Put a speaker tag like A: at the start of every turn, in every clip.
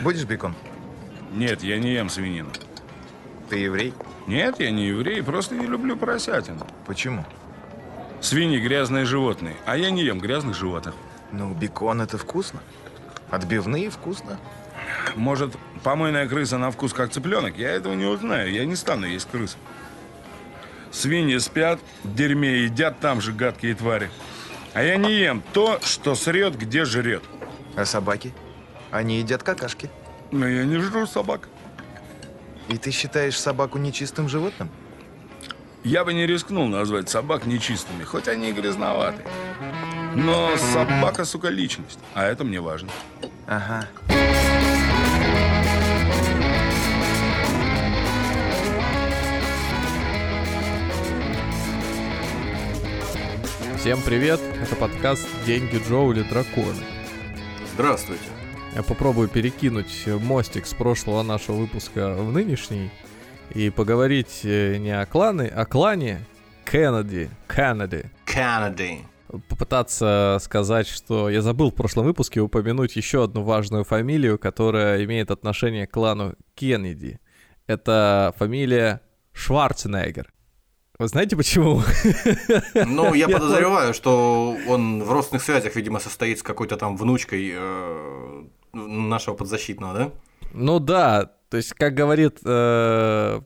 A: Будешь бекон?
B: Нет, я не ем свинину.
A: Ты еврей?
B: Нет, я не еврей, просто не люблю поросятину.
A: Почему?
B: Свиньи грязные животные, а я не ем грязных животных.
A: Ну, бекон это вкусно. Отбивные вкусно.
B: Может, помойная крыса на вкус как цыпленок? Я этого не узнаю, я не стану есть крыс. Свиньи спят, дерьме едят там же гадкие твари. А я не ем то, что срет, где жрет.
A: А собаки? Они едят какашки.
B: Но я не жру собак.
A: И ты считаешь собаку нечистым животным?
B: Я бы не рискнул назвать собак нечистыми, хоть они и грязноваты. Но собака, сука, личность, а это мне важно.
A: Ага.
C: Всем привет, это подкаст «Деньги Джо или драконы».
D: Здравствуйте.
C: Я попробую перекинуть мостик с прошлого нашего выпуска в нынешний и поговорить э, не о клане, а клане Кеннеди. Кеннеди.
D: Кеннеди.
C: Попытаться сказать, что я забыл в прошлом выпуске упомянуть еще одну важную фамилию, которая имеет отношение к клану Кеннеди. Это фамилия Шварценеггер. Вы знаете почему?
D: Ну, я подозреваю, что он в родственных связях, видимо, состоит с какой-то там внучкой э, нашего подзащитного, да?
C: Ну да, то есть, как говорит э,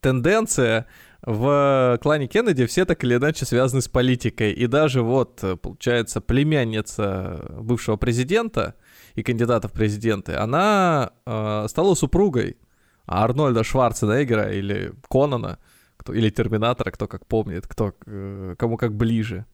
C: тенденция, в клане Кеннеди все так или иначе связаны с политикой. И даже вот, получается, племянница бывшего президента и кандидата в президенты, она э, стала супругой Арнольда Шварценеггера или Конана, кто, или Терминатора, кто как помнит, кто, э, кому как ближе.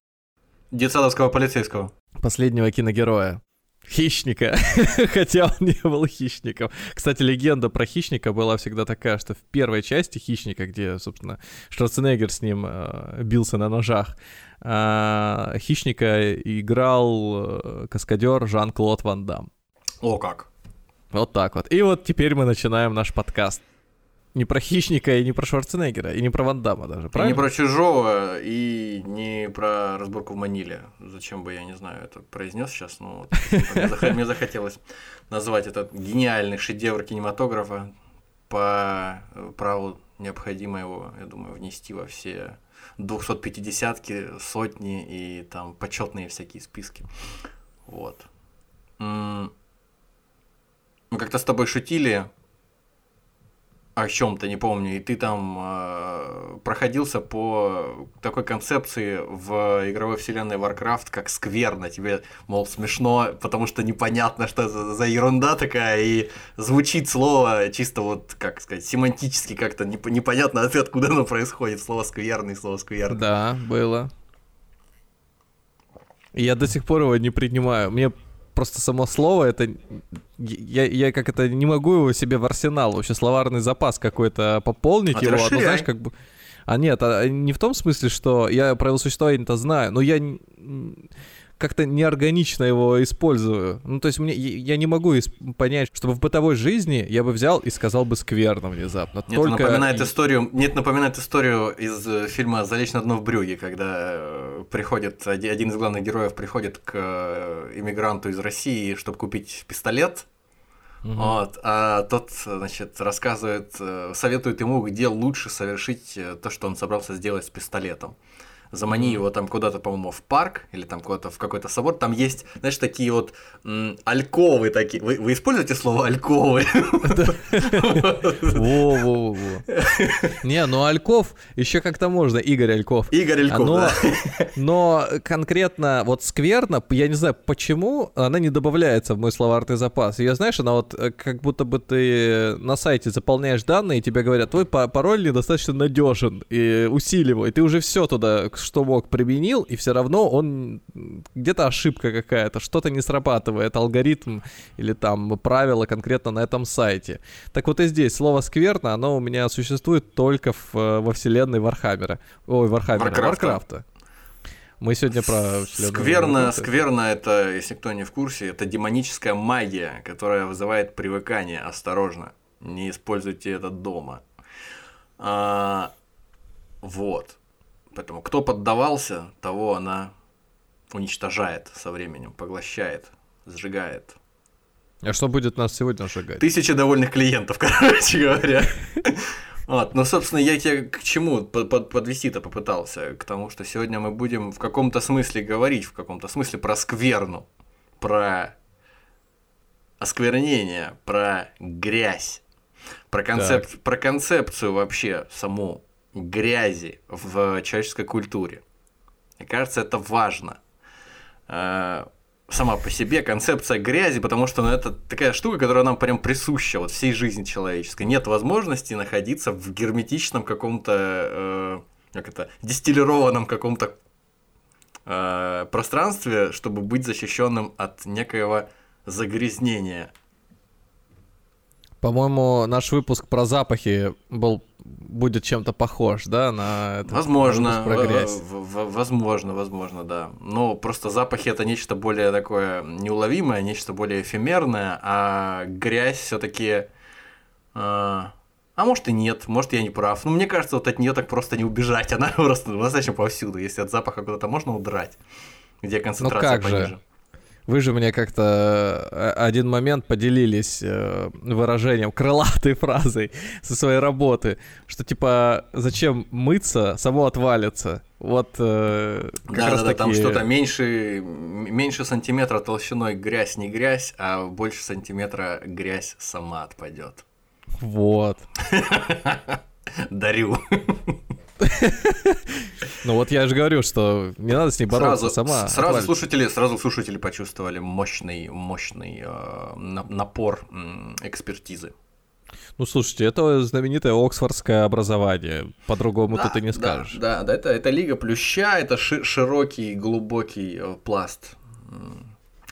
D: Детсадовского полицейского.
C: Последнего киногероя. Хищника, хотя он не был хищником. Кстати, легенда про хищника была всегда такая, что в первой части хищника, где, собственно, Шварценеггер с ним э, бился на ножах, э, хищника играл э, каскадер Жан-Клод Ван Дам.
D: О, как.
C: Вот так вот. И вот теперь мы начинаем наш подкаст. Не про хищника и не про Шварценеггера, и не про Ван Дамма даже, правильно?
D: И не про чужого, и не про разборку в Маниле. Зачем бы я не знаю, это произнес сейчас, но мне захотелось назвать этот гениальный шедевр кинематографа по праву необходимо его, я думаю, внести во все 250-ки, сотни и там почетные всякие списки. Вот. Мы как-то с тобой шутили о чем-то, не помню, и ты там э, проходился по такой концепции в игровой вселенной Warcraft, как скверно. Тебе, мол, смешно, потому что непонятно, что это за ерунда такая, и звучит слово чисто вот, как сказать, семантически как-то неп- непонятно, откуда оно происходит. Слово скверный, слово скверный.
C: Да, было. Я до сих пор его не принимаю. Мне просто само слово, это... Я, я как это не могу его себе в арсенал, вообще словарный запас какой-то пополнить
D: А
C: его, а
D: расширяй.
C: знаешь, как бы... А нет, а не в том смысле, что я про его существование-то знаю, но я как-то неорганично его использую. Ну, то есть мне, я не могу понять, чтобы в бытовой жизни я бы взял и сказал бы скверно внезапно.
D: Нет,
C: Только...
D: напоминает историю, нет, напоминает историю из э, фильма «Залечь на дно в брюге», когда э, приходит, оди- один из главных героев приходит к э, иммигранту из России, чтобы купить пистолет,
C: Мгм.
D: вот, а тот, значит, рассказывает, советует ему, где лучше совершить то, что он собрался сделать с пистолетом. Замани его там куда-то, по-моему, в парк или там куда-то в какой-то собор. Там есть, знаешь, такие вот м, альковы такие. Вы, вы используете слово альковы?
C: Во-во-во. Не, ну Альков еще как-то можно, Игорь Альков.
D: Игорь Альков,
C: но, конкретно вот скверно, я не знаю, почему она не добавляется в мой словарный запас. Ее, знаешь, она вот э, как будто бы ты на сайте заполняешь данные, и тебе говорят, твой па- пароль недостаточно надежен, и усиливай. Ты уже все туда, что мог, применил, и все равно он где-то ошибка какая-то, что-то не срабатывает, алгоритм или там правила конкретно на этом сайте. Так вот и здесь слово скверна, оно у меня существует только в, э, во вселенной Вархаммера. Ой, Вархаммера,
D: Варкрафта.
C: Варкрафта. Мы сегодня про Скверну,
D: скверна это, если кто не в курсе, это демоническая магия, которая вызывает привыкание. Осторожно, не используйте это дома. А, вот. Поэтому кто поддавался, того она уничтожает со временем, поглощает, сжигает.
C: А что будет нас сегодня сжигать?
D: Тысяча довольных клиентов, короче говоря. Вот, ну, собственно, я тебе к чему под, под, подвести-то попытался? К тому, что сегодня мы будем в каком-то смысле говорить, в каком-то смысле про скверну, про осквернение, про грязь, про, концеп... про концепцию вообще саму грязи в человеческой культуре. Мне кажется, это важно. Э, сама по себе концепция грязи, потому что ну, это такая штука, которая нам прям присуща вот всей жизни человеческой. Нет возможности находиться в герметичном каком-то, э, как это, дистиллированном каком-то э, пространстве, чтобы быть защищенным от некоего загрязнения.
C: По-моему, наш выпуск про запахи был будет чем-то похож, да, на это.
D: Возможно, возможно, возможно, да. Но просто запахи это нечто более такое неуловимое, нечто более эфемерное, а грязь все-таки. А, а может и нет, может я не прав. Но мне кажется, вот от нее так просто не убежать. Она просто достаточно повсюду. Если от запаха куда-то можно удрать, где концентрация
C: ну как
D: пониже.
C: Же? Вы же мне как-то э, один момент поделились э, выражением, крылатой фразой со своей работы, что типа зачем мыться, само отвалится. Вот э, как
D: да,
C: раз
D: да, да,
C: такие...
D: там что-то меньше, меньше сантиметра толщиной грязь не грязь, а больше сантиметра грязь сама отпадет.
C: Вот.
D: Дарю.
C: Ну вот я же говорю, что не надо с ней бороться,
D: сразу,
C: сама.
D: Сразу слушатели, сразу слушатели почувствовали мощный, мощный э, напор э, экспертизы.
C: Ну слушайте, это знаменитое оксфордское образование, по-другому
D: да,
C: тут и не
D: да,
C: скажешь.
D: Да, да, это, это лига плюща, это ши- широкий, глубокий э, пласт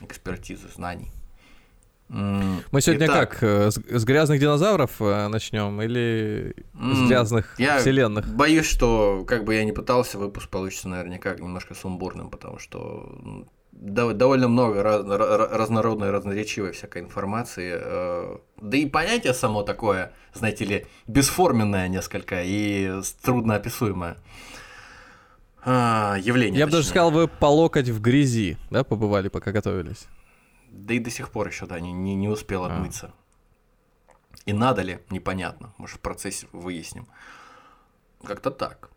D: экспертизы, знаний.
C: Мы сегодня
D: Итак,
C: как, э, с, с грязных динозавров э, начнем или с грязных
D: я
C: вселенных?
D: Боюсь, что как бы я не пытался, выпуск получится наверняка немножко сумбурным, потому что довольно много раз- ра- разнородной, разноречивой всякой информации. э, Да и понятие само такое, знаете ли, бесформенное несколько и трудноописуемое. А, явление.
C: Я бы даже
D: точнее.
C: сказал, вы по локоть в грязи, да, побывали, пока готовились?
D: Да и до сих пор еще, да, не, не, не успел
C: А.
D: отмыться. И надо ли, непонятно. Может, в процессе выясним. Как-то так.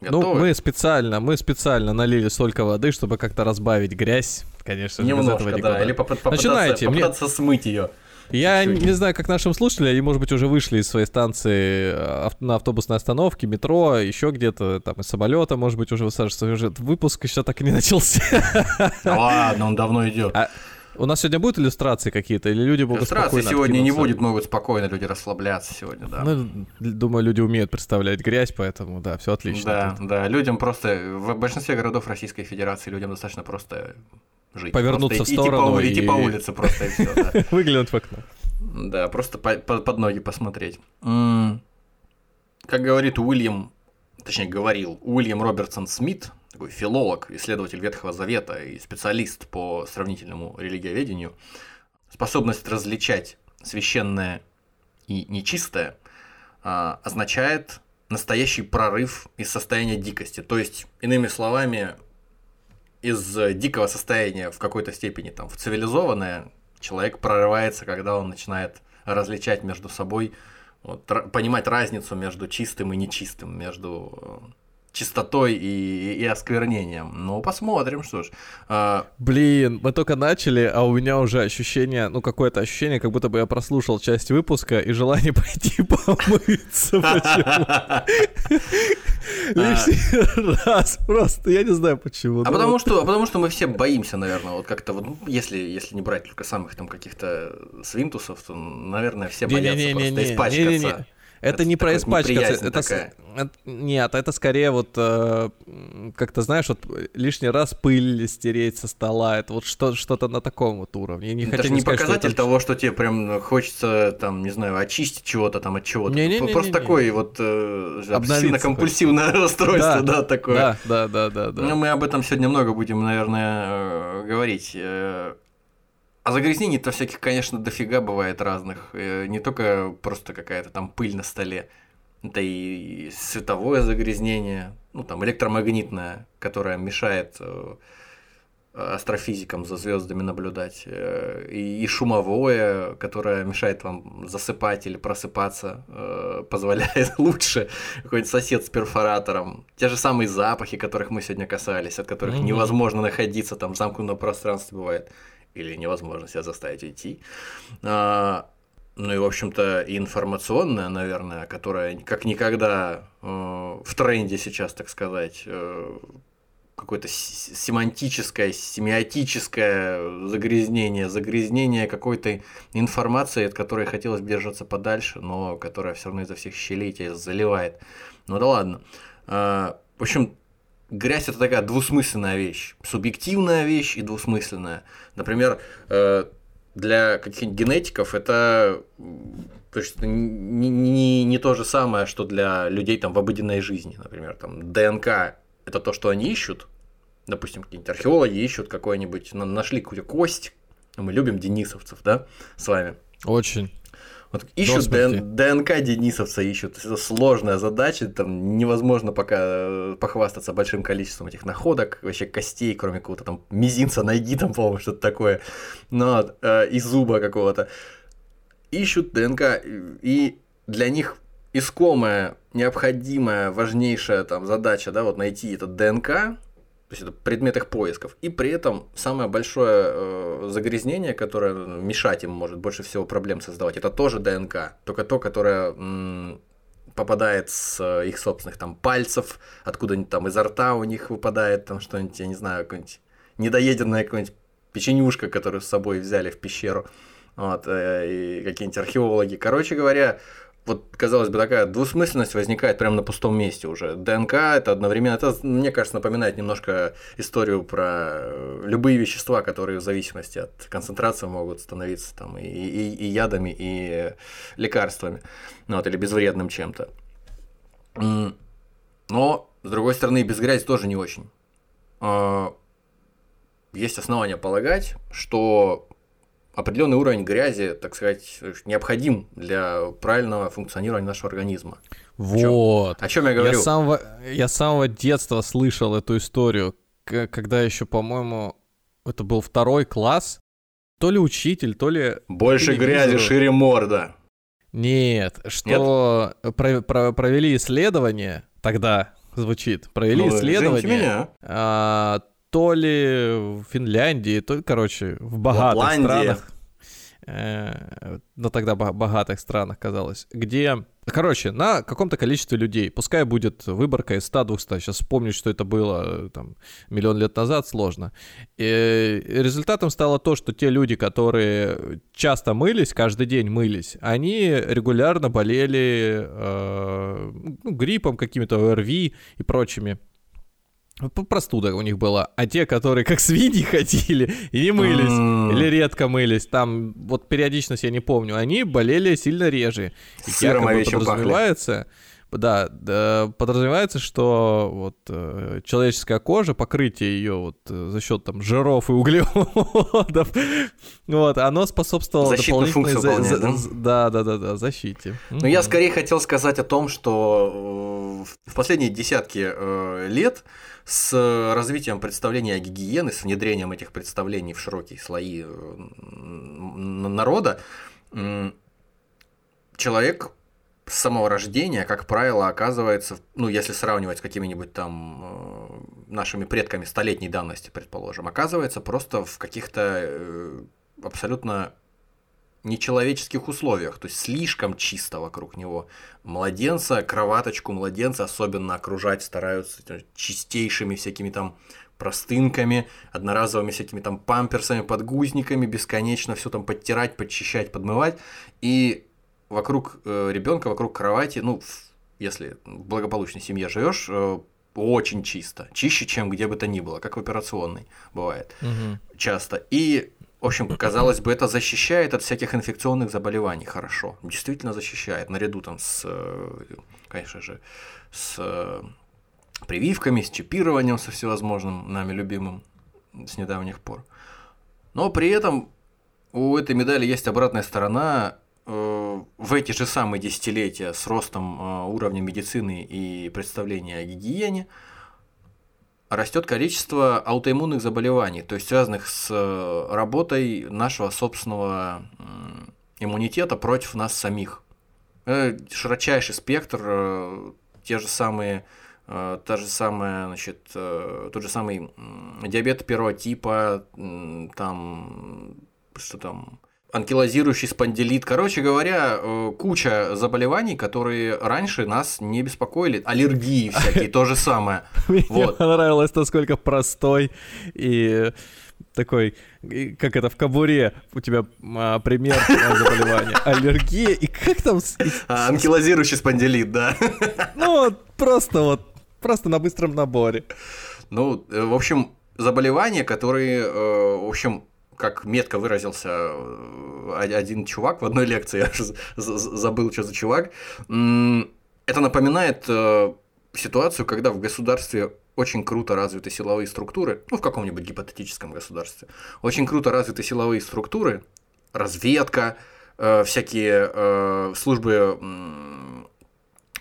C: Ну,
D: Готовы?
C: мы специально, мы специально налили столько воды, чтобы как-то разбавить грязь. Конечно без этого
D: Немножко,
C: никуда.
D: да. Или попы- попытаться,
C: Начинайте, мне-
D: попытаться смыть ее.
C: Я
D: чуть-чуть.
C: не знаю, как нашим слушателям, они, может быть, уже вышли из своей станции э, ав- на автобусной остановке, метро, еще где-то, там, из самолета, может быть, уже высаживаться. Уже выпуск еще так и не начался.
D: Да ладно, он давно идет.
C: А У нас сегодня будут иллюстрации какие-то, или люди будут
D: Иллюстрации сегодня не
C: откинуться?
D: будет, могут спокойно люди расслабляться сегодня, да.
C: Ну, думаю, люди умеют представлять грязь, поэтому, да, все отлично.
D: да,
C: тут.
D: да, людям просто, в большинстве городов Российской Федерации людям достаточно просто жить.
C: Повернуться
D: Просто
C: в
D: идти по
C: сторону
D: ули- идти по
C: и-
D: улице просто и все, да.
C: Выглянуть в окно.
D: Да, просто по- по- под ноги посмотреть. Как говорит Уильям, точнее говорил, Уильям Робертсон Смит, такой филолог, исследователь Ветхого Завета и специалист по сравнительному религиоведению, способность различать священное и нечистое а, означает настоящий прорыв из состояния дикости. То есть, иными словами, из дикого состояния в какой-то степени там, в цивилизованное человек прорывается, когда он начинает различать между собой, вот, понимать разницу между чистым и нечистым, между э, чистотой и, и осквернением. Ну, посмотрим, что ж. А,
C: Блин, мы только начали, а у меня уже ощущение, ну какое-то ощущение, как будто бы я прослушал часть выпуска и желание пойти помыться почему Лишний раз, просто, я не знаю почему.
D: А
C: ну
D: потому что, а потому что мы все боимся, наверное, вот как-то вот, ну, если, если не брать только самых там каких-то свинтусов, то, наверное, все боятся просто испачкаться.
C: Это
D: Это
C: не про испачкаться, это,
D: такая.
C: это- нет, это скорее вот э, как-то знаешь, вот лишний раз пыль стереть со стола, это вот что, что-то на таком вот уровне. Я не
D: это
C: хочу
D: же не
C: сказать, что
D: показатель
C: это-
D: того, что тебе прям хочется, там, не знаю, очистить чего-то там от чего-то.
C: Не-не-не-не-не.
D: Просто такой вот э, обсессивно-компульсивное расстройство, да, такое.
C: Да, да, да, да, да.
D: Ну, мы об этом сегодня много будем, наверное, э, говорить. А загрязнений-то всяких, конечно, дофига бывает разных. Э, Не только просто какая-то там пыль на столе. Это и световое загрязнение, ну там электромагнитное, которое мешает э, астрофизикам за звездами наблюдать, э, и, и шумовое, которое мешает вам засыпать или просыпаться, э, позволяет лучше какой-нибудь сосед с перфоратором. Те же самые запахи, которых мы сегодня касались, от которых невозможно находиться, там в замкнутом пространстве бывает, или невозможно себя заставить уйти. А, ну и, в общем-то, информационная, наверное, которая как никогда э, в тренде сейчас, так сказать, э, какое-то семантическое, семиотическое загрязнение, загрязнение какой-то информации, от которой хотелось держаться подальше, но которая все равно изо всех щелей тебя заливает. Ну да ладно. А, В общем, грязь это такая двусмысленная вещь. Субъективная вещь и двусмысленная. Например, э, для каких-нибудь генетиков это м, то есть это не, не, не то же самое, что для людей там в обыденной жизни. Например, там ДНК это то, что они ищут. Допустим, какие-нибудь археологи ищут какой-нибудь, на- нашли какую-то кость. Мы любим денисовцев, да, с вами.
C: Очень.
D: Вот ищут. ДН- ДНК Денисовца ищут. Это сложная задача, там невозможно пока э, похвастаться большим количеством этих находок, вообще костей, кроме какого-то там мизинца, найди там, по-моему, что-то такое, но вот, э, и зуба какого-то. Ищут ДНК, и для них искомая, необходимая, важнейшая там задача, да, вот найти этот ДНК, то есть это предмет их поисков. И при этом самое большое э, загрязнение, которое мешать им может больше всего проблем создавать, это тоже ДНК. Только то, которое м, попадает с э, их собственных там пальцев, откуда-нибудь там изо рта у них выпадает там что-нибудь, я не знаю, какое-нибудь недоеденная какая-нибудь печенюшка, которую с собой взяли в пещеру. Вот, э, и какие-нибудь археологи. Короче говоря, вот, казалось бы, такая двусмысленность возникает прямо на пустом месте уже. ДНК это одновременно, это, мне кажется, напоминает немножко историю про э, любые вещества, которые в зависимости от концентрации могут становиться там и, и, и ядами, и лекарствами, ну, вот, или безвредным чем-то. Но, с другой стороны, без грязи тоже не очень. А, Есть основания полагать, что определенный уровень грязи, так сказать, необходим для правильного функционирования нашего организма.
C: Вот.
D: О чем я
C: Я
D: говорю?
C: с, самого, я с самого детства слышал эту историю, когда еще, по-моему, это был второй класс. То ли учитель, то ли...
D: Больше грязи, шире морда.
C: Нет, что про- про- провели исследование, тогда звучит, провели
D: Ну,
C: исследование,
D: меня.
C: а, то ли в Финляндии, то ли, короче, в богатых
D: Лапландии.
C: странах. э, ну тогда бо- богатых странах казалось, где, короче, на каком-то количестве людей, пускай будет выборка из 100-200, сейчас вспомнить, что это было э, там миллион лет назад, сложно. И результатом стало то, что те люди, которые часто мылись, каждый день мылись, они регулярно болели э, ну, гриппом, какими-то ОРВИ и прочими. П- Простуда у них была. А те, которые как свиньи ходили и не мылись,
D: М.
C: или редко мылись, там вот периодичность я не помню, они болели сильно реже. И
D: Сыром
C: якобы
D: овечьим пахли.
C: Да, да, подразумевается, что вот э, человеческая кожа, покрытие ее вот э, за счет там жиров и углеводов, вот, оно способствовало
D: Защитную
C: дополнительной
D: функцию
C: за- за- да, да, да, да, защите.
D: Но я
C: Мгм.
D: скорее хотел сказать о том, что э, в последние десятки э, лет с развитием представления о гигиене, с внедрением этих представлений в широкие слои народа, человек с самого рождения, как правило, оказывается, ну, если сравнивать с какими-нибудь там э, нашими предками столетней давности, предположим, оказывается просто в каких-то э, абсолютно нечеловеческих условиях, то есть слишком чисто вокруг него. Младенца, кроваточку младенца особенно окружать стараются чистейшими всякими там простынками, одноразовыми всякими там памперсами, подгузниками, бесконечно все там подтирать, подчищать, подмывать. И вокруг ребенка, вокруг кровати, ну, если в благополучной семье живешь, э, очень чисто. Чище, чем где бы то ни было, как в операционной бывает
C: Мгм.
D: часто. И, в общем, казалось бы, это защищает от всяких инфекционных заболеваний хорошо. Действительно защищает, наряду там с, э, конечно же, с э, прививками, с чипированием, со всевозможным нами любимым с недавних пор. Но при этом у этой медали есть обратная сторона. Э, В эти же самые десятилетия с ростом э, уровня медицины и представления о гигиене растет количество аутоиммунных заболеваний, то есть связанных с э, работой нашего собственного иммунитета против нас самих. Широчайший спектр, те же самые, та же самая, значит, тот же самый диабет первого типа, там, что там, анкилозирующий спондилит. Короче говоря, э, куча заболеваний, которые раньше нас не беспокоили. Аллергии всякие, то же самое.
C: Мне понравилось, насколько простой и такой, как это в кобуре у тебя а, пример заболевания. Аллергия и как там...
D: А, Анкилозирующий спондилит, да.
C: Ну, вот просто вот, просто на быстром наборе.
D: Ну, э, в общем, заболевания, которые, э, в общем, как метко выразился э, один чувак в одной лекции, я забыл, что за чувак, это напоминает э, ситуацию, когда в государстве очень круто развиты силовые структуры, ну, в каком-нибудь гипотетическом государстве, очень круто развиты силовые структуры, разведка, э, всякие службы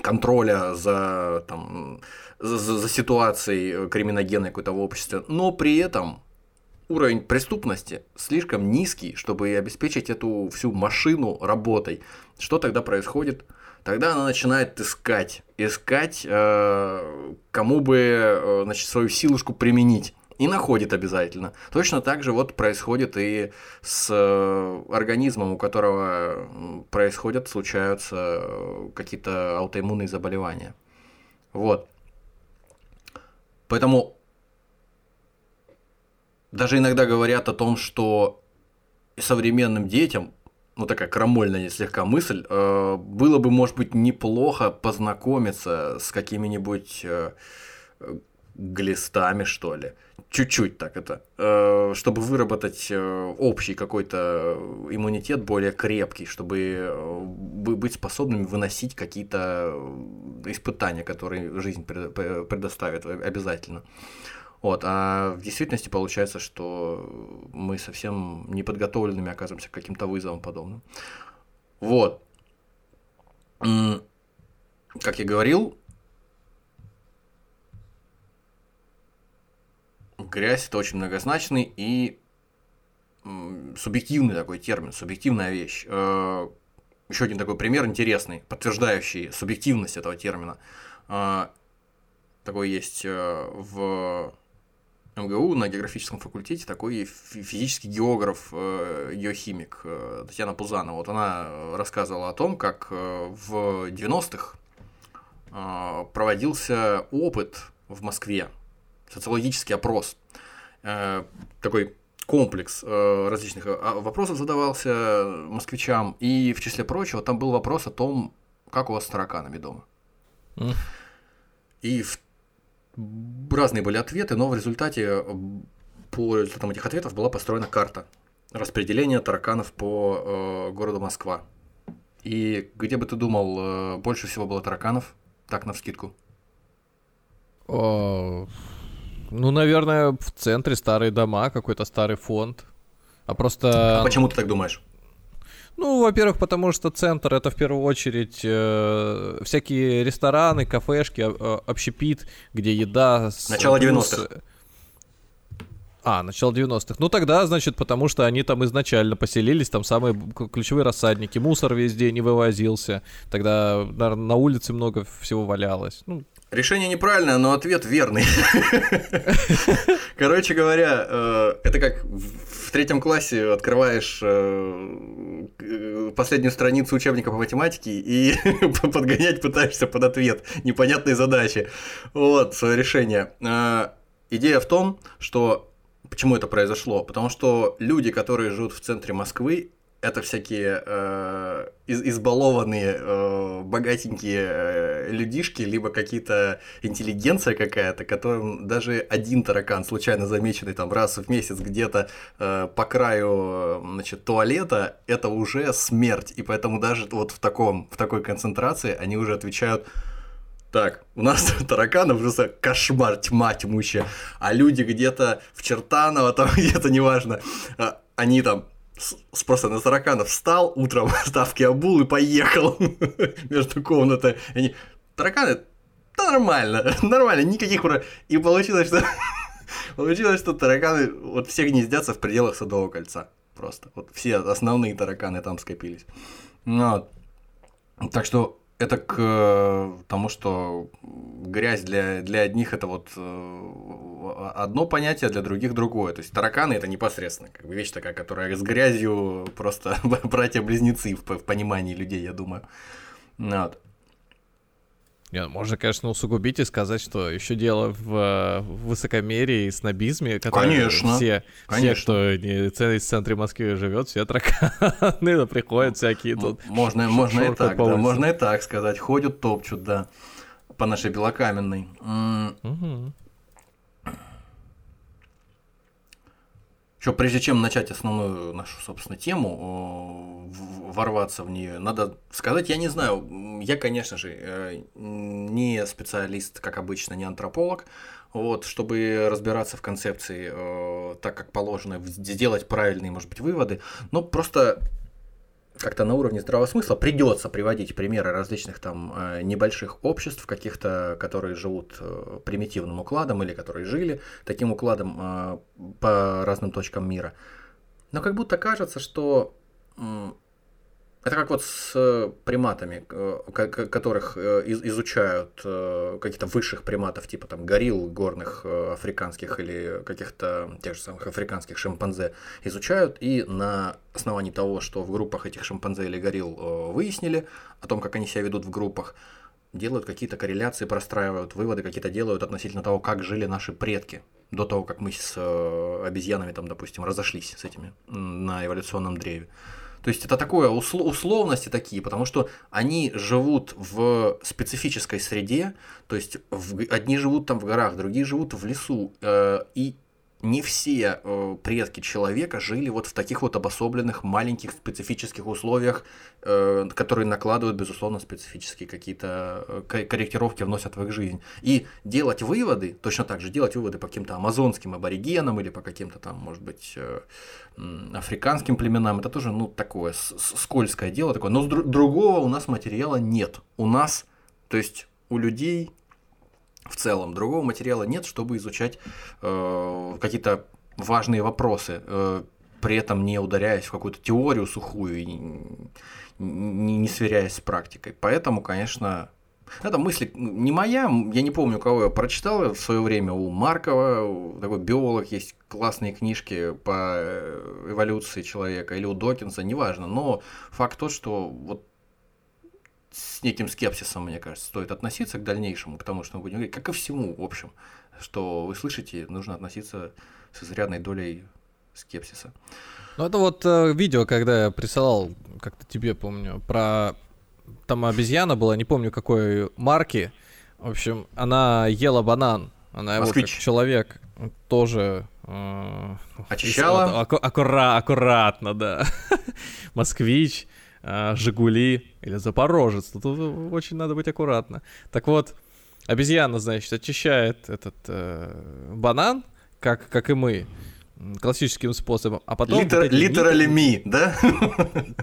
D: контроля за, там, за, за- ситуацией криминогенной какой-то в обществе, но при этом уровень преступности слишком низкий, чтобы обеспечить эту всю машину работой. Что тогда происходит? Тогда она начинает искать, искать, э, кому бы э, значит, свою силушку применить. И находит обязательно. Точно так же вот происходит и с э, организмом, у которого происходят, случаются какие-то аутоиммунные заболевания. Вот. Поэтому даже иногда говорят о том, что современным детям, ну такая крамольная слегка мысль, э, было бы, может быть, неплохо познакомиться с какими-нибудь э, э, глистами, что ли. Чуть-чуть так это, э, чтобы выработать э, общий какой-то иммунитет более крепкий, чтобы э, бы- быть способными выносить какие-то э, испытания, которые жизнь пред- пре- предоставит обязательно. Вот, а в действительности получается, что мы совсем неподготовленными оказываемся к каким-то вызовам подобным. Вот. Как я говорил, грязь это очень многозначный и субъективный такой термин, субъективная вещь. Еще один такой пример интересный, подтверждающий субъективность этого термина. Э, Такой есть э, в МГУ на географическом факультете такой фи- физический географ, э, геохимик э, Татьяна Пузанова. Вот она рассказывала о том, как э, в 90-х э, проводился опыт в Москве, социологический опрос, такой комплекс различных а, вопросов задавался москвичам, и в числе прочего там был вопрос о том, как у вас с тараканами дома. И в- разные были ответы, но в результате по результатам этих ответов была построена карта распределения тараканов по э, городу Москва. И где бы ты думал, э, больше всего было тараканов? Так, навскидку.
C: О, ну, наверное, в центре старые дома, какой-то старый фонд. А просто...
D: А почему ты так думаешь?
C: Ну, во-первых, потому что центр это в первую очередь э, всякие рестораны, кафешки, э, общепит, где еда. с-
D: Начало
C: плюс-
D: 90-х.
C: А, начало 90-х. Ну тогда, значит, потому что они там изначально поселились, там самые ключевые рассадники, мусор везде не вывозился. Тогда, наверное, на улице много всего валялось. Ну,
D: Решение неправильное, но ответ верный. Короче говоря, э, это как в третьем классе открываешь э, э, последнюю страницу учебника по математике и подгонять пытаешься под ответ непонятной задачи. Вот свое решение. Идея в том, что почему это произошло? Потому что люди, которые живут в центре Москвы, это всякие э, из- избалованные, э, богатенькие э, людишки, либо какие-то интеллигенция какая-то, которым даже один таракан, случайно замеченный там раз в месяц где-то э, по краю э, значит, туалета, это уже смерть. И поэтому даже вот в, таком, в такой концентрации они уже отвечают так, у нас тараканов просто кошмар, тьма тьмущая. А люди где-то в Чертаново, там где-то, неважно, а, они там с, просто на тараканов встал утром, ставки обул и поехал между комнатой. Они, тараканы, да нормально, нормально, никаких про... И получилось, что получилось, что тараканы вот все гнездятся в пределах Садового кольца. Просто. Вот все основные тараканы там скопились. Ну, вот. Так что это к э, тому, что грязь для, для одних это вот э, одно понятие, для других другое. То есть тараканы это непосредственно как бы вещь такая, которая с грязью просто братья-близнецы в, в понимании людей, я думаю. Вот.
C: Нет, можно, конечно, усугубить и сказать, что еще дело в, в высокомерии и снобизме, которые
D: Конечно,
C: все,
D: конечно.
C: все, кто не в центре Москвы живет, все тараканы, да, приходят всякие тут.
D: Можно, можно и так, да, можно и так сказать. Ходят, топчут, да, по нашей белокаменной. М, Еще прежде чем начать основную нашу, собственно, тему, э, ворваться в нее, надо сказать, я не знаю, я, конечно же, э, не специалист, как обычно, не антрополог, вот, чтобы разбираться в концепции э, так, как положено, сделать правильные, может быть, выводы, но просто как-то на уровне здравого смысла придется приводить примеры различных там э, небольших обществ, каких-то, которые живут э, примитивным укладом или которые жили таким укладом э, по разным точкам мира. Но как будто кажется, что это как вот с э, приматами, э, ко- ко- которых э, из- изучают каких-то высших приматов, типа там горилл горных африканских или каких-то тех же самых африканских шимпанзе изучают, и на основании того, что в группах этих шимпанзе или горилл выяснили, о том, как они себя ведут в группах, делают какие-то корреляции, простраивают выводы, какие-то делают относительно того, как жили наши предки до того, как мы с обезьянами, там, допустим, разошлись с этими на эволюционном древе. То есть это такое усло- условности такие, потому что они живут в специфической среде, то есть в одни живут там в горах, другие живут в лесу, э, и не все э, предки человека жили вот в таких вот обособленных маленьких специфических условиях, э, которые накладывают, безусловно, специфические какие-то э, ко- корректировки, вносят в их жизнь. И делать выводы, точно так же делать выводы по каким-то амазонским аборигенам или по каким-то там, может быть, э, африканским племенам, это тоже, ну, такое скользкое дело такое. Но с дру- другого у нас материала нет. У нас, то есть у людей в целом. Другого материала нет, чтобы изучать э, какие-то важные вопросы, э, при этом не ударяясь в какую-то теорию сухую и не, не- сверяясь с практикой. Поэтому, конечно, это мысль не моя, я не помню, кого я прочитал. В свое время, у Маркова, такой биолог, есть классные книжки по э, эволюции человека, или у Докинса, неважно, но факт тот, что вот с неким скепсисом, мне кажется, стоит относиться к дальнейшему, потому что мы будем говорить, как ко всему, в общем, что вы слышите, нужно относиться с изрядной долей скепсиса.
C: Ну, это вот э, видео, когда я присылал, как-то тебе помню, про... Там обезьяна была, не помню какой марки. В общем, она ела банан. Она его как человек тоже... э,
D: Очищала?
C: аку- аккура- аккуратно, да. Москвич, Жигули или Запорожец. Тут очень надо быть аккуратно. Так вот, обезьяна, значит, очищает этот э, банан, как, как и мы, классическим способом. А потом... вот эти
D: Литерали ми, да?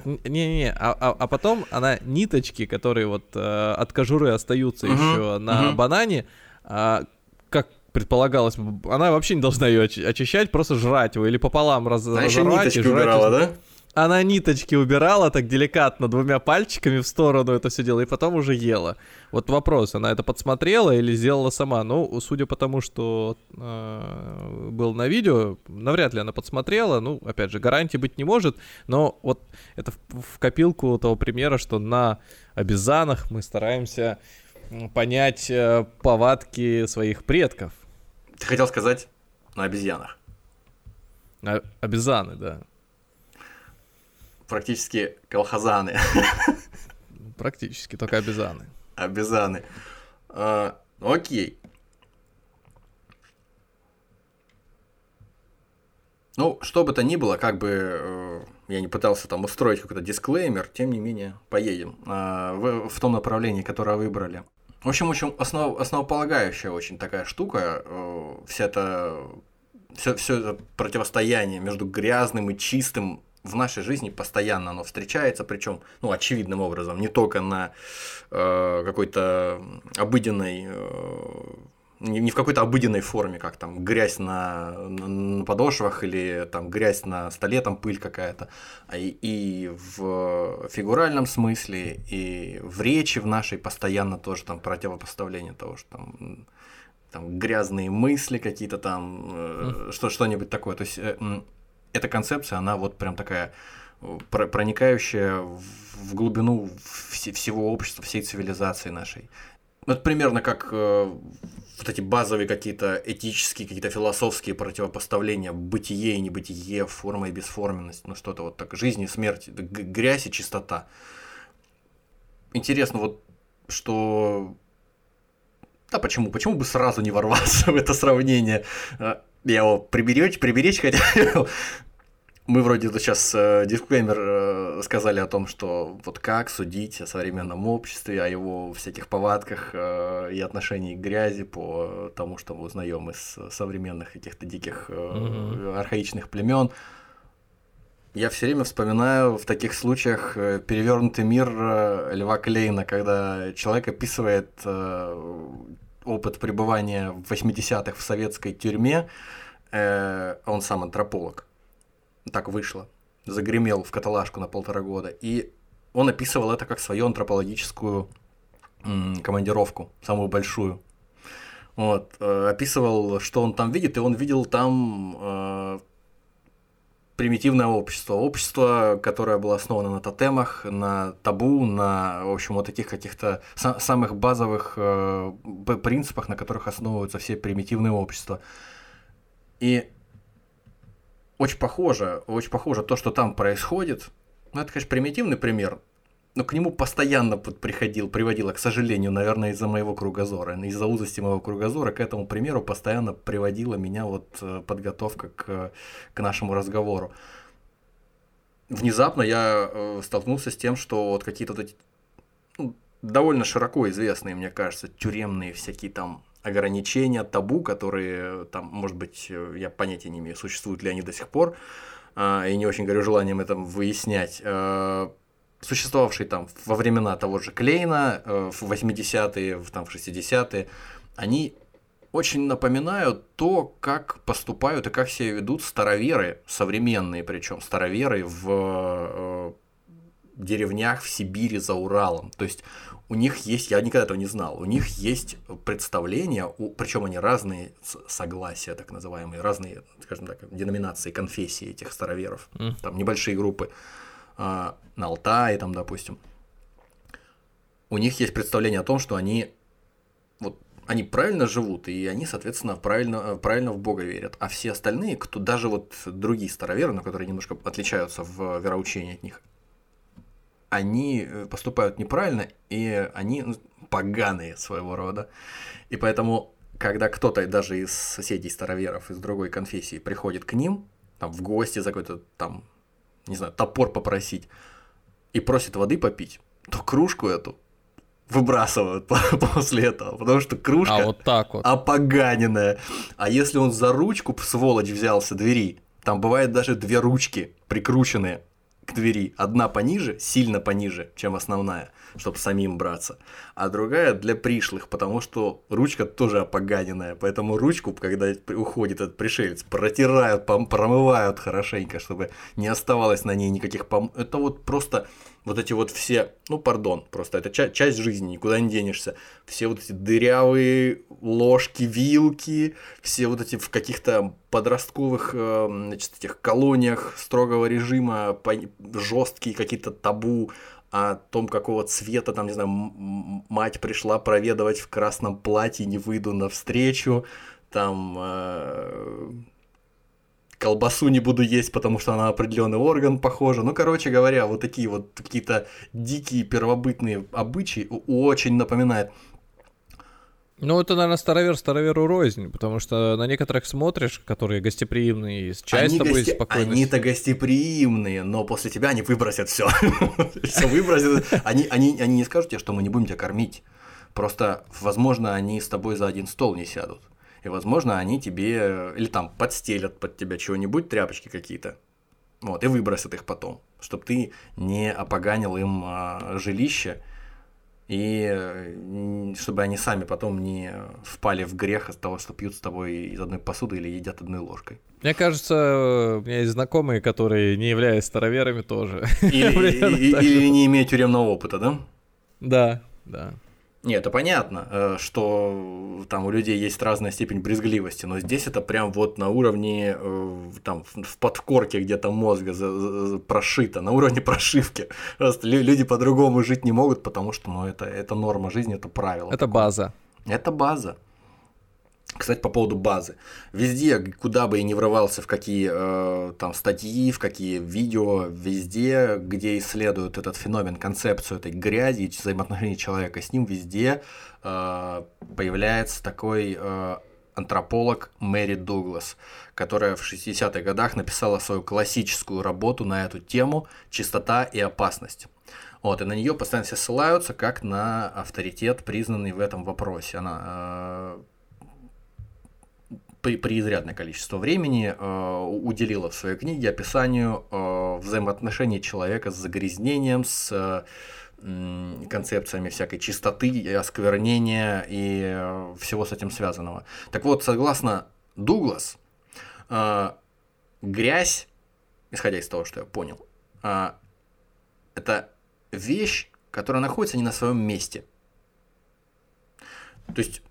C: не-не-не, а, а- а потом она ниточки, которые вот э, от кожуры остаются еще на банане, а, как предполагалось, она вообще не должна ее очи- очищать, просто жрать его или пополам раз,
D: Она еще
C: разорвать и
D: ниточки
C: жрать
D: убирала, да?
C: Она ниточки убирала так деликатно двумя пальчиками в сторону это все дело и потом уже ела. Вот вопрос, она это подсмотрела или сделала сама? Ну, судя по тому, что э, был на видео, навряд ли она подсмотрела. Ну, опять же, гарантии быть не может. Но вот это в, в копилку того примера, что на обезьянах мы стараемся понять э, повадки своих предков.
D: Ты хотел сказать на обезьянах.
C: А- Обезьяны, да.
D: Практически колхозаны.
C: Практически, только обезьяны.
D: Обезьяны. А, окей. Ну, что бы то ни было, как бы э, я не пытался там устроить какой-то дисклеймер, тем не менее, поедем а, в, в том направлении, которое выбрали. В общем, очень основ, основополагающая очень такая штука, э, вся эта, все, все это противостояние между грязным и чистым в нашей жизни постоянно оно встречается, причем, ну, очевидным образом, не только на э, какой-то обыденной, э, не, в какой-то обыденной форме, как там грязь на, на, подошвах или там грязь на столе, там пыль какая-то, а и, и в фигуральном смысле, и в речи в нашей постоянно тоже там противопоставление того, что там там грязные мысли какие-то там, э, что что-нибудь такое. То есть э, эта концепция, она вот прям такая э, про- проникающая в глубину вс- всего общества, всей цивилизации нашей. Это примерно как э, вот эти базовые какие-то этические, какие-то философские противопоставления, бытие и небытие, форма и бесформенность, ну что-то вот так, жизнь и смерть, грязь и чистота. Интересно вот, что да почему? Почему бы сразу не ворваться в это сравнение? Я его приберечь, приберечь хотел. Мы вроде сейчас э, дисклеймер э, сказали о том, что вот как судить о современном обществе, о его всяких повадках э, и отношении к грязи по тому, что мы узнаем из современных каких-то диких э, архаичных племен. Я все время вспоминаю в таких случаях э, перевернутый мир э, Льва Клейна, когда человек описывает э, опыт пребывания в 80-х в советской тюрьме, э, он сам антрополог, так вышло, загремел в каталажку на полтора года, и он описывал это как свою антропологическую м, командировку, самую большую. Вот, э, описывал, что он там видит, и он видел там э, примитивное общество. Общество, которое было основано на тотемах, на табу, на, в общем, вот таких каких-то са- самых базовых э, принципах, на которых основываются все примитивные общества. И очень похоже, очень похоже то, что там происходит. Ну, это, конечно, примитивный пример, но к нему постоянно приходил, приводило, к сожалению, наверное, из-за моего кругозора, из-за узости моего кругозора, к этому примеру постоянно приводила меня вот э, подготовка к, к нашему разговору. Внезапно я э, столкнулся с тем, что вот какие-то вот эти ну, довольно широко известные, мне кажется, тюремные всякие там ограничения, табу, которые там, может быть, э, я понятия не имею, существуют ли они до сих пор, и не очень горю желанием это выяснять, э, существовавшие там во времена того же Клейна, э, в 80-е, в, там, в 60-е, они очень напоминают то, как поступают и как себя ведут староверы, современные причем староверы в э, деревнях в Сибири за Уралом. То есть у них есть, я никогда этого не знал, у них есть представления, причем они разные согласия, так называемые, разные, скажем так, деноминации, конфессии этих староверов,
C: Мгм.
D: там небольшие группы на Алтае, там, допустим. У них есть представление о том, что они вот они правильно живут, и они, соответственно, правильно, правильно в Бога верят. А все остальные, кто даже вот другие староверы, но которые немножко отличаются в вероучении от них, они э, поступают неправильно, и они ну, поганые своего рода. И поэтому, когда кто-то даже из соседей староверов, из другой конфессии приходит к ним, там, в гости за какой-то там, не знаю, топор попросить, и просит воды попить, то кружку эту выбрасывают после этого, потому что кружка
C: А вот так вот.
D: опоганенная. А если он за ручку, сволочь, взялся двери, там бывает даже две ручки прикрученные к двери. Одна пониже, сильно пониже, чем основная, чтобы самим браться. А другая для пришлых, потому что ручка тоже опоганенная. Поэтому ручку, когда уходит этот пришелец, протирают, пом- промывают хорошенько, чтобы не оставалось на ней никаких пом... Это вот просто вот эти вот все, ну, пардон, просто это ча- часть жизни, никуда не денешься. Все вот эти дырявые ложки, вилки, все вот эти в каких-то подростковых, э, значит, этих колониях строгого режима, жесткие какие-то табу о том, какого цвета, там, не знаю, мать пришла проведывать в красном платье, не выйду навстречу, там э, колбасу не буду есть, потому что она на определенный орган похожа. Ну, короче говоря, вот такие вот какие-то дикие первобытные обычаи очень напоминает.
C: Ну, это, наверное, старовер староверу рознь, потому что на некоторых смотришь, которые гостеприимные, с чай с
D: Они,
C: тобой
D: гости-
C: спокойно.
D: они-то гостеприимные, но после тебя они выбросят все. Все выбросят. Они, они, они не скажут тебе, что мы не будем тебя кормить. Просто, возможно, они с тобой за один стол не сядут. И, возможно, они тебе или там подстелят под тебя чего-нибудь, тряпочки какие-то. Вот, и выбросят их потом, чтобы ты не опоганил им а, жилище, и э, чтобы они сами потом не впали в грех от того, что пьют с тобой из одной посуды или едят одной ложкой.
C: Мне кажется, у меня есть знакомые, которые не являются староверами тоже.
D: Или, и- или не имеют тюремного опыта, да?
C: Да, да.
D: Нет, это понятно, э, что там у людей есть разная степень брезгливости, но здесь это прям вот на уровне, э, там, в подкорке где-то мозга прошито, на уровне прошивки. Просто лю- люди по-другому жить не могут, потому что, ну, это, это норма жизни, это правило.
C: Это база.
D: Это база. Кстати, по поводу базы. Везде, куда бы я ни врывался, в какие э, там статьи, в какие видео, везде, где исследуют этот феномен, концепцию этой грязи и взаимоотношений человека с ним, везде э, появляется такой э, антрополог Мэри Дуглас, которая в 60-х годах написала свою классическую работу на эту тему «Чистота и опасность». Вот, и на нее постоянно все ссылаются как на авторитет, признанный в этом вопросе. Она э, преизрядное количество времени э, уделила в своей книге описанию э, взаимоотношений человека с загрязнением, с э, концепциями всякой чистоты, осквернения и э, всего с этим связанного. Так вот, согласно Дуглас, э, грязь, исходя из того, что я понял, э, это вещь, которая находится не на своем месте. То есть,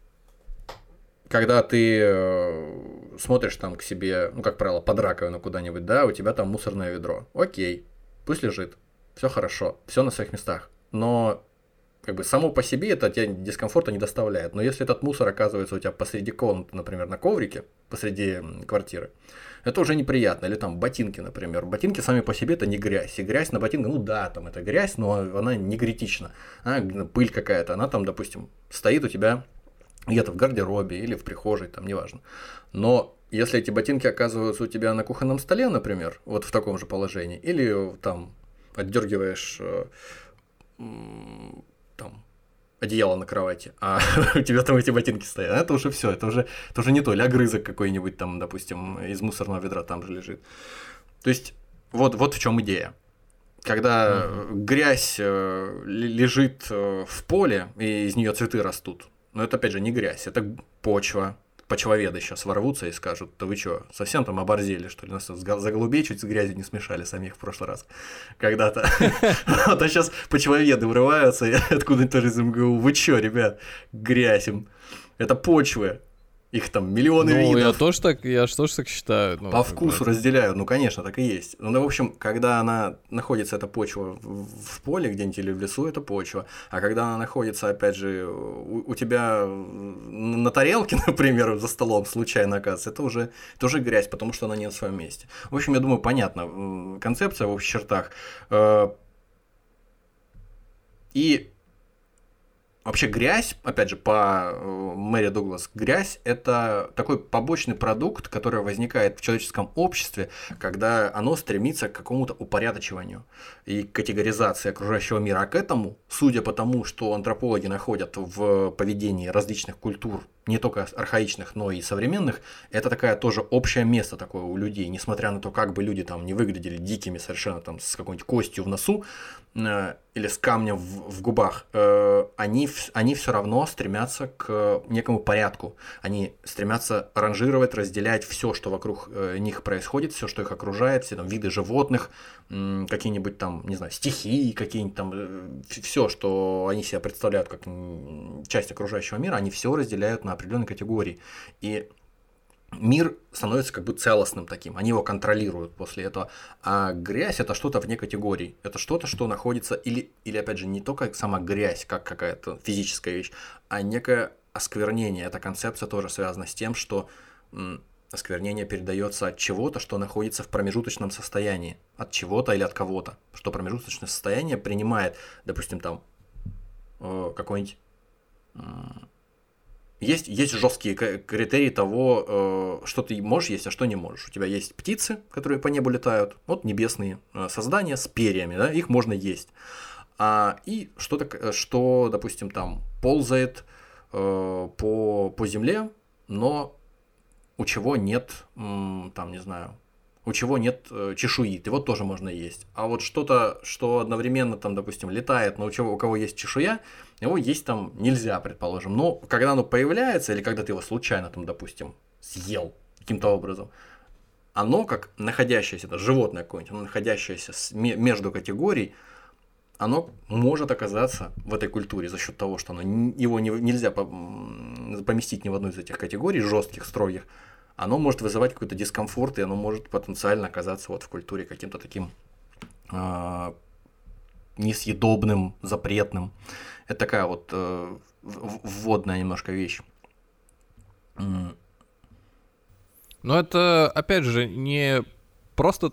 D: когда ты э, смотришь там к себе, ну, как правило, под раковину куда-нибудь, да, у тебя там мусорное ведро. Окей, пусть лежит, все хорошо, все на своих местах. Но как бы само по себе это тебе дискомфорта не доставляет. Но если этот мусор оказывается у тебя посреди комнаты, например, на коврике, посреди квартиры, это уже неприятно. Или там ботинки, например. Ботинки сами по себе это не грязь. И грязь на ботинках, ну да, там это грязь, но она не критична. А, пыль какая-то, она там, допустим, стоит у тебя где-то в гардеробе или в прихожей, там, неважно. Но если эти ботинки оказываются у тебя на кухонном столе, например, вот в таком же положении, или там отдергиваешь э, там одеяло на кровати, а у тебя там эти ботинки стоят, это уже все, это уже, это уже не то, или огрызок какой-нибудь там, допустим, из мусорного ведра там же лежит. То есть вот, вот в чем идея. Когда грязь э, ле- лежит э, в поле, и из нее цветы растут, но это опять же не грязь, это почва. Почвоведы сейчас ворвутся и скажут, да вы что, совсем там оборзели, что ли? Нас за голубей чуть с грязью не смешали самих в прошлый раз когда-то. А сейчас почвоведы врываются откуда-нибудь тоже из МГУ. Вы чё, ребят, грязь им. Это почвы. Их там миллионы
C: Ну, я
D: видов.
C: тоже так, я тоже так считаю. ну,
D: По
C: бы
D: вкусу
C: это-
D: разделяют, ну, конечно, так и есть. Ну, да, в общем, когда она находится, эта почва в, поле где-нибудь или в лесу, это почва. А когда она находится, опять же, у, у тебя на тарелке, например, за столом случайно оказывается, это уже, это уже грязь, потому что она не на своем месте. В общем, я думаю, понятно, концепция в общих чертах. Э, И Вообще грязь, опять же, по э, Мэри Дуглас, грязь – это такой побочный продукт, который возникает в человеческом обществе, когда оно стремится к какому-то упорядочиванию и категоризации окружающего мира. А к этому, судя по тому, что антропологи находят в поведении различных культур, не только архаичных, но и современных, это такая тоже общее место такое у людей, несмотря на то, как бы люди там не выглядели дикими совершенно там с какой-нибудь костью в носу или с камнем в, в губах, э, они, они все равно стремятся к некому порядку. Они стремятся ранжировать, разделять все, что вокруг э, них происходит, все, что их окружает, все там виды животных, м, какие-нибудь там, не знаю, стихии, какие-нибудь там, все, что они себя представляют как часть окружающего мира, они все разделяют на определенные категории. И мир становится как бы целостным таким, они его контролируют после этого. А грязь это что-то вне категорий, это что-то, что находится, или, или опять же, не только сама грязь, как какая-то физическая вещь, а некое осквернение. Эта концепция тоже связана с тем, что м, осквернение передается от чего-то, что находится в промежуточном состоянии, от чего-то или от кого-то, что промежуточное состояние принимает, допустим, там э, какой-нибудь м, есть, есть жесткие критерии того, э, что ты можешь есть, а что не можешь. У тебя есть птицы, которые по небу летают, вот небесные э, создания с перьями, да, их можно есть. А, и что-то, э, что, допустим, там ползает э, по, по земле, но у чего нет, там, не знаю, у чего нет э, чешуи, его тоже можно есть. А вот что-то, что одновременно там, допустим, летает, но у, чего, у кого есть чешуя, его есть там нельзя, предположим. Но когда оно появляется, или когда ты его случайно там, допустим, съел каким-то образом, оно как находящееся, это животное какое-нибудь, оно находящееся между категорий, оно может оказаться в этой культуре за счет того, что оно, его не- нельзя поместить ни в одну из этих категорий, жестких, строгих, оно может вызывать какой-то дискомфорт, и оно может потенциально оказаться вот в культуре каким-то таким а, несъедобным, запретным. Это такая вот э, вводная немножко вещь.
C: Но это, опять же, не просто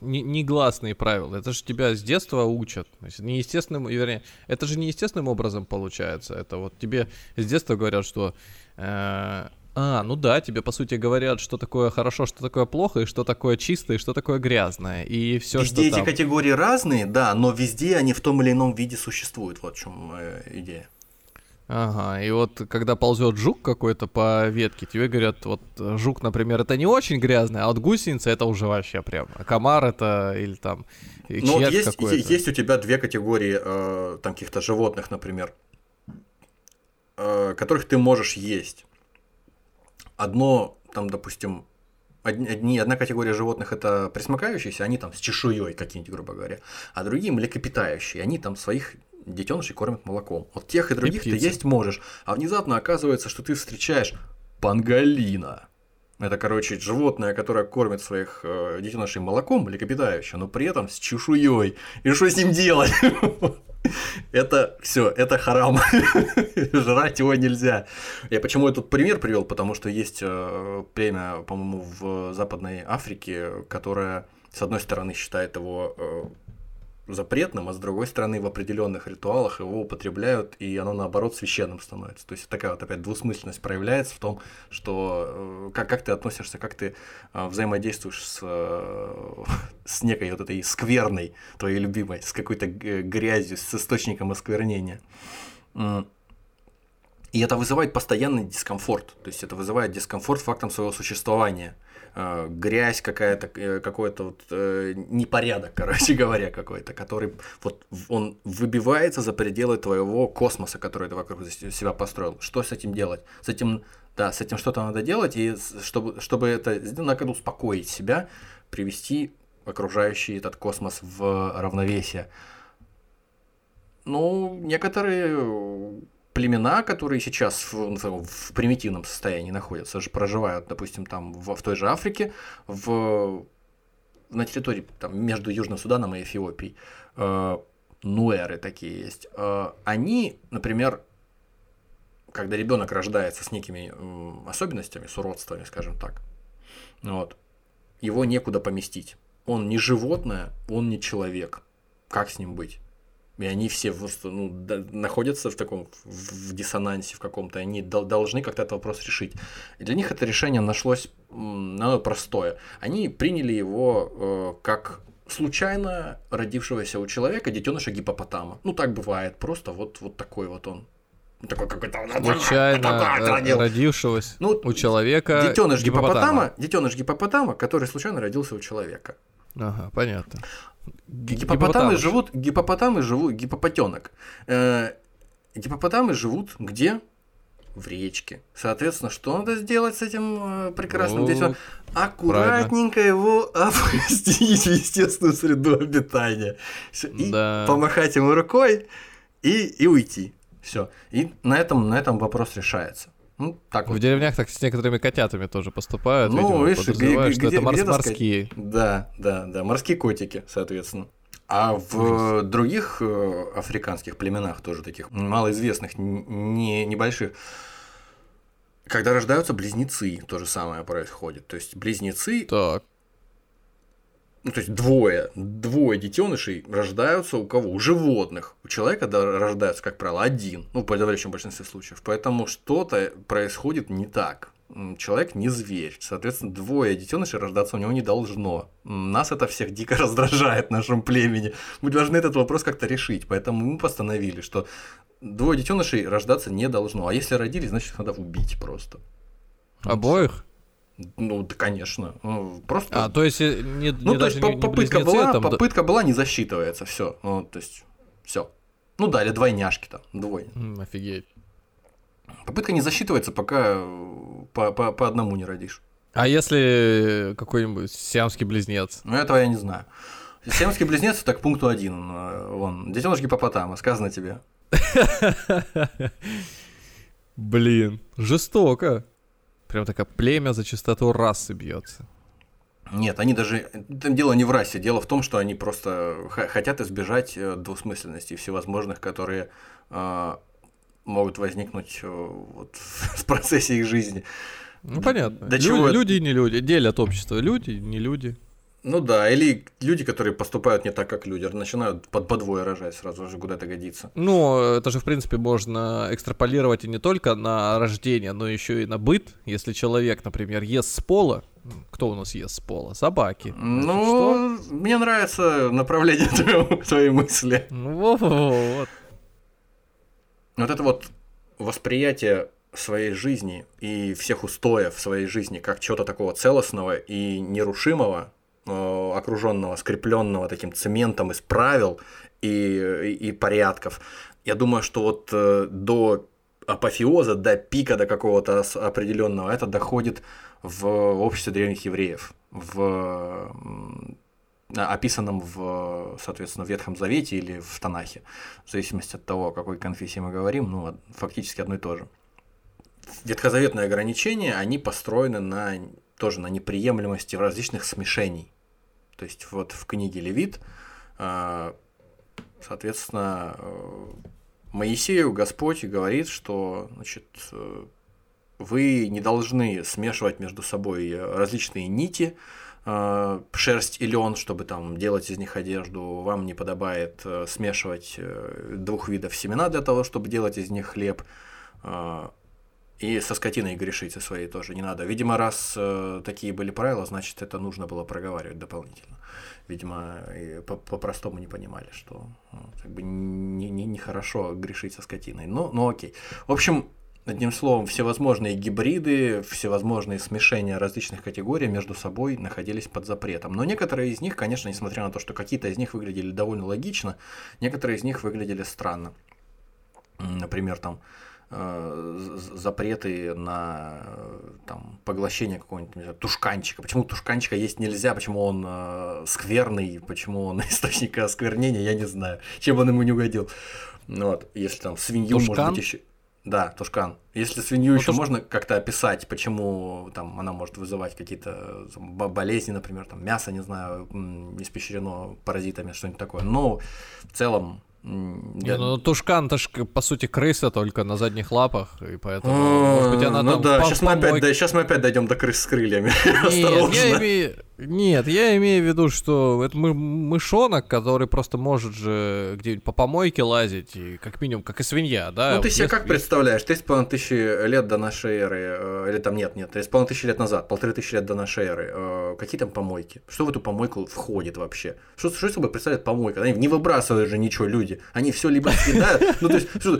C: не- негласные правила. Это же тебя с детства учат. Неестественным, вернее, это же неестественным образом получается. Это вот тебе с детства говорят, что... э, а, ну да, тебе по сути говорят, что такое хорошо, что такое плохо, и что такое чистое, и что такое грязное. И все,
D: везде
C: что
D: эти
C: там.
D: категории разные, да, но везде они в том или ином виде существуют. Вот в чем э, идея.
C: Ага, и вот когда ползет жук какой-то по ветке, тебе говорят, вот жук, например, это не очень грязный, а вот гусеница это уже вообще прям. А комар это или там
D: Ну, вот есть, есть у тебя две категории э, там каких-то животных, например, э, которых ты можешь есть. Одно, там, допустим, одни, одна категория животных это пресмыкающиеся, они там с чешуей какие-нибудь, грубо говоря, а другие млекопитающие, они там своих детенышей кормят молоком. Вот тех и других ты
C: птицы.
D: есть можешь, а внезапно оказывается, что ты встречаешь панголина. Это, короче, животное, которое кормит своих э, детенышей молоком, млекопитающее, но при этом с чешуей. И что с ним делать? Это все, это харам. Жрать его нельзя. Я почему этот пример привел? Потому что есть э, племя, по-моему, в Западной Африке, которое, с одной стороны, считает его э, запретным, а с другой стороны, в определенных ритуалах его употребляют, и оно наоборот священным становится. То есть такая вот опять двусмысленность проявляется в том, что э, как, как ты относишься, как ты э, взаимодействуешь с, э, с некой вот этой скверной, твоей любимой, с какой-то грязью, с источником осквернения. И это вызывает постоянный дискомфорт. То есть это вызывает дискомфорт фактом своего существования. Э, Грязь какая-то, э, какой-то вот, э, непорядок, короче говоря, какой-то, который вот он выбивается за пределы твоего космоса, который ты вокруг себя построил. Что с этим делать? С этим, да, с этим что-то надо делать, и чтобы, чтобы это надо успокоить себя, привести окружающий этот космос в равновесие. Ну, некоторые племена, которые сейчас в, ну, в примитивном состоянии находятся, же проживают, допустим, там в, в той же Африке, в, на территории там, между Южным Суданом и Эфиопией, э, нуэры такие есть. Э, они, например, когда ребенок рождается с некими м, особенностями, с уродствами, скажем так, вот, его некуда поместить. Он не животное, он не человек. Как с ним быть? И они все просто ну, находятся в таком в диссонансе в каком-то, они дол- должны как-то этот вопрос решить. И для них это решение нашлось ну, простое. Они приняли его э, как случайно родившегося у человека детеныша гипопотама. Ну так бывает, просто вот, вот такой вот он. Ну, Такой какой-то...
C: Случайно родившегося
D: Ну,
C: у человека
D: Детеныш
C: гипопотама.
D: гипопотама, детеныш гипопотама, который случайно родился у человека.
C: Ага, понятно.
D: Гипопотамы живут, гипопотамы живут, гипопотенок. Э, гипопотамы живут где? В речке. Соответственно, что надо сделать с этим э, прекрасным
C: Ну,
D: детем? Аккуратненько его опустить в естественную среду обитания. Всё, И
C: Да.
D: помахать ему рукой и, и уйти. Все. И на этом, на этом вопрос решается. Ну, так
C: В
D: вот.
C: деревнях так с некоторыми котятами тоже поступают.
D: Ну,
C: видимо,
D: видишь,
C: подразумевают,
D: где-
C: что это
D: где-
C: морс-
D: где,
C: морские.
D: Да, да, да, морские котики, соответственно. А в других э, африканских племенах, тоже таких малоизвестных, не, небольших, когда рождаются близнецы, то же самое происходит. То есть близнецы,
C: Так.
D: Ну то есть двое, двое детенышей рождаются у кого? У животных. У человека да, рождается, как правило, один, ну в подавляющем большинстве случаев. Поэтому что-то происходит не так. Человек не зверь. Соответственно, двое детенышей рождаться у него не должно. Нас это всех дико раздражает в нашем племени. Мы должны этот вопрос как-то решить. Поэтому мы постановили, что двое детенышей рождаться не должно. А если родились, значит их надо убить просто.
C: Обоих?
D: Ну, да, конечно. Ну, Просто
C: А, то есть э, не, не
D: Ну, то
C: даже
D: есть
C: не,
D: по-
C: не
D: попытка
C: близнецы,
D: была,
C: там...
D: попытка была, не засчитывается, все. Ну, то есть, все. Ну да, или двойняшки там, двое.
C: М, Офигеть.
D: Попытка не засчитывается, пока э, по, по, по одному не родишь.
C: А если какой-нибудь сиамский близнец?
D: Ну, этого я не знаю. Сиамский близнец это к пункту один. э, Вон, детеныш гипопотама, сказано тебе.
C: Блин, жестоко. Прям такая племя за чистоту расы бьется.
D: Нет, они даже... это Дело не в расе, дело в том, что они просто хотят избежать э, двусмысленностей всевозможных, которые э, могут возникнуть э, вот, в процессе их жизни.
C: Ну понятно.
D: До
C: Лю-
D: чего
C: Люди и не люди. Делят общество. Люди, не люди.
D: Ну да, или люди, которые поступают не так, как люди, начинают под подвое рожать сразу же, куда это годится.
C: Ну, это же, в принципе, можно экстраполировать и не только на рождение, но еще и на быт. Если человек, например, ест с пола, кто у нас ест с пола? Собаки. Значит, что?
D: Ну, мне нравится направление твоей мысли.
C: Ну, вот.
D: Вот это вот восприятие своей жизни и всех устоев своей жизни как чего-то такого целостного и нерушимого, окруженного, скрепленного таким цементом из правил и, и, и порядков. Я думаю, что вот э, до апофеоза, до пика, до какого-то определенного, это доходит в обществе древних евреев, в описанном в, соответственно, Ветхом Завете или в Танахе, в зависимости от того, о какой конфессии мы говорим, ну, фактически одно и то же. Ветхозаветные ограничения, они построены на тоже на неприемлемости различных смешений. То есть вот в книге Левит, а, соответственно, э, Моисею Господь говорит, что значит, э, вы не должны смешивать между собой э, различные нити, э, шерсть и лен, чтобы там делать из них одежду. Вам не подобает э, смешивать э, двух видов семена для того, чтобы делать из них хлеб. И со скотиной грешить своей тоже не надо. Видимо, раз э, такие были правила, значит, это нужно было проговаривать дополнительно. Видимо, по-простому не понимали, что ну, как бы не- не- нехорошо грешить со скотиной. Ну, ну окей. В общем, одним словом, всевозможные гибриды, всевозможные смешения различных категорий между собой находились под запретом. Но некоторые из них, конечно, несмотря на то, что какие-то из них выглядели довольно логично, некоторые из них выглядели странно. Например, там запреты на э, там, поглощение какого-нибудь тушканчика. Почему тушканчика есть нельзя, почему он э, скверный, почему он источник осквернения, я не знаю, чем он ему не угодил. Ну Вот, если там свинью, может
C: Тушкан?
D: быть, еще. Да, тушкан. Если свинью еще
C: туш-
D: можно как-то описать, почему там она может вызывать какие-то болезни, например, там мясо, не знаю, испещрено паразитами, что-нибудь такое. Но в целом.
C: Не,
D: я-
C: ну тушкан-то ж, по сути, крыса только на задних лапах, и поэтому,
D: А,
C: может быть, она
D: ну
C: там
D: да, сейчас мы, опять, да, сейчас мы опять дойдем до крыс с крыльями.
C: Нет,
D: Осторожно.
C: я имею... Нет, я имею в виду, что это мы- мышонок, который просто может же где-нибудь по помойке лазить, и как минимум, как и свинья, да?
D: Ну ты себе
C: Если-
D: как представляешь, 3,5 тысячи лет до нашей эры, э, или там нет, нет, 3,5 тысячи лет назад, полторы тысячи лет до нашей эры, э, какие там помойки? Что в эту помойку входит вообще? Что, что собой представляет помойка? Они не выбрасывают же ничего люди, они все либо съедают, ну то есть, что,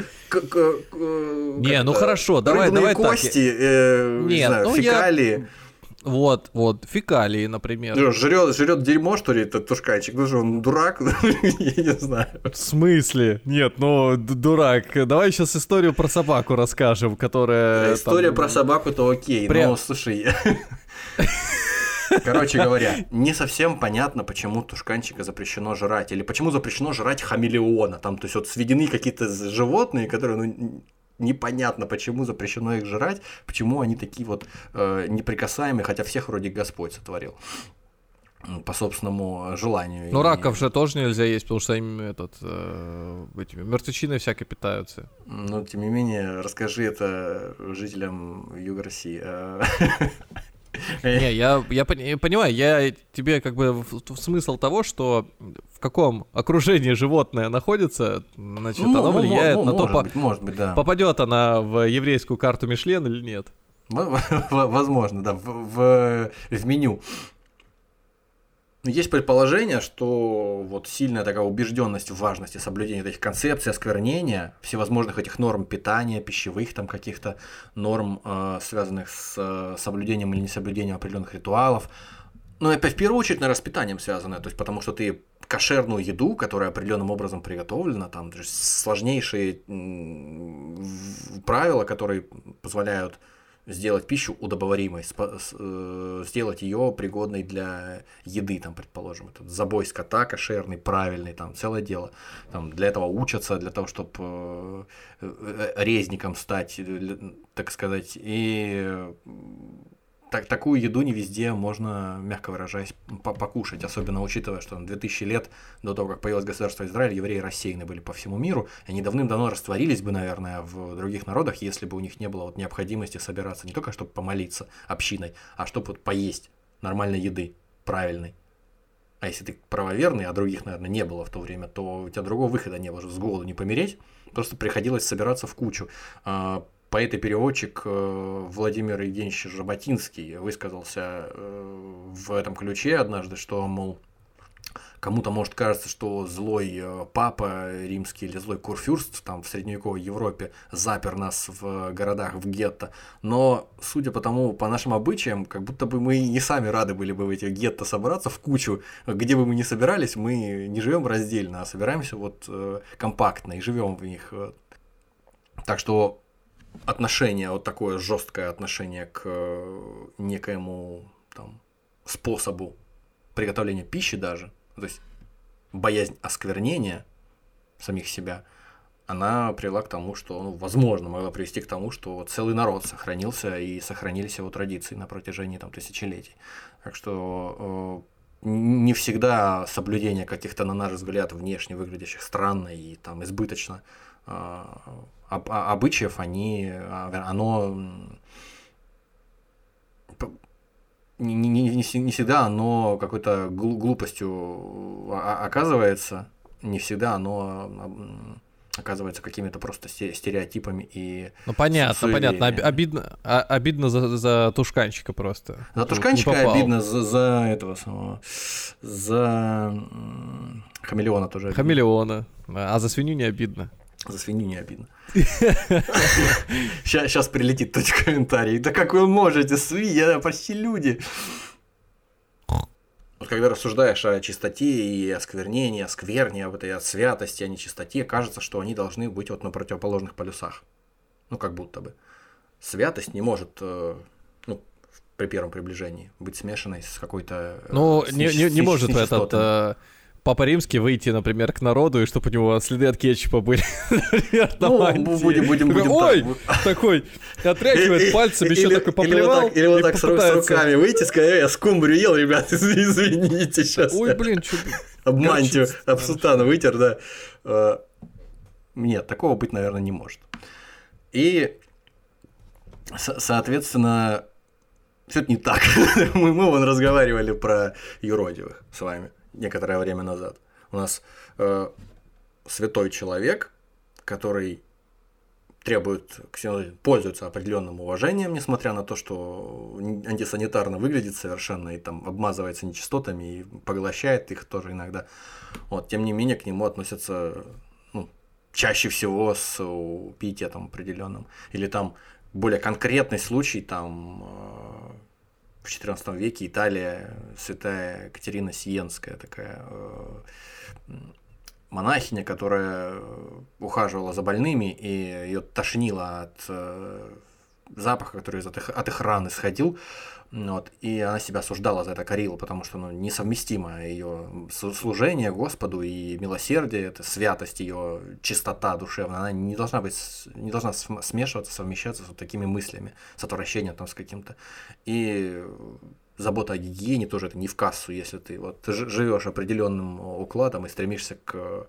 C: Не, ну хорошо, давай- давай так,
D: кости, э, не знаю,
C: ну
D: фекалии.
C: Вот, вот, фекалии, например.
D: Ну, Жрет, жрет дерьмо, что ли, этот тушканчик? Ну же он дурак, я не знаю.
C: В смысле? Нет, ну, дурак, давай сейчас историю про собаку расскажем, которая...
D: История
C: там-
D: про собаку-то окей,
C: Прям-
D: но слушай. Короче говоря, не совсем понятно, почему тушканчика запрещено жрать, или почему запрещено жрать хамелеона. Там, то есть, вот сведены какие-то животные, которые, ну, непонятно, почему запрещено их жрать, почему они такие вот э, неприкасаемые, хотя всех вроде Господь сотворил. По собственному желанию.
C: Ну,
D: И-
C: раков же тоже нельзя есть, потому что им этот, э, этими мертвечиной всякой питаются.
D: Но, тем не менее, расскажи это жителям Юга России. Э,
C: Не, я, я пони- я понимаю, я тебе как бы в, в смысл того, что в каком окружении животное находится, значит,
D: ну,
C: оно
D: мо-
C: влияет
D: мо-
C: на то, по-
D: быть, может быть, да.
C: попадет она в еврейскую карту Мишлен или нет.
D: Возможно, да, в, в, в меню. Ну, Есть предположение, что вот сильная такая убежденность в важности соблюдения этих концепций, осквернения, всевозможных этих норм питания, пищевых там каких-то норм, э, связанных с э, соблюдением или несоблюдением определенных ритуалов. Ну, это в первую очередь, наверное, с питанием связано, то есть потому что ты кошерную еду, которая определенным образом приготовлена, там сложнейшие правила, которые позволяют сделать пищу удобоваримой, э, сделать ее пригодной для еды, там, предположим, этот забой скота кошерный, правильный, там, целое дело. Там, для этого учатся, для того, чтобы резником стать, э, л- так сказать, и э, так, такую еду не везде можно, мягко выражаясь, по- покушать, особенно учитывая, что там 2000 лет до того, как появилось государство Израиль, евреи рассеяны были по всему миру, они давным-давно растворились бы, наверное, в других народах, если бы у них не было вот необходимости собираться не только, чтобы помолиться общиной, а чтобы вот поесть нормальной еды, правильной. А если ты правоверный, а других, наверное, не было в то время, то у тебя другого выхода не было, с голоду не помереть, просто приходилось собираться в кучу. Поэт и переводчик э, Владимир Евгеньевич Жаботинский высказался э, в этом ключе однажды, что, мол, кому-то может кажется, что злой э, папа римский или злой курфюрст там в средневековой Европе запер нас в городах, в гетто. Но, судя по тому, по нашим обычаям, как будто бы мы не сами рады были бы в этих гетто собраться в кучу, где бы мы ни собирались, мы не живем раздельно, а собираемся вот компактно и живем в них. Так что отношение, вот такое жесткое отношение к э, некоему там, способу приготовления пищи даже, то есть боязнь осквернения самих себя, она привела к тому, что, ну, возможно, могла привести к тому, что целый народ сохранился и сохранились его традиции на протяжении там, тысячелетий. Так что э, не всегда соблюдение каких-то, на наш взгляд, внешне выглядящих странно и там избыточно а- обычаев, они, а, оно не, не, не, не се- не всегда оно какой-то глу- глупостью а- а- оказывается, не всегда оно оказывается какими-то просто сте- стереотипами и
C: Ну понятно,
D: суевериями.
C: понятно. Оби- обидно, обидно за, за тушканчика просто.
D: За Тушканчика обидно, за, за этого самого, за хамелеона тоже обидно.
C: Хамелеона. А за свинью не обидно.
D: За свинью не обидно. Сейчас прилетит тот комментарий. Да как вы можете, свинья, почти люди. Вот когда рассуждаешь о чистоте и осквернении, о скверне, об этой о святости, о нечистоте, кажется, что они должны быть вот на противоположных полюсах. Ну, как будто бы. Святость не может, э, ну, при первом приближении, быть смешанной с какой-то... э,
C: Ну,
D: с
C: не, не, не может этот э, Папа Римский выйти, например, к народу, и чтобы у него следы от кетчупа были, например, на
D: Ну,
C: мантии.
D: будем- будем-
C: Такой,
D: будем
C: Ой,
D: так.
C: такой, отряхивает пальцами, еще такой поплевал
D: так- Или вот так с руками выйти, сказать, «Эй, я скумбрию ел, ребят, изв- извините, сейчас.
C: Ой, блин, что
D: Об мантию,
C: горчица,
D: об сутану вытер, да. Э, Нет, такого быть, наверное, не может. И, со- соответственно, все это не так. мы, мы вон разговаривали про юродивых с вами некоторое время назад. У нас э, святой человек, который требует, пользуется определенным уважением, несмотря на то, что антисанитарно выглядит совершенно и там обмазывается нечистотами и поглощает их тоже иногда. Вот, тем не менее, к нему относятся ну, чаще всего с пиететом определенным. Или там более конкретный случай, там э, в XIV веке Италия, святая Катерина Сиенская такая э, монахиня, которая ухаживала за больными, и ее тошнило от э, запаха, который от их, от их ран исходил. Вот, и она себя осуждала за это, корила, потому что ну, несовместимо ее служение Господу и милосердие, это святость ее, чистота душевная, она не должна быть, не должна см- смешиваться, совмещаться с вот такими мыслями, с отвращением там, с каким-то. И забота о гигиене тоже это не в кассу, если ты вот живешь определенным укладом и стремишься к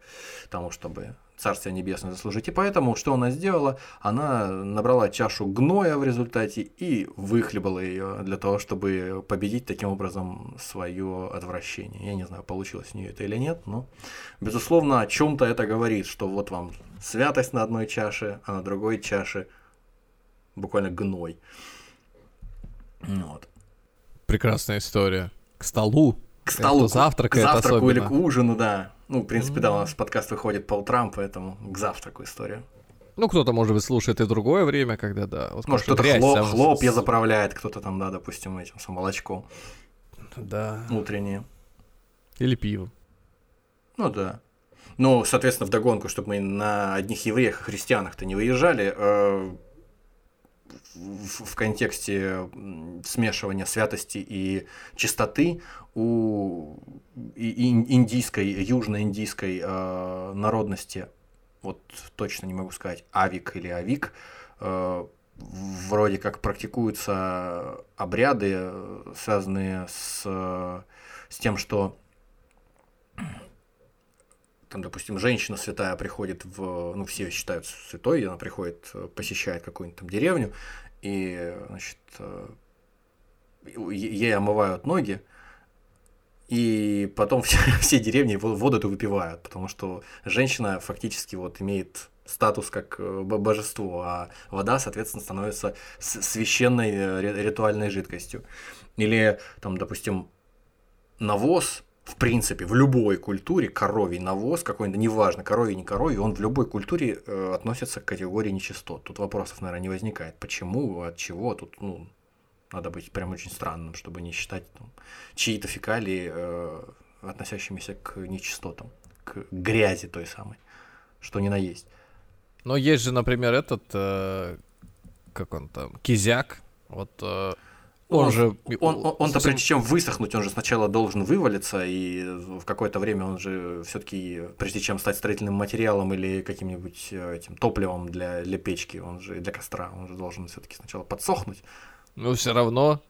D: тому, чтобы Царствие Небесное заслужить. И поэтому, что она сделала? Она набрала чашу гноя в результате и выхлебала ее для того, чтобы победить таким образом свое отвращение. Я не знаю, получилось у нее это или нет, но, безусловно, о чем-то это говорит, что вот вам святость на одной чаше, а на другой чаше буквально гной. Вот.
C: Прекрасная история. К столу
D: к столу,
C: Кто завтракает
D: к завтраку или к ужину, да. Ну, в принципе, да, у нас подкаст выходит по утрам, поэтому к завтраку история.
C: Ну, кто-то, может быть, слушает и другое время, когда, да. Вот
D: Может, кто-то хлоп,
C: там-
D: хлопья заправляет, кто-то там, да, допустим, этим с молочком
C: Да.
D: утреннее.
C: Или пиво.
D: Ну да. Ну, соответственно, вдогонку, чтобы мы на одних евреях и христианах-то не выезжали, э, в, в контексте смешивания святости и чистоты у индийской, южноиндийской э, народности, вот точно не могу сказать, авик или авик, э, вроде как практикуются обряды, э, связанные с, э, с тем, что там, допустим, женщина святая приходит в, ну, все считают святой, и она приходит, э, посещает какую-нибудь там деревню, и, значит, э, ей омывают ноги, и потом все, все деревни во- воду эту выпивают, потому что женщина фактически вот имеет статус как э, бо- божество, а вода, соответственно, становится священной ри- ритуальной жидкостью. Или, там, допустим, навоз, в принципе, в любой культуре коровий навоз, какой-нибудь, неважно, коровий, не коровий, он в любой культуре э, относится к категории нечистот. Тут вопросов, наверное, не возникает. Почему, от чего, тут, ну, надо быть прям очень странным, чтобы не считать там, чьи-то фекалии, э, относящимися к нечистотам, к грязи той самой, что ни на есть.
C: Но есть же, например, этот, э, как он там, кизяк. Вот э, он, же...
D: Он, он, он-то
C: совсем-
D: прежде чем высохнуть, он же сначала должен вывалиться, и в какое-то время он же все-таки, прежде чем стать строительным материалом или каким-нибудь э, этим топливом для, для печки, он же для костра, он же должен все-таки сначала подсохнуть.
C: Ну, все равно.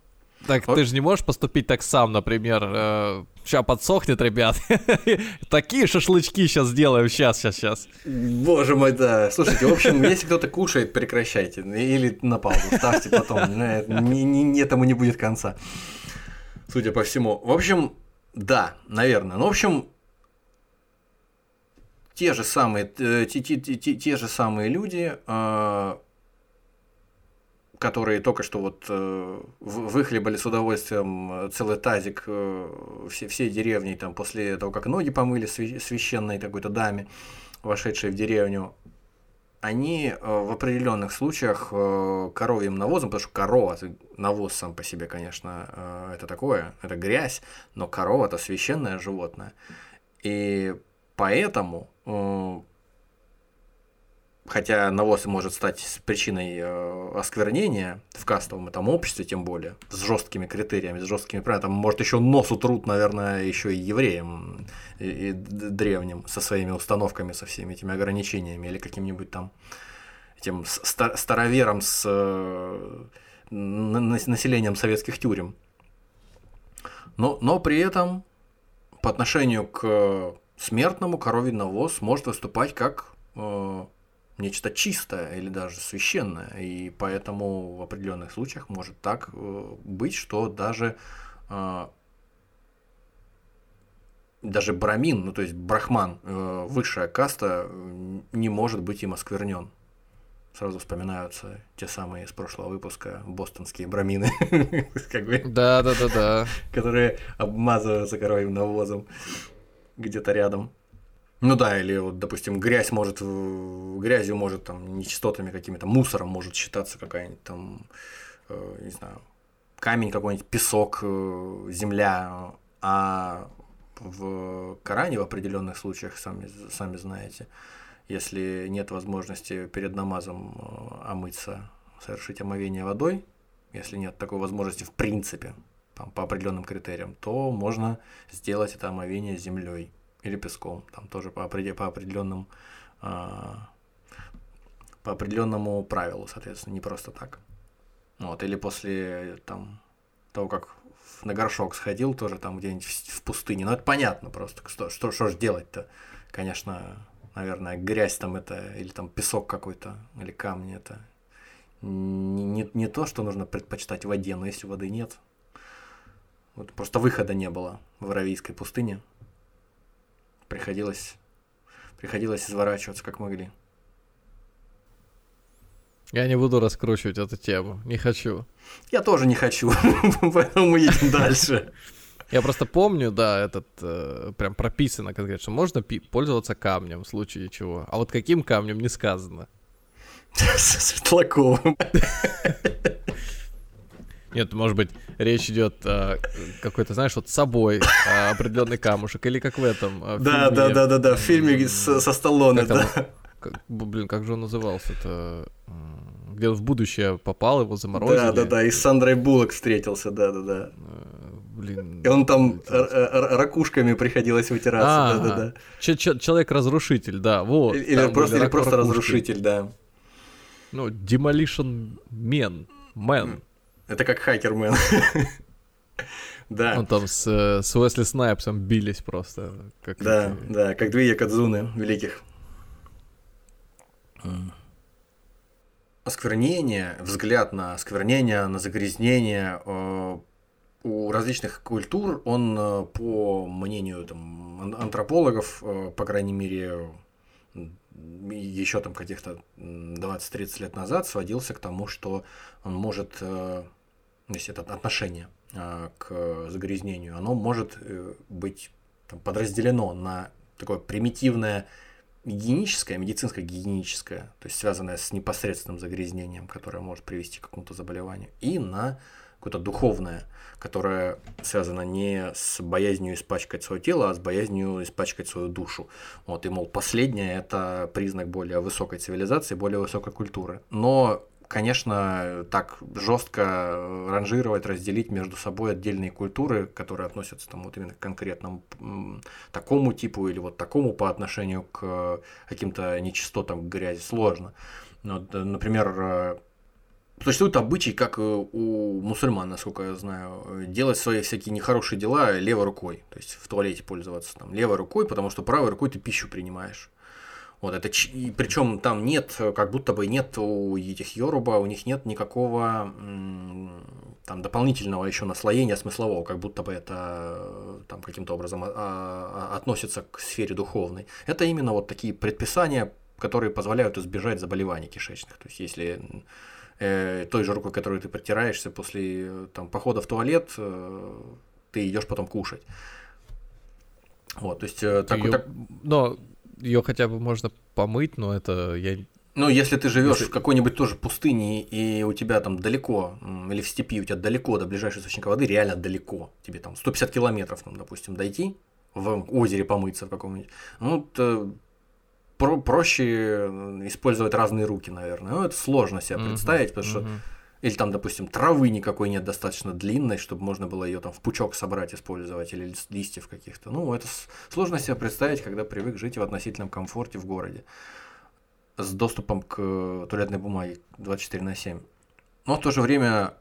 C: Так ты же не можешь поступить так сам, например. сейчас подсохнет, ребят. Такие шашлычки сейчас сделаем. Сейчас, сейчас, сейчас.
D: Боже мой, да. Слушайте, в общем, если кто-то кушает, прекращайте. Или на паузу ставьте потом. Ни- Этому не будет конца. Судя по всему. В общем, да, наверное. Ну, в общем, те же самые, э, те, те- те- те- же самые люди, э, которые только что вот э, выхлебали с удовольствием э, целый тазик э, все, всей деревни там после того, как ноги помыли свя- священной какой-то даме, вошедшей в деревню, они э, в определенных случаях э, коровьим навозом, потому что корова, навоз сам по себе, конечно, э, это такое, это грязь, но корова это священное животное. И поэтому, э, хотя навоз может стать причиной э, осквернения в кастовом этом обществе, тем более, с жесткими критериями, с жесткими правилами, там, может, еще нос утрут, наверное, еще и евреям и, и древним со своими установками, со всеми этими ограничениями, или каким-нибудь там этим с- ста- старовером с э, на- населением советских тюрем. Но, но при этом по отношению к смертному коровий навоз может выступать как э, нечто чистое или даже священное. И поэтому в определенных случаях может так э, быть, что даже э, даже брамин, ну то есть брахман, э, высшая каста, не может быть им осквернен. Сразу вспоминаются те самые из прошлого выпуска бостонские брамины,
C: Да, да, да, да.
D: которые обмазываются коровьим навозом где-то рядом. Ну да, или вот, допустим, грязь может, в- грязью может там нечистотами какими-то, мусором может считаться какая-нибудь там, э, не знаю, камень какой-нибудь, песок, э, земля, а в Коране в определенных случаях, сами, сами знаете, если нет возможности перед намазом э, омыться, совершить омовение водой, если нет такой возможности в принципе, там, по определенным критериям, то можно сделать это омовение землей или песком, там тоже по, по определенным а, по определенному правилу, соответственно, не просто так. Вот, или после там того, как на горшок сходил, тоже там где-нибудь в, в пустыне. Ну, это понятно просто, что, что, что ж делать-то. Конечно, наверное, грязь там это, или там песок какой-то, или камни это не, не, не то, что нужно предпочитать воде, но если воды нет, вот просто выхода не было в Аравийской пустыне. Приходилось, приходилось изворачиваться как могли.
C: Я не буду раскручивать эту тему. Не хочу.
D: Я тоже не хочу, поэтому мы едем дальше.
C: Я просто помню, да, этот э, прям прописано конкретно, что можно пи- пользоваться камнем в случае чего. А вот каким камнем не сказано.
D: Светлаковым.
C: Нет, может быть, речь идет э, какой-то, знаешь, вот с собой э, определенный камушек, или как в этом. э,
D: Да,
C: фильме,
D: да, да, да, да, в фильме с- со Сталлоне, да.
C: как- блин, как же он назывался-то? Где он в будущее попал, его заморозили.
D: Да, да, да, и с Сандрой Буллок встретился, да, да, да.
C: Э, Блин.
D: И он там р- ракушками приходилось вытираться,
C: А,
D: да, да, да.
C: Человек-разрушитель, да, вот.
D: Или просто, или просто разрушитель, да.
C: Ну, Demolition Man. Man.
D: Это как хакермен. Да,
C: Он там с, с Уэсли Снайпсом бились просто. Как
D: да,
C: эти-
D: да, как две Якадзуны великих. Осквернение, взгляд на осквернение, на загрязнение э, у различных культур, он, э, по мнению там, ан- антропологов, э, по крайней мере, еще там каких-то м, 20-30 лет назад сводился к тому, что он может, э, то есть это отношение э, к загрязнению, оно может э, быть там, подразделено на такое примитивное гигиеническое, медицинское гигиеническое, то есть связанное с непосредственным загрязнением, которое может привести к какому-то заболеванию, и на какое-то духовное, которое связано не с боязнью испачкать свое тело, а с боязнью испачкать свою душу. Вот, и, мол, последнее – это признак более высокой цивилизации, более высокой культуры. Но, конечно, так жестко ранжировать, разделить между собой отдельные культуры, которые относятся там, вот именно к конкретному такому типу или вот такому по отношению к каким-то нечистотам, к грязи, сложно. Э, например, э, Существует обычай, как э, у мусульман, насколько я знаю, делать свои всякие нехорошие дела левой рукой. То есть в туалете пользоваться там левой рукой, потому что правой рукой ты пищу принимаешь. Вот это причем там нет, э, как будто бы нет у этих Йоруба, у них нет никакого там дополнительного еще наслоения смыслового, как будто бы это э, там каким-то образом а, а, относится к сфере духовной. Это именно вот такие предписания, которые позволяют избежать заболеваний кишечных. То есть если э, той же рукой, которой ты протираешься после э, там, похода в туалет, э, ты идешь потом кушать. Вот, то есть э, так,
C: Её-
D: так-
C: Но ее хотя бы можно помыть, но это я...
D: Ну, если ты живешь
C: Если-
D: в какой-нибудь тоже пустыне, и у тебя там далеко, или в степи, у тебя далеко до ближайшего источника воды, реально далеко, тебе там 150 километров, ну, допустим, дойти, в озере помыться в каком-нибудь, ну, это про- проще э, использовать разные руки, наверное. Ну, это сложно себе представить, потому что
C: мгм.
D: Или там, допустим, травы никакой нет достаточно длинной, чтобы можно было ее там в пучок собрать, использовать, или лист- листьев каких-то. Ну, это сложно себе представить, когда привык жить в относительном комфорте в городе с доступом к туалетной бумаге 24 на 7. Но в то же время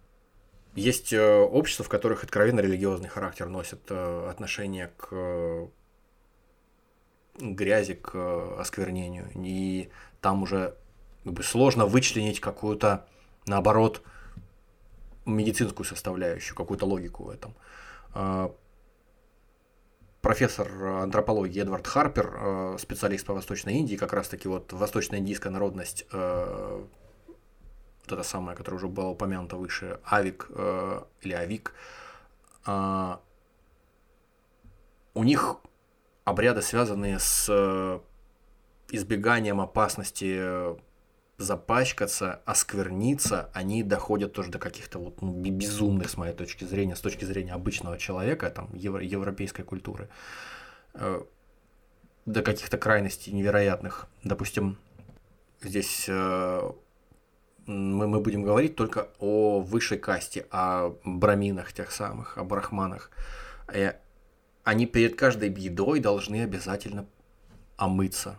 D: есть э, общества, в которых откровенно религиозный характер носит э, отношение к грязи, к осквернению. И там уже как бы, сложно вычленить какую-то, наоборот, медицинскую составляющую, какую-то логику в этом. Э, Профессор антропологии Эдвард Харпер, э, специалист по Восточной Индии, как раз-таки вот восточно-индийская народность, э, вот это самое, которое уже было упомянуто выше, Авик или Авик, а, у них обряды, связанные с избеганием опасности запачкаться, оскверниться, они доходят тоже до каких-то вот ну, безумных, с моей точки зрения, с точки зрения обычного человека, там, евро- европейской культуры, э, до каких-то крайностей невероятных. Допустим, здесь э, мы, мы будем говорить только о высшей касте, о браминах тех самых, о брахманах. Э, Они перед каждой едой должны обязательно омыться.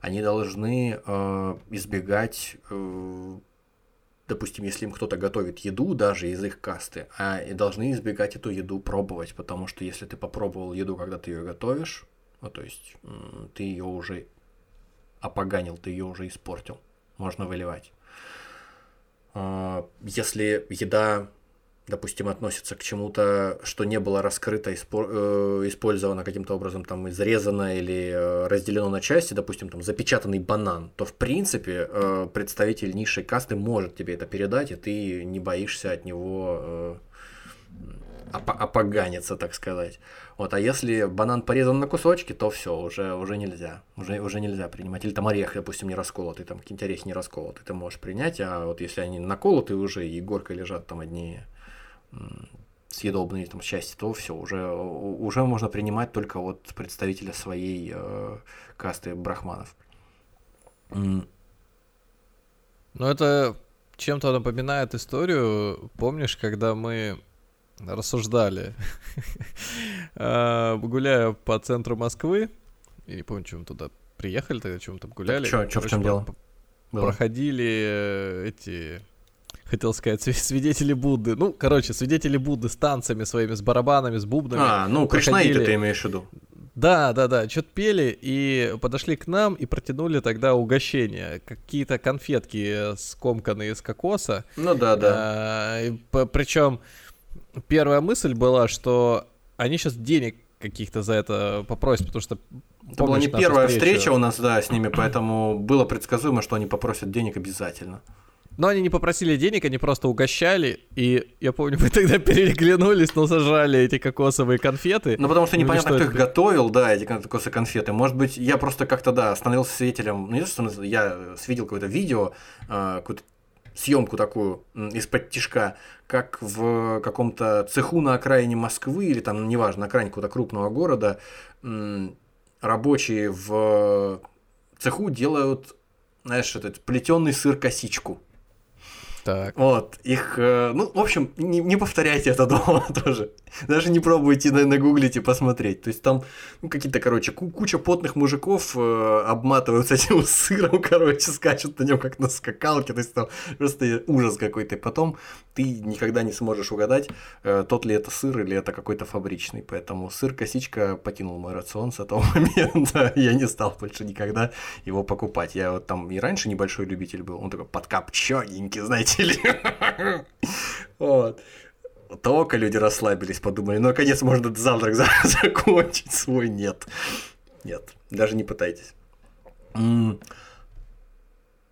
D: Они должны э, избегать, э, допустим, если им кто-то готовит еду, даже из их касты, а и должны избегать эту еду пробовать, потому что если ты попробовал еду, когда ты ее готовишь, ну, то есть м, ты ее уже опоганил, ты ее уже испортил, можно выливать. А, Если еда, допустим, относится к чему-то, что не было раскрыто, э, использовано каким-то образом, там, изрезано или э, разделено на части, допустим, там, запечатанный банан, то, в принципе, э, представитель низшей касты может тебе это передать, и ты не боишься от него э, опо- опоганится, так сказать. Вот, а если банан порезан на кусочки, то все, уже, уже нельзя. Уже, уже нельзя принимать. Или там орех, допустим, не расколотый, там какие-нибудь орехи не расколотые, ты можешь принять, а вот если они наколоты уже и горкой лежат там одни съедобные там части, то все, уже, уже можно принимать только вот представителя своей э, касты брахманов. М,
C: Ну, это чем-то напоминает историю, помнишь, когда мы рассуждали, э, гуляя по центру Москвы, я не помню, чем туда приехали тогда, чем там гуляли.
D: чё в чём дело?
C: Проходили э, эти, хотел сказать, сви- свидетели Будды. Ну, короче, свидетели Будды с танцами своими, с барабанами, с бубнами.
D: А, ну, Кришнаиты
C: проходили-
D: ты имеешь в виду.
C: Да, да, да, что-то пели и подошли к нам и протянули тогда угощение. Какие-то конфетки скомканные из кокоса.
D: Ну да, да.
C: Причем первая мысль была, что они сейчас денег каких-то за это попросят, потому что...
D: Это была не первая встреча у нас, да, с ними, поэтому было предсказуемо, что они попросят денег обязательно.
C: Но они не попросили денег, они просто угощали, и я помню, мы тогда переглянулись, но сожрали эти кокосовые конфеты.
D: Ну, потому что
C: Ну,
D: непонятно, кто
C: это?
D: их готовил, да, эти кокосы конфеты. Может быть, я просто как-то, да, становился свидетелем, ну, не то, что я э, видел какое-то видео, э, какую-то съемку такую из-под тишка, как в каком-то цеху на окраине Москвы, или там, неважно, на окраине какого-то крупного города, рабочие в цеху делают, знаешь, этот плетеный сыр-косичку.
C: Так.
D: Вот, их, э, ну, в общем, не, не повторяйте это дома тоже. Даже не пробуйте на- нагуглить и посмотреть. То есть там ну, какие-то, короче, ку- куча потных мужиков э, обматываются этим сыром, короче, скачут на нем как на скакалке. То есть там просто ужас какой-то. И потом ты никогда не сможешь угадать, э, тот ли это сыр или это какой-то фабричный. Поэтому сыр-косичка покинул мой рацион с этого момента. Я не стал больше никогда его покупать. Я вот там и раньше небольшой любитель был. Он такой подкопчененький, знаете ли. Вот. Только люди расслабились, подумали, ну, наконец можно завтрак за- закончить свой. Нет. Нет, даже не пытайтесь.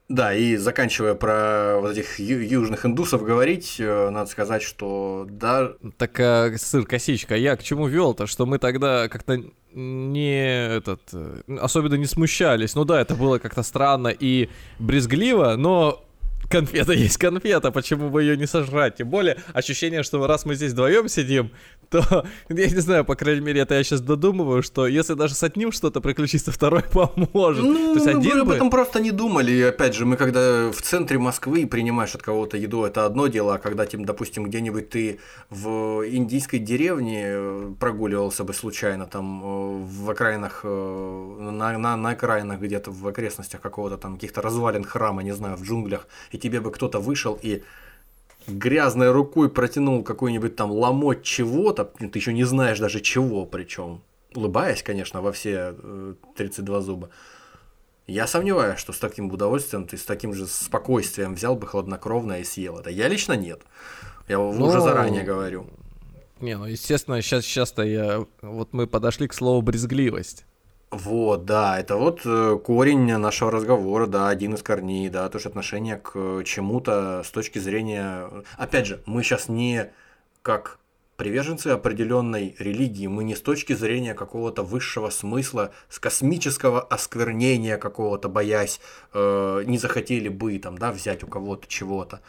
D: Да, и заканчивая про вот этих южных индусов говорить, э, надо сказать, что да,
C: Так а, сыр косичка, я к чему вел-то, что мы тогда как-то не этот э, особенно не смущались. Ну да, это было как-то странно и брезгливо, но конфета есть конфета, почему бы ее не сожрать? Тем более ощущение, что раз мы здесь вдвоем сидим, то я не знаю, по крайней мере, это я сейчас додумываю, что если даже с одним что-то приключится, второй поможет.
D: Ну,
C: То есть
D: мы
C: один
D: об
C: бы...
D: этом просто не думали. И опять же, мы когда в центре Москвы принимаешь от кого-то еду, это одно дело, а когда, тем, допустим, где-нибудь ты в индийской деревне э, прогуливался бы случайно, там, э, в окраинах, э, на, на, на окраинах где-то в окрестностях какого-то там, каких-то развалин храма, не знаю, в джунглях, и тебе бы кто-то вышел и грязной рукой протянул какой-нибудь там ломоть чего-то, ты еще не знаешь даже чего, причем улыбаясь, конечно, во все э, 32 зуба. Я сомневаюсь, что с таким удовольствием ты с таким же спокойствием взял бы хладнокровно и съел это. Я лично нет. Я
C: Ну,
D: уже заранее говорю.
C: Не, ну естественно, сейчас часто я... Вот мы подошли к слову брезгливость.
D: Вот, да, это вот э, корень нашего разговора, да, один из корней, да, то есть отношение к чему-то с точки зрения... Опять же, мы сейчас не как приверженцы определенной религии, мы не с точки зрения какого-то высшего смысла, с космического осквернения какого-то, боясь, э, не захотели бы там, да, взять у кого-то чего-то,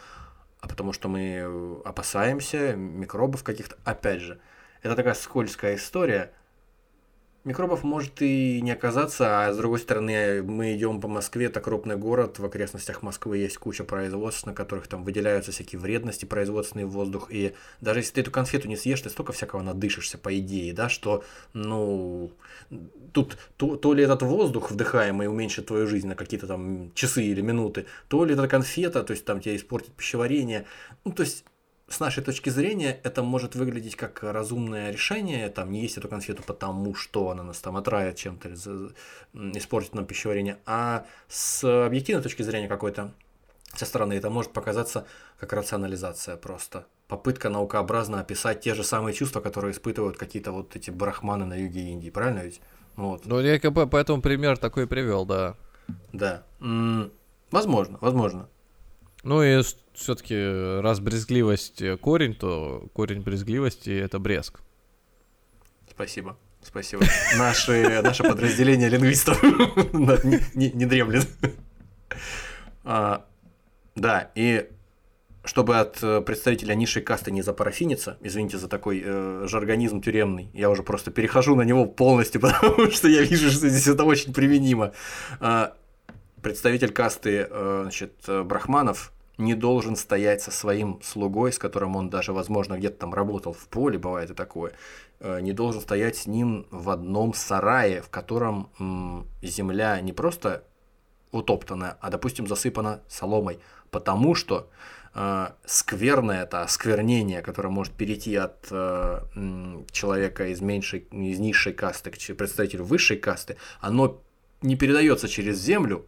D: а потому что мы э, опасаемся микробов каких-то. Опять же, это такая скользкая история. Микробов может и не оказаться, а с другой стороны, мы идем по Москве, это крупный город, в окрестностях Москвы есть куча производств, на которых там выделяются всякие вредности производственный воздух, и даже если ты эту конфету не съешь, ты столько всякого надышишься, по идее, да, что, ну, тут то, то ли этот воздух вдыхаемый уменьшит твою жизнь на какие-то там часы или минуты, то ли эта конфета, то есть там тебе испортит пищеварение, ну, то есть с нашей точки зрения это может выглядеть как разумное решение, там не есть эту конфету потому, что она нас там отравит чем-то, м, испортит нам пищеварение, а с объективной точки зрения какой-то со стороны это может показаться как рационализация просто. Попытка наукообразно описать те же самые чувства, которые испытывают какие-то вот эти брахманы на юге Индии, правильно ведь? Вот.
C: Ну, я поэтому пример такой привел, да.
D: Да. М, Возможно, возможно.
C: Ну и все-таки раз брезгливость э, корень, то корень брезгливости это брезг.
D: Спасибо. Спасибо. Наши, наше подразделение лингвистов не, не, не дремлет. А, да, и чтобы от э, представителя низшей касты не запарафиниться, извините за такой э, жаргонизм тюремный, я уже просто перехожу на него полностью, потому что я вижу, что здесь это очень применимо. Э, представитель касты э, значит, э, брахманов не должен стоять со своим слугой, с которым он даже, возможно, где-то там работал в поле, бывает и такое, э, не должен стоять с ним в одном сарае, в котором земля не просто утоптанная, а, допустим, засыпана соломой, потому что э, скверное это осквернение, которое может перейти от э, человека из меньшей, из низшей касты к представителю высшей касты, оно не передается через землю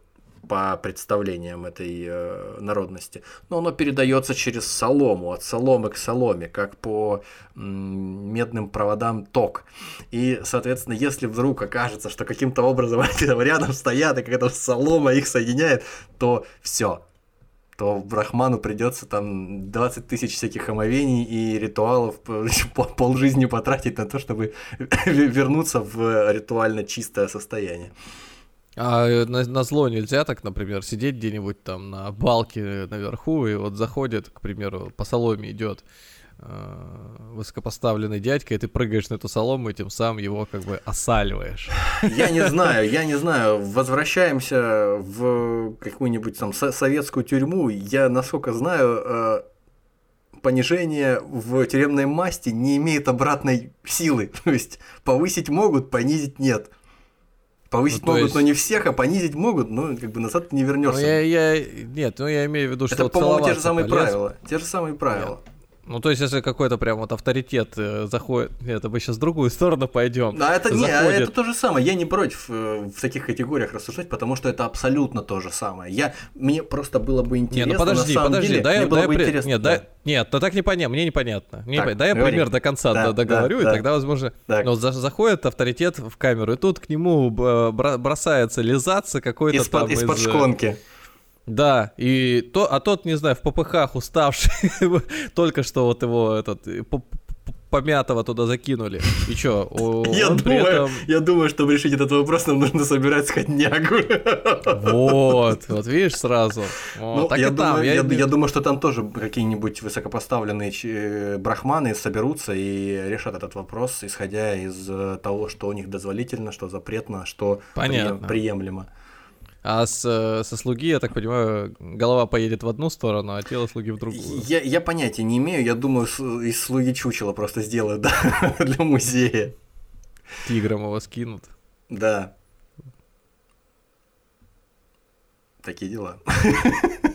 D: по представлениям этой э, народности, но оно передается через солому, от соломы к соломе, как по м, медным проводам ток. И, соответственно, если вдруг окажется, что каким-то образом они там рядом стоят, и какая-то солома их соединяет, то все, то Брахману придется там 20 тысяч всяких омовений и ритуалов по- полжизни потратить на то, чтобы вернуться в ритуально чистое состояние.
C: А на, на зло нельзя так, например, сидеть где-нибудь там на балке наверху, и вот заходит, к примеру, по соломе идет э, высокопоставленный дядька, и ты прыгаешь на эту солому, и тем самым его как бы осаливаешь.
D: Я не знаю, я не знаю. Возвращаемся в какую-нибудь там со- советскую тюрьму. Я, насколько знаю, э, понижение в тюремной масти не имеет обратной силы. То есть повысить могут, понизить нет. Повысить
C: Ну,
D: могут,
C: есть-
D: но не всех, а понизить могут, но как бы назад ты не
C: Ну,
D: вернешься.
C: я, я, нет, ну я имею в виду, что
D: Это, по-моему, те же самые
C: полез.
D: правила. Те же самые правила.
C: Ну, то есть, если какой-то прям вот авторитет э, заходит... Нет, мы сейчас в другую сторону пойдем.
D: А это не, а
C: Заходит.
D: это то же самое. Я не против э, в таких категориях рассуждать, потому что это абсолютно то же самое. Я мне просто было бы
C: Не,
D: интересно.
C: ну подожди,
D: на самом
C: подожди,
D: деле,
C: дай,
D: мне было
C: дай
D: бы
C: при-
D: интересно.
C: Нет,
D: да.
C: дай... Нет, ну так непонятно, мне непонятно. Мне
D: Так,
C: непонятно. Дай я
D: говори.
C: пример до конца
D: Да,
C: договорю,
D: да,
C: и
D: да.
C: тогда, возможно...
D: Так.
C: Ну, за- заходит авторитет в камеру, и тут к нему бра- бросается лизаться какой-то
D: Из-под,
C: там
D: из-под
C: из, э,
D: шконки.
C: Да, и то, а тот, не знаю, в попыхах уставший, только что вот его этот э, помятого туда закинули. И чё,
D: Я думаю,
C: этом...
D: я думаю, чтобы решить этот вопрос, нам нужно собирать сходнягу.
C: Вот, вот видишь сразу.
D: Ну,
C: так
D: я,
C: и там.
D: думаю,
C: я
D: я,
C: не-
D: я думаю, что там тоже какие-нибудь высокопоставленные э, брахманы соберутся и решат этот вопрос, исходя из э, того, что у них дозволительно, что запретно, что
C: Понятно.
D: прием- приемлемо.
C: А с, со слуги, я так понимаю, голова поедет в одну сторону, а тело слуги в другую.
D: Я, я понятия не имею, я думаю, из слуги чучела просто сделают да, для музея.
C: Тигром его скинут.
D: Да. Такие дела.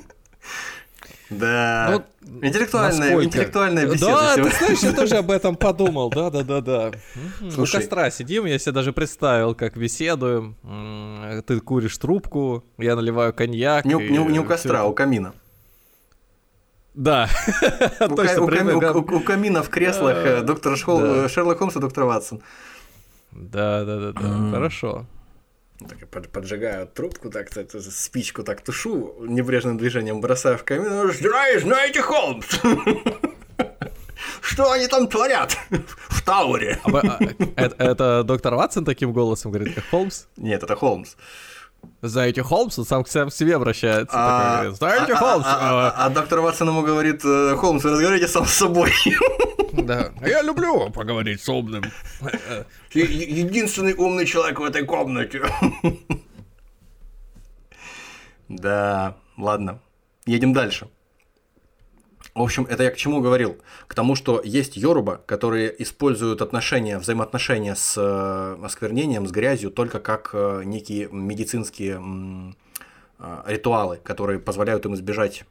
D: Да.
C: Ну,
D: Интеллектуальная,
C: насколько?
D: интеллектуальная беседа
C: Да, ты
D: сегодня.
C: знаешь, я тоже об этом подумал, да, да, да, да. Мгм. У
D: Слушай.
C: костра сидим, я себе даже представил, как беседуем. Ты куришь трубку, я наливаю коньяк.
D: Не, не не у костра, а у камина.
C: Да.
D: У,
C: Точно,
D: ка- у ками-
C: примерно.
D: у- у камина в креслах э, Шхол-
C: Да.
D: э, Шерлок Холмс и доктор Ватсон.
C: Да, да, да, да. Хорошо.
D: Так, я под- поджигаю трубку, так т- спичку так тушу, небрежным движением бросаю в камин. Знаешь, знаете, Холмс? Что они там творят в Тауре?
C: А а, Это это доктор Ватсон таким голосом говорит, как Холмс?
D: Нет, это Холмс.
C: Знаете, Холмс, он сам к себе обращается. такой
D: А
C: говорит, Знаете,
D: а-
C: Холмс?
D: а- а- а- а доктор Ватсон ему говорит, э, Холмс, вы разговариваете сам с собой.
C: Да. А Я люблю поговорить с умным.
D: Единственный умный человек в этой комнате. Да, ладно. Едем дальше. В общем, это я к чему говорил? К тому, что есть йоруба, которые используют отношения, взаимоотношения с э, осквернением, с грязью только как э, некие медицинские э, ритуалы, которые позволяют им избежать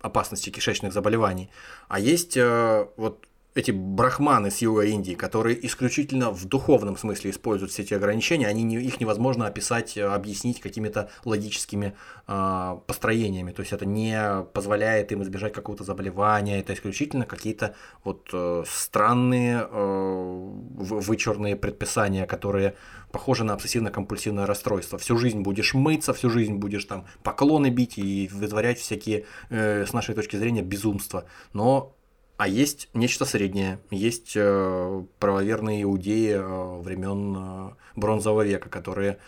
D: опасности кишечных заболеваний. А есть вот эти брахманы с юга Индии, которые исключительно в духовном смысле используют все эти ограничения, они не, их невозможно описать, э, объяснить какими-то логическими э, построениями. То есть это не позволяет им избежать какого-то заболевания, это исключительно какие-то вот э, странные э, вычурные предписания, которые похожи на обсессивно-компульсивное расстройство. Всю жизнь будешь мыться, всю жизнь будешь там поклоны бить и вытворять всякие, э, с нашей точки зрения, безумства. Но а есть нечто среднее, есть э, правоверные иудеи э, времен э, бронзового века, которые,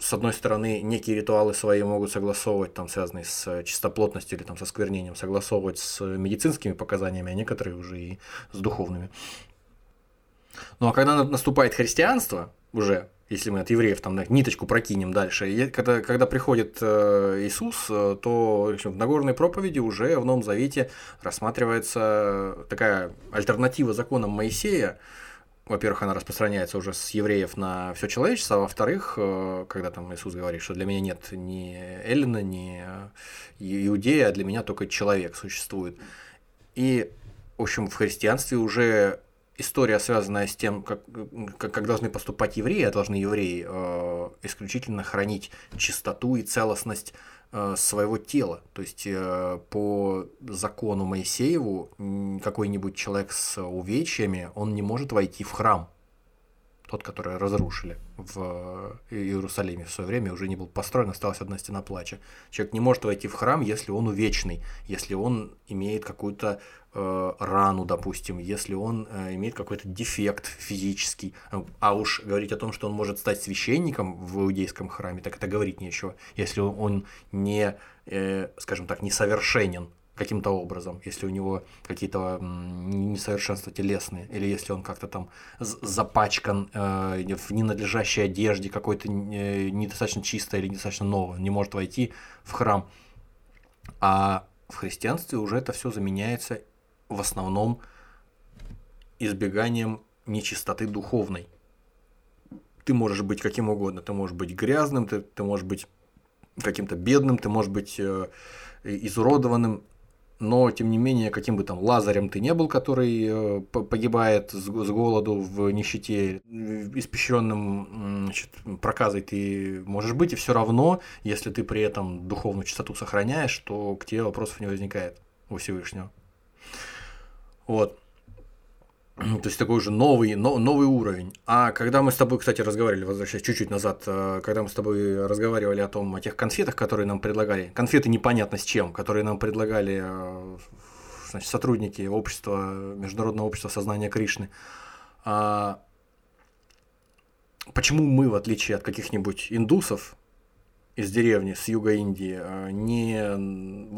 D: с одной стороны, некие ритуалы свои могут согласовывать, там, связанные с чистоплотностью или там, со сквернением, согласовывать с медицинскими показаниями, а некоторые уже и с духовными. Ну а когда наступает христианство, уже если мы от евреев там ниточку прокинем дальше, когда, когда приходит э, Иисус, э, то в, Нагорной проповеди уже в Новом Завете рассматривается такая альтернатива законам Моисея. Во-первых, она распространяется уже с евреев на все человечество, а во-вторых, э, когда там Иисус говорит, что для меня нет ни Эллина, ни Иудея, а для меня только человек существует. И, в общем, в христианстве уже история, связанная с тем, как, как, как должны поступать евреи, а должны евреи э, исключительно хранить чистоту и целостность э, своего тела. То есть э, по закону Моисееву какой-нибудь человек с увечьями, он не может войти в храм тот, который разрушили в Иерусалиме в свое время, уже не был построен, осталась одна стена плача. Человек не может войти в храм, если он увечный, если он имеет какую-то э, рану, допустим, если он э, имеет какой-то дефект физический. А уж говорить о том, что он может стать священником в иудейском храме, так это говорить нечего, если он не, э, скажем так, несовершенен каким-то образом, если у него какие-то несовершенства телесные, или если он как-то там запачкан э, в ненадлежащей одежде, какой-то э, недостаточно чистой или недостаточно новой, не может войти в храм. А в христианстве уже это все заменяется в основном избеганием нечистоты духовной. Ты можешь быть каким угодно, ты можешь быть грязным, ты, ты можешь быть каким-то бедным, ты можешь быть э, изуродованным, но тем не менее, каким бы там лазарем ты не был, который э, погибает с голоду в нищете, испещренным значит, проказой ты можешь быть, и все равно, если ты при этом духовную чистоту сохраняешь, то к тебе вопросов не возникает у Всевышнего. Вот. То есть такой уже новый, но, новый уровень. А когда мы с тобой, кстати, разговаривали, возвращаясь чуть-чуть назад, э, когда мы с тобой разговаривали о том, о тех конфетах, которые нам предлагали, конфеты непонятно с чем, которые нам предлагали э, значит, сотрудники общества, Международного общества сознания Кришны, а почему мы, в отличие от каких-нибудь индусов из деревни, с юга Индии, э, не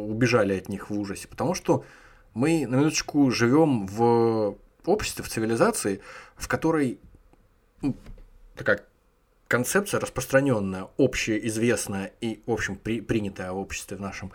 D: убежали от них в ужасе? Потому что мы, на минуточку, живем в обществе, в цивилизации, в которой ну, такая концепция распространенная, общеизвестная и, в общем, при, принятая в обществе в нашем,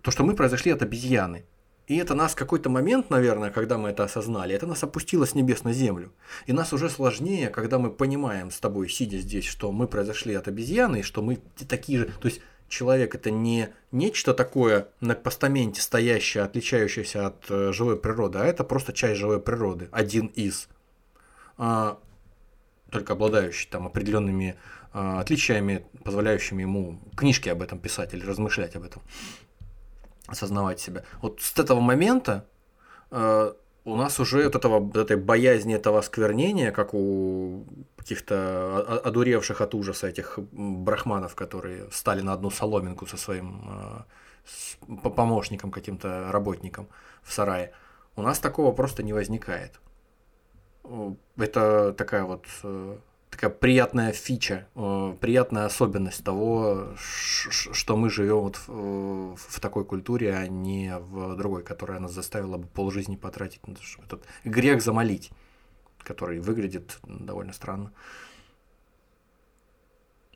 D: то, что мы произошли от обезьяны. И это нас какой-то момент, наверное, когда мы это осознали, это нас опустило с небес на землю. И нас уже сложнее, когда мы понимаем с тобой, сидя здесь, что мы произошли от обезьяны, и что мы такие же... То есть человек это не нечто такое на постаменте стоящее, отличающееся от э, живой природы, а это просто часть живой природы, один из, а, только обладающий там определенными а, отличиями, позволяющими ему книжки об этом писать или размышлять об этом, осознавать себя. Вот с этого момента э, у нас уже от этого, от этой боязни этого осквернения, как у каких-то одуревших от ужаса этих брахманов, которые стали на одну соломинку со своим э, помощником, каким-то работником в сарае, у нас такого просто не возникает. Это такая вот э, такая приятная фича, э, приятная особенность того, что мы живем вот в, в такой культуре, а не в другой, которая нас заставила бы полжизни потратить на этот грех замолить, который выглядит довольно странно.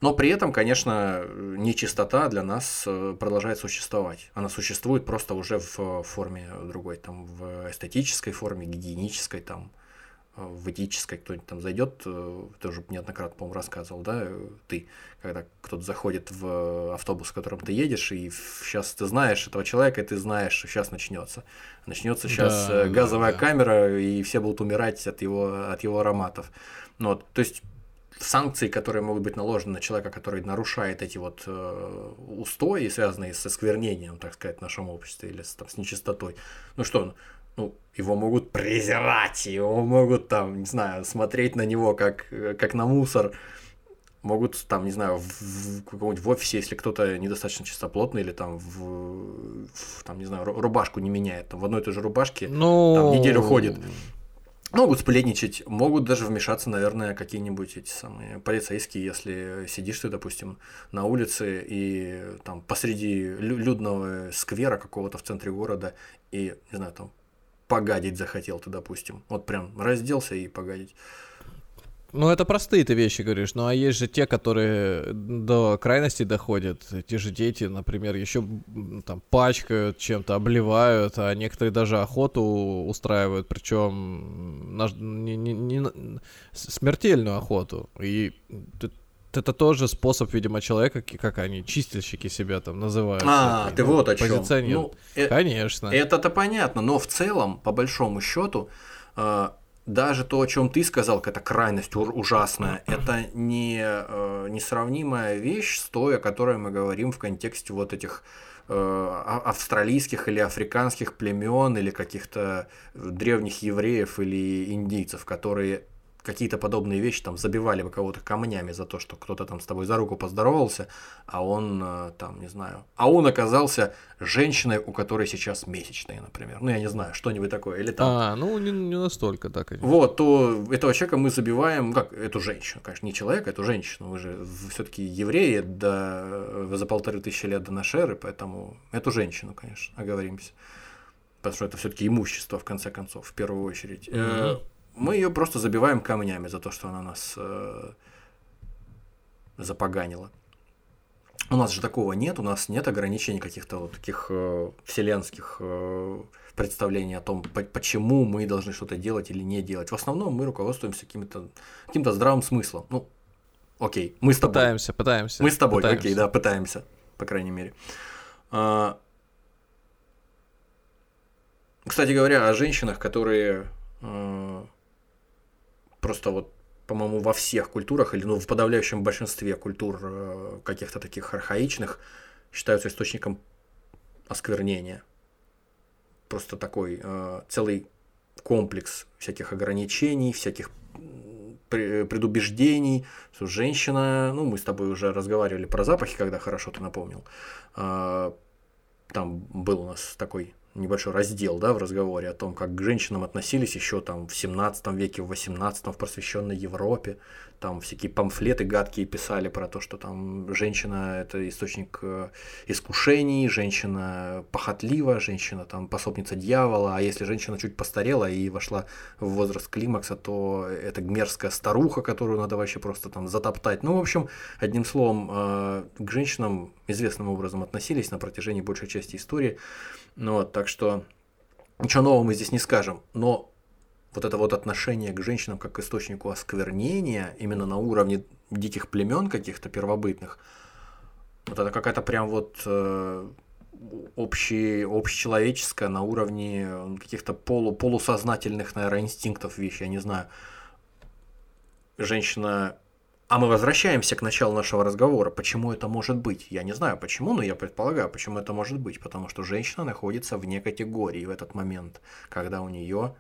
D: Но при этом, конечно, нечистота для нас э, продолжает существовать. Она существует просто уже в форме другой, там, в эстетической форме, гигиенической, там, в этической кто-нибудь там зайдет, э, ты уже неоднократно, по-моему, рассказывал, да, э, ты, когда кто-то заходит в автобус, в котором ты едешь, и сейчас ты знаешь этого человека, и ты знаешь, что сейчас начнется. Начнется сейчас
C: Да,
D: газовая
C: да, да.
D: камера, и все будут умирать от его, от его ароматов. Ну, вот, то есть санкции, которые могут быть наложены на человека, который нарушает эти вот э, устои, связанные со сквернением, так сказать, в нашем обществе или с, там, с нечистотой. Ну что, ну, его могут презирать, его могут там, не знаю, смотреть на него как, как на мусор. Могут там, не знаю, в, в каком-нибудь в офисе, если кто-то недостаточно чистоплотный или там в, в, там, не знаю, ру- рубашку не меняет, там в одной и той же рубашке
C: Ну...
D: там неделю ходит. Могут сплетничать, могут даже вмешаться, наверное, какие-нибудь эти самые полицейские, если сидишь ты, допустим, на улице и там посреди лю- людного сквера какого-то в центре города и, не знаю, там погадить захотел ты, допустим. Вот прям разделся и погадить.
C: Ну, это простые ты вещи говоришь, ну а есть же те, которые до крайности доходят. Те же дети, например, еще там пачкают чем-то, обливают, а некоторые даже охоту устраивают, причем наш- не- не- не смертельную охоту. И это тоже способ, видимо, человека, как они, чистильщики себя там называют.
D: А, ты
C: ну,
D: вот о чем.
C: позиционируют. Конечно.
D: Это-то понятно, но в целом, по большому счету, э, даже то, о чем ты сказал, какая-то крайность ужасная, это не э, несравнимая вещь с той, о которой мы говорим в контексте вот этих э, а- австралийских или африканских племен или каких-то древних евреев или индийцев, которые какие-то подобные вещи там забивали бы кого-то камнями за то, что кто-то там с тобой за руку поздоровался, а он э, там, не знаю, а он оказался женщиной, у которой сейчас месячные, например. Ну, я не знаю, что-нибудь такое. Или там
C: А, ну не, не настолько, да, конечно.
D: вот, то этого человека мы забиваем, как, эту женщину, конечно, не человека, эту женщину. Мы же все-таки евреи до, за полторы тысячи лет до нашей эры, поэтому эту женщину, конечно, оговоримся. Потому что это все-таки имущество, в конце концов, в первую очередь. Э, Мы ее просто забиваем камнями за то, что она нас э, запоганила. У нас же такого нет, у нас нет ограничений каких-то вот таких э, вселенских э, представлений о том, по- почему мы должны что-то делать или не делать. В основном мы руководствуемся каким-то каким здравым смыслом. Ну, окей, мы с тобой.
C: Пытаемся, пытаемся.
D: Мы с тобой,
C: пытаемся.
D: окей, да, пытаемся, по крайней мере. А, Кстати говоря, о женщинах, которые э, просто вот, по-моему, во всех культурах, или ну, в подавляющем большинстве культур э, каких-то таких архаичных, считаются источником осквернения. Просто такой э, целый комплекс всяких ограничений, всяких предубеждений, что женщина, ну, мы с тобой уже разговаривали про запахи, когда хорошо ты напомнил. А, Там был у нас такой небольшой раздел, да, в разговоре о том, как к женщинам относились еще там в 17 веке, в 18 в просвещенной Европе. Там всякие памфлеты гадкие писали про то, что там женщина это источник э, искушений, женщина похотлива, женщина там пособница дьявола, а если женщина чуть постарела и вошла в возраст климакса, то это мерзкая старуха, которую надо вообще просто там затоптать. Ну, в общем, одним словом, э, к женщинам известным образом относились на протяжении большей части истории. Ну вот, так что ничего нового мы здесь не скажем. Но вот это вот отношение к женщинам как к источнику осквернения, именно на уровне диких племен каких-то первобытных, вот это какая-то прям вот э, общий, общечеловеческая на уровне э, каких-то полу, полусознательных, наверное, инстинктов вещи, я не знаю. Женщина... А мы возвращаемся к началу нашего разговора. Почему это может быть? Я не знаю почему, но я предполагаю, почему это может быть. Потому что женщина находится вне категории в этот момент, когда у нее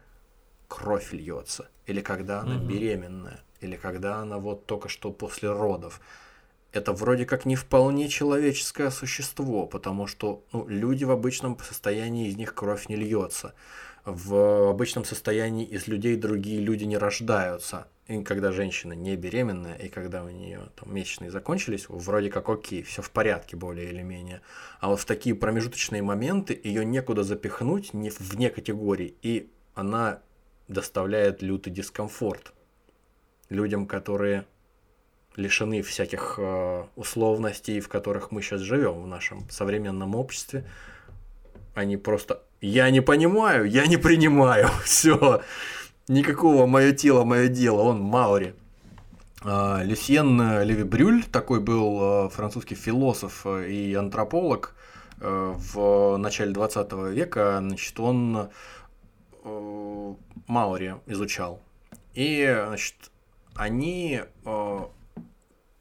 D: кровь льется, или когда она беременная, или когда она вот только что после родов. Это вроде как не вполне человеческое существо, потому что ну, люди в обычном состоянии из них кровь не льется. В обычном состоянии из людей другие люди не рождаются. И когда женщина не беременная, и когда у нее там месячные закончились, вроде как окей, все в порядке более или менее. А вот в такие промежуточные моменты ее некуда запихнуть, не вне категории, и она доставляет лютый дискомфорт людям, которые лишены всяких э, условностей, в которых мы сейчас живем в нашем современном обществе. Они просто я не понимаю, я не принимаю. Все. Никакого мое тело, мое дело, он Маури. А, Люсьен Леви Брюль, такой был а, французский философ и антрополог а, в начале 20 века, значит, он э, Маури изучал. И, значит, они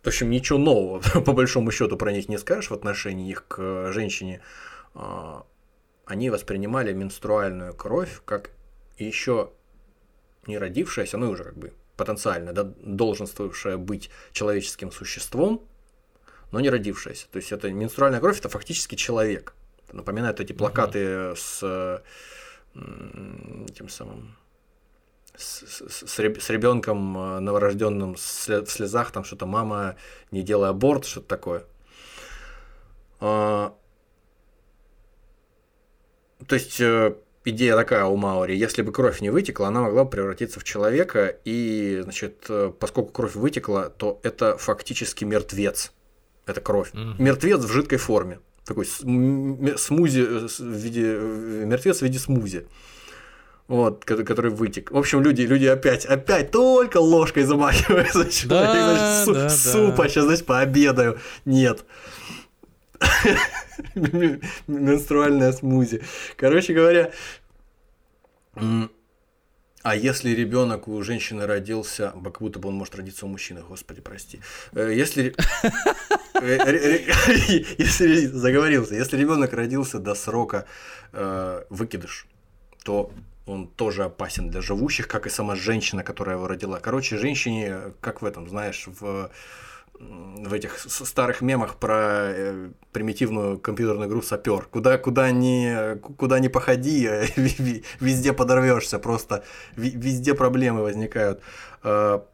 D: в общем, ничего нового, по большому счету, про них не скажешь в отношении их к женщине. Они воспринимали менструальную кровь как еще не родившаяся, ну и уже как бы потенциально да, долженствовавшая быть человеческим существом, но не родившаяся. То есть это менструальная кровь это фактически человек. Это напоминает эти плакаты с тем самым с, с, с ребенком э, новорожденным в слезах, там что-то мама, не делай аборт, что-то такое. А, то есть э, идея такая у Маури, если бы кровь не вытекла, она могла бы превратиться в человека, и, значит, э, поскольку кровь вытекла, то это фактически мертвец. Это кровь. Mm-hmm. Мертвец в жидкой форме. Такой смузи в виде мертвец в виде смузи. Вот, который вытек. В общем, люди, люди опять, опять только ложкой замахиваются. Да, значит, да, супа, да. сейчас, значит, пообедаю. Нет. Менструальная смузи. Короче говоря, а если ребенок у женщины родился, как будто бы он может родиться у мужчины, господи, прости. Э, если, если заговорился, если ребенок родился до срока э, выкидыш, то он тоже опасен для живущих, как и сама женщина, которая его родила. Короче, женщине, как в этом, знаешь, в в этих старых мемах про э, примитивную компьютерную игру сапер. Куда, куда, ни, куда ни походи, везде подорвешься, просто везде проблемы возникают. А,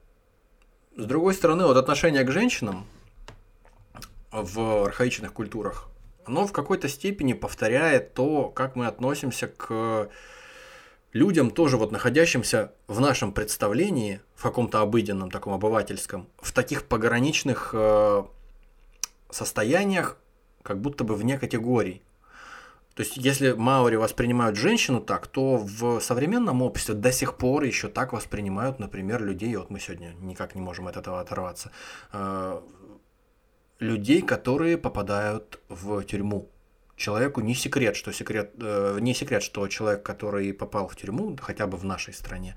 D: с другой стороны, вот отношение к женщинам в архаичных культурах, оно в какой-то степени повторяет то, как мы относимся к людям, тоже вот находящимся в нашем представлении, в каком-то обыденном, таком обывательском, в таких пограничных э, состояниях, как будто бы вне категорий. То есть, если маори воспринимают женщину так, то в современном обществе до сих пор еще так воспринимают, например, людей, вот мы сегодня никак не можем от этого оторваться, э, людей, которые попадают в тюрьму человеку не секрет, что секрет, э, не секрет, что человек, который попал в тюрьму, хотя бы в нашей стране,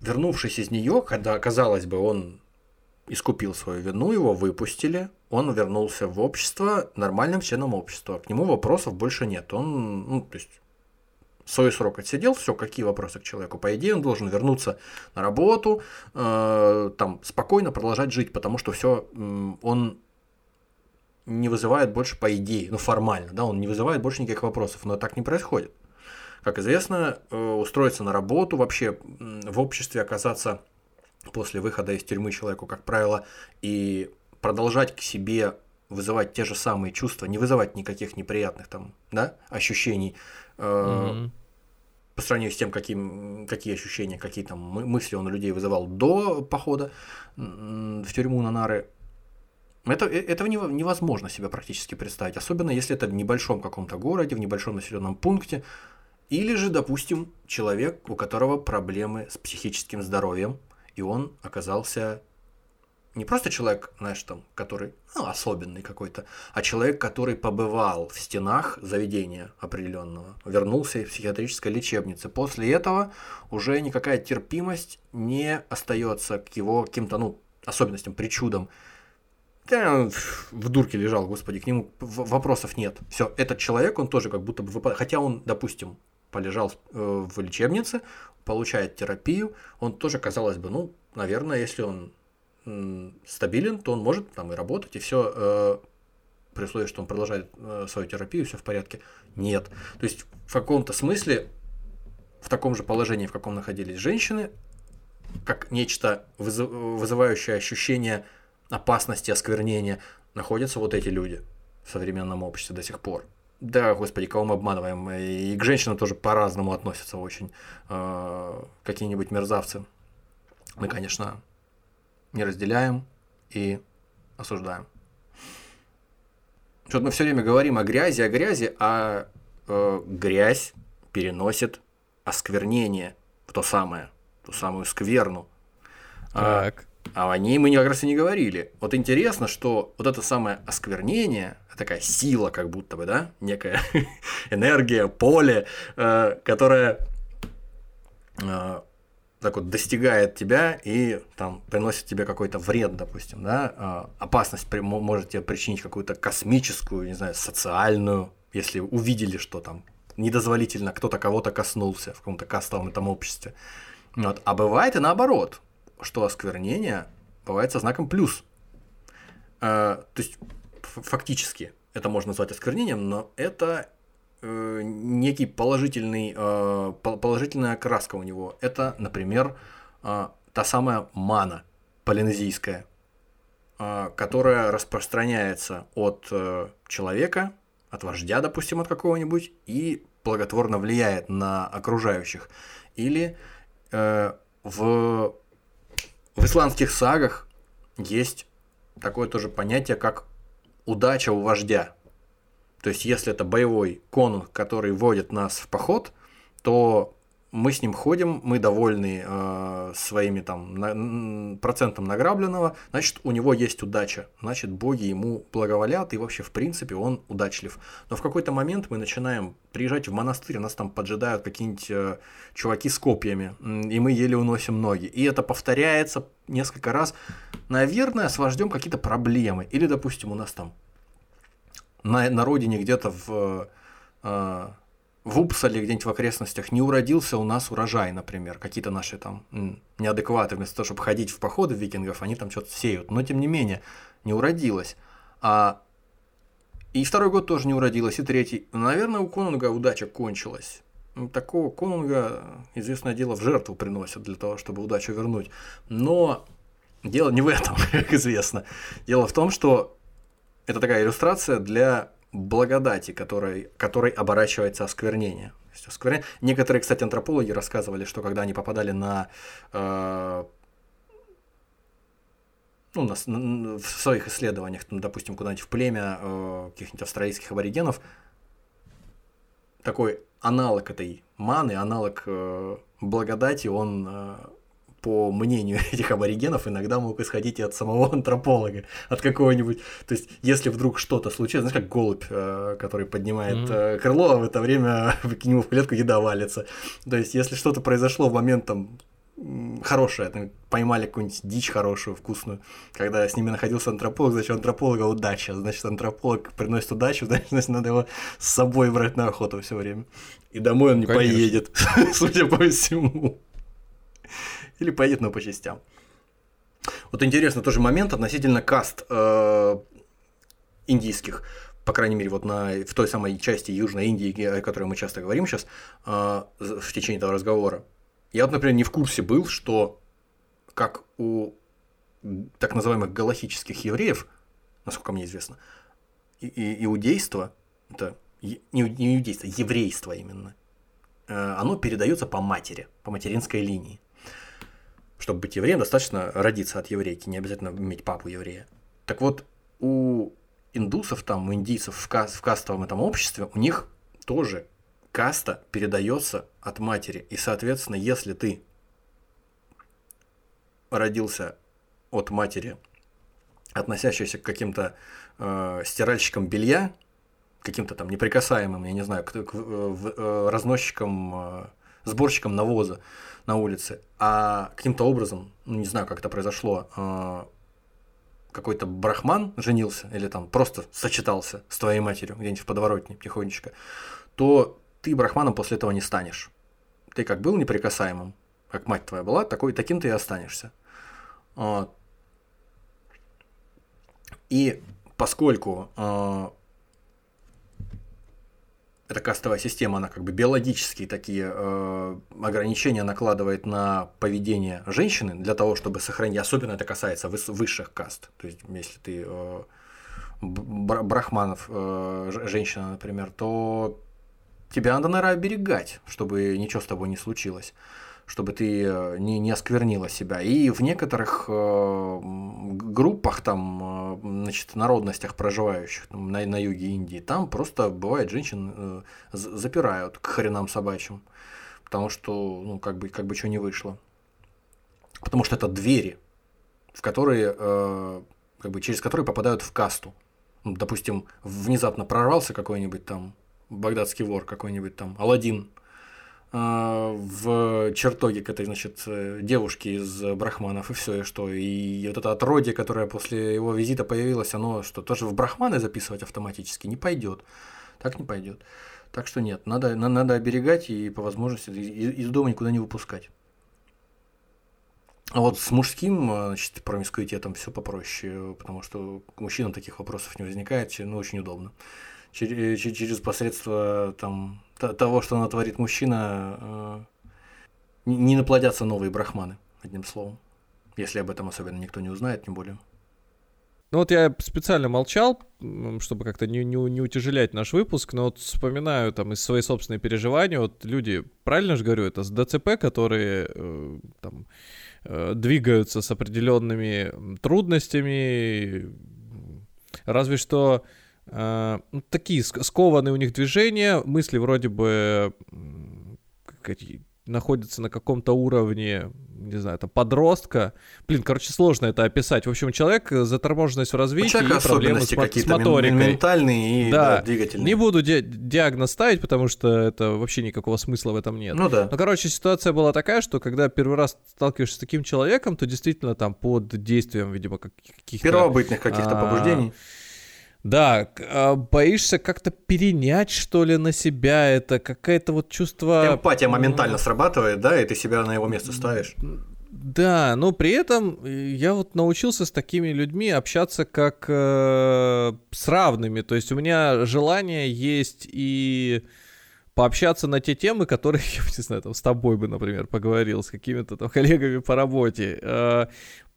D: вернувшись из нее, когда, казалось бы, он искупил свою вину, его выпустили, он вернулся в общество нормальным членом общества. К нему вопросов больше нет. Он, ну, то есть, свой срок отсидел, все, какие вопросы к человеку? По идее, он должен вернуться на работу, э, там, спокойно продолжать жить, потому что все, он не вызывает больше, по идее, ну формально, да, он не вызывает больше никаких вопросов, но так не происходит. Как известно, э, устроиться на работу, вообще в обществе оказаться после выхода из тюрьмы человеку, как правило, и продолжать к себе вызывать те же самые чувства, не вызывать никаких неприятных там, да, ощущений, mm-hmm. по сравнению с тем, каким, какие ощущения, какие там мысли он у людей вызывал до похода в тюрьму на нары, это, э, этого невозможно себе практически представить, особенно если это в небольшом каком-то городе, в небольшом населенном пункте, или же, допустим, человек, у которого проблемы с психическим здоровьем, и он оказался не просто человек, знаешь, там, который ну, особенный какой-то, а человек, который побывал в стенах заведения определенного, вернулся из психиатрической лечебницы. После этого уже никакая терпимость не остается к его каким-то, ну, особенностям, причудам да, в дурке лежал, господи, к нему вопросов нет. Все, этот человек, он тоже как будто бы выпадает. Хотя он, допустим, полежал э, в лечебнице, получает терапию, он тоже, казалось бы, ну, наверное, если он стабилен, то он может там и работать, и все э, при условии, что он продолжает э, свою терапию, все в порядке. Нет. То есть в каком-то смысле в таком же положении, в каком находились женщины, как нечто вызывающее ощущение опасности осквернения находятся вот эти люди в современном обществе до сих пор. Да, господи, кого мы обманываем. И к женщинам тоже по-разному относятся очень. Э, какие-нибудь мерзавцы. Мы, конечно, не разделяем и осуждаем. Что-то мы все время говорим о грязи, о грязи, а э, грязь переносит осквернение в то самое. ту самую скверну. А,
C: Так.
D: А о ней мы как раз и не говорили. Вот интересно, что вот это самое осквернение, такая сила как будто бы, да, некая энергия, поле, э, которая э, так вот достигает тебя и там приносит тебе какой-то вред, допустим, да, а, опасность при- мо- может тебе причинить какую-то космическую, не знаю, социальную, если увидели, что там недозволительно кто-то кого-то коснулся в каком-то кастовом этом обществе. Вот. А бывает и наоборот, что осквернение бывает со знаком плюс. Э, то есть фактически это можно назвать осквернением, но это э, некий положительный, э, пол- положительная окраска у него. Это, например, э, та самая мана полинезийская, э, которая распространяется от э, человека, от вождя, допустим, от какого-нибудь, и благотворно влияет на окружающих. Или э, в, в исландских сагах есть такое тоже понятие, как удача у вождя. То есть, если это боевой конунг, который водит нас в поход, то мы с ним ходим, мы довольны э, своими там на- процентом награбленного, значит, у него есть удача, значит, боги ему благоволят, и вообще, в принципе, он удачлив. Но в какой-то момент мы начинаем приезжать в монастырь, нас там поджидают какие-нибудь э, чуваки с копьями, и мы еле уносим ноги. И это повторяется несколько раз. Наверное, с вождем какие-то проблемы. Или, допустим, у нас там на, на родине где-то в, э, в Упсале, где-нибудь в окрестностях, не уродился у нас урожай, например. Какие-то наши там неадекваты, вместо того, чтобы ходить в походы викингов, они там что-то сеют. Но, тем не менее, не уродилось. А... И второй год тоже не уродилось, и третий. Наверное, у Конунга удача кончилась. Такого Конунга, известное дело, в жертву приносят для того, чтобы удачу вернуть. Но дело не в этом, как известно. Дело в том, что это такая иллюстрация для благодати, которой, которой оборачивается осквернение. Осквернение- Некоторые, кстати, антропологи рассказывали, что когда они попадали на э, ну, на в своих исследованиях, ну, допустим, куда-нибудь в племя э, каких-нибудь австралийских аборигенов, такой аналог этой маны, аналог э, благодати, он, э, по мнению этих аборигенов, иногда мог исходить и от самого антрополога, от какого-нибудь. То есть, если вдруг что-то случится, знаешь, как голубь, э, который поднимает э, крыло, а в это время к нему в клетку еда валится. То есть, если что-то произошло в момент там хорошее, там, поймали какую-нибудь дичь хорошую, вкусную, когда с ними находился антрополог, значит, антрополога удача, значит, антрополог приносит удачу, значит, надо его с собой брать на охоту все время. И домой он не
C: Конечно.
D: поедет, судя по всему. Или поедет, но по частям. Вот интересно тоже момент относительно каст э, индийских, по крайней мере, вот на, в той самой части Южной Индии, о которой мы часто говорим сейчас, э, в течение этого разговора. Я вот, например, не в курсе был, что как у так называемых галахических евреев, насколько мне известно, и, и- иудейство, это не, не иудейство, еврейство именно, э, оно передается по матери, по материнской линии. Чтобы быть евреем, достаточно родиться от еврейки, не обязательно иметь папу еврея. Так вот, у индусов, там, у индийцев в, кас- в кастовом этом обществе, у них тоже каста передается от матери. И, соответственно, если ты родился от матери, относящийся к каким-то э, стиральщикам белья, каким-то там неприкасаемым, я не знаю, к, к- в- э, разносчикам, сборщикам навоза на улице, а каким-то образом, ну не знаю, как это произошло, э, какой-то брахман женился или там просто сочетался с твоей матерью где-нибудь в подворотне тихонечко, то ты брахманом после этого не станешь. Ты как был неприкасаемым, как мать твоя была, такой, таким ты и останешься. Вот. И поскольку э, эта кастовая система, она как бы биологические такие э, ограничения накладывает на поведение женщины для того, чтобы сохранить, особенно это касается выс- высших каст, то есть если ты э, бр- брахманов, э, женщина, например, то тебя надо, наверное, оберегать, чтобы ничего с тобой не случилось, чтобы ты э, не, не осквернила себя. И в некоторых э, группах, там, э, значит, народностях, проживающих там, на, на юге Индии, там просто бывает женщин э, запирают к хренам собачьим, потому что, ну, как бы, как бы что не вышло. Потому что это двери, в которые, э, как бы, через которые попадают в касту. Ну, допустим, внезапно прорвался какой-нибудь там багдадский вор, какой-нибудь там Аладдин э, в чертоге к этой, значит, э, девушке из брахманов, и все, и что. И вот это отродье, которое после его визита появилось, оно что, тоже в брахманы записывать автоматически не пойдет. Так не пойдет. Так что нет, надо, на- надо оберегать и по возможности из, из дома никуда не выпускать. А вот с мужским, э, значит, промискуитетом все попроще, потому что мужчинам таких вопросов не возникает, ну, очень удобно. Чер- че- Через посредство там, т- того, что натворит мужчина, э, не наплодятся новые брахманы, одним словом. Если об этом особенно никто не узнает, тем более.
C: Ну вот я специально молчал, чтобы как-то не, не, не утяжелять наш выпуск, но вот вспоминаю там из свои собственные переживания. Вот люди, правильно же говорю, это с ДЦП, которые э, там э, двигаются с определенными трудностями, разве что э, такие ск- скованные у них движения, мысли вроде бы находятся на каком-то уровне, не знаю, там подростка. Блин, короче, сложно это описать. В общем, человек э, заторможенность в
D: У
C: развитии и проблемы с, с моторикой.
D: ментальные и
C: Да.
D: да, двигательные.
C: Не буду ди- диагноз ставить, потому что это вообще никакого смысла в этом нет.
D: Ну да.
C: Ну, короче, ситуация была такая, что когда первый раз сталкиваешься с таким человеком, то действительно там под действием, видимо, как- каких-то...
D: Первобытных каких-то
C: а,
D: побуждений.
C: Да, а, боишься как-то перенять, что ли, на себя это, какое-то вот чувство...
D: Эмпатия моментально срабатывает, да, и ты себя на его место ставишь.
C: Да, но при этом э, я вот научился с такими людьми общаться как э, с равными. То есть у меня желание есть и пообщаться на те темы, которые, я не знаю, там с тобой бы, например, поговорил, с какими-то там коллегами по работе. Э,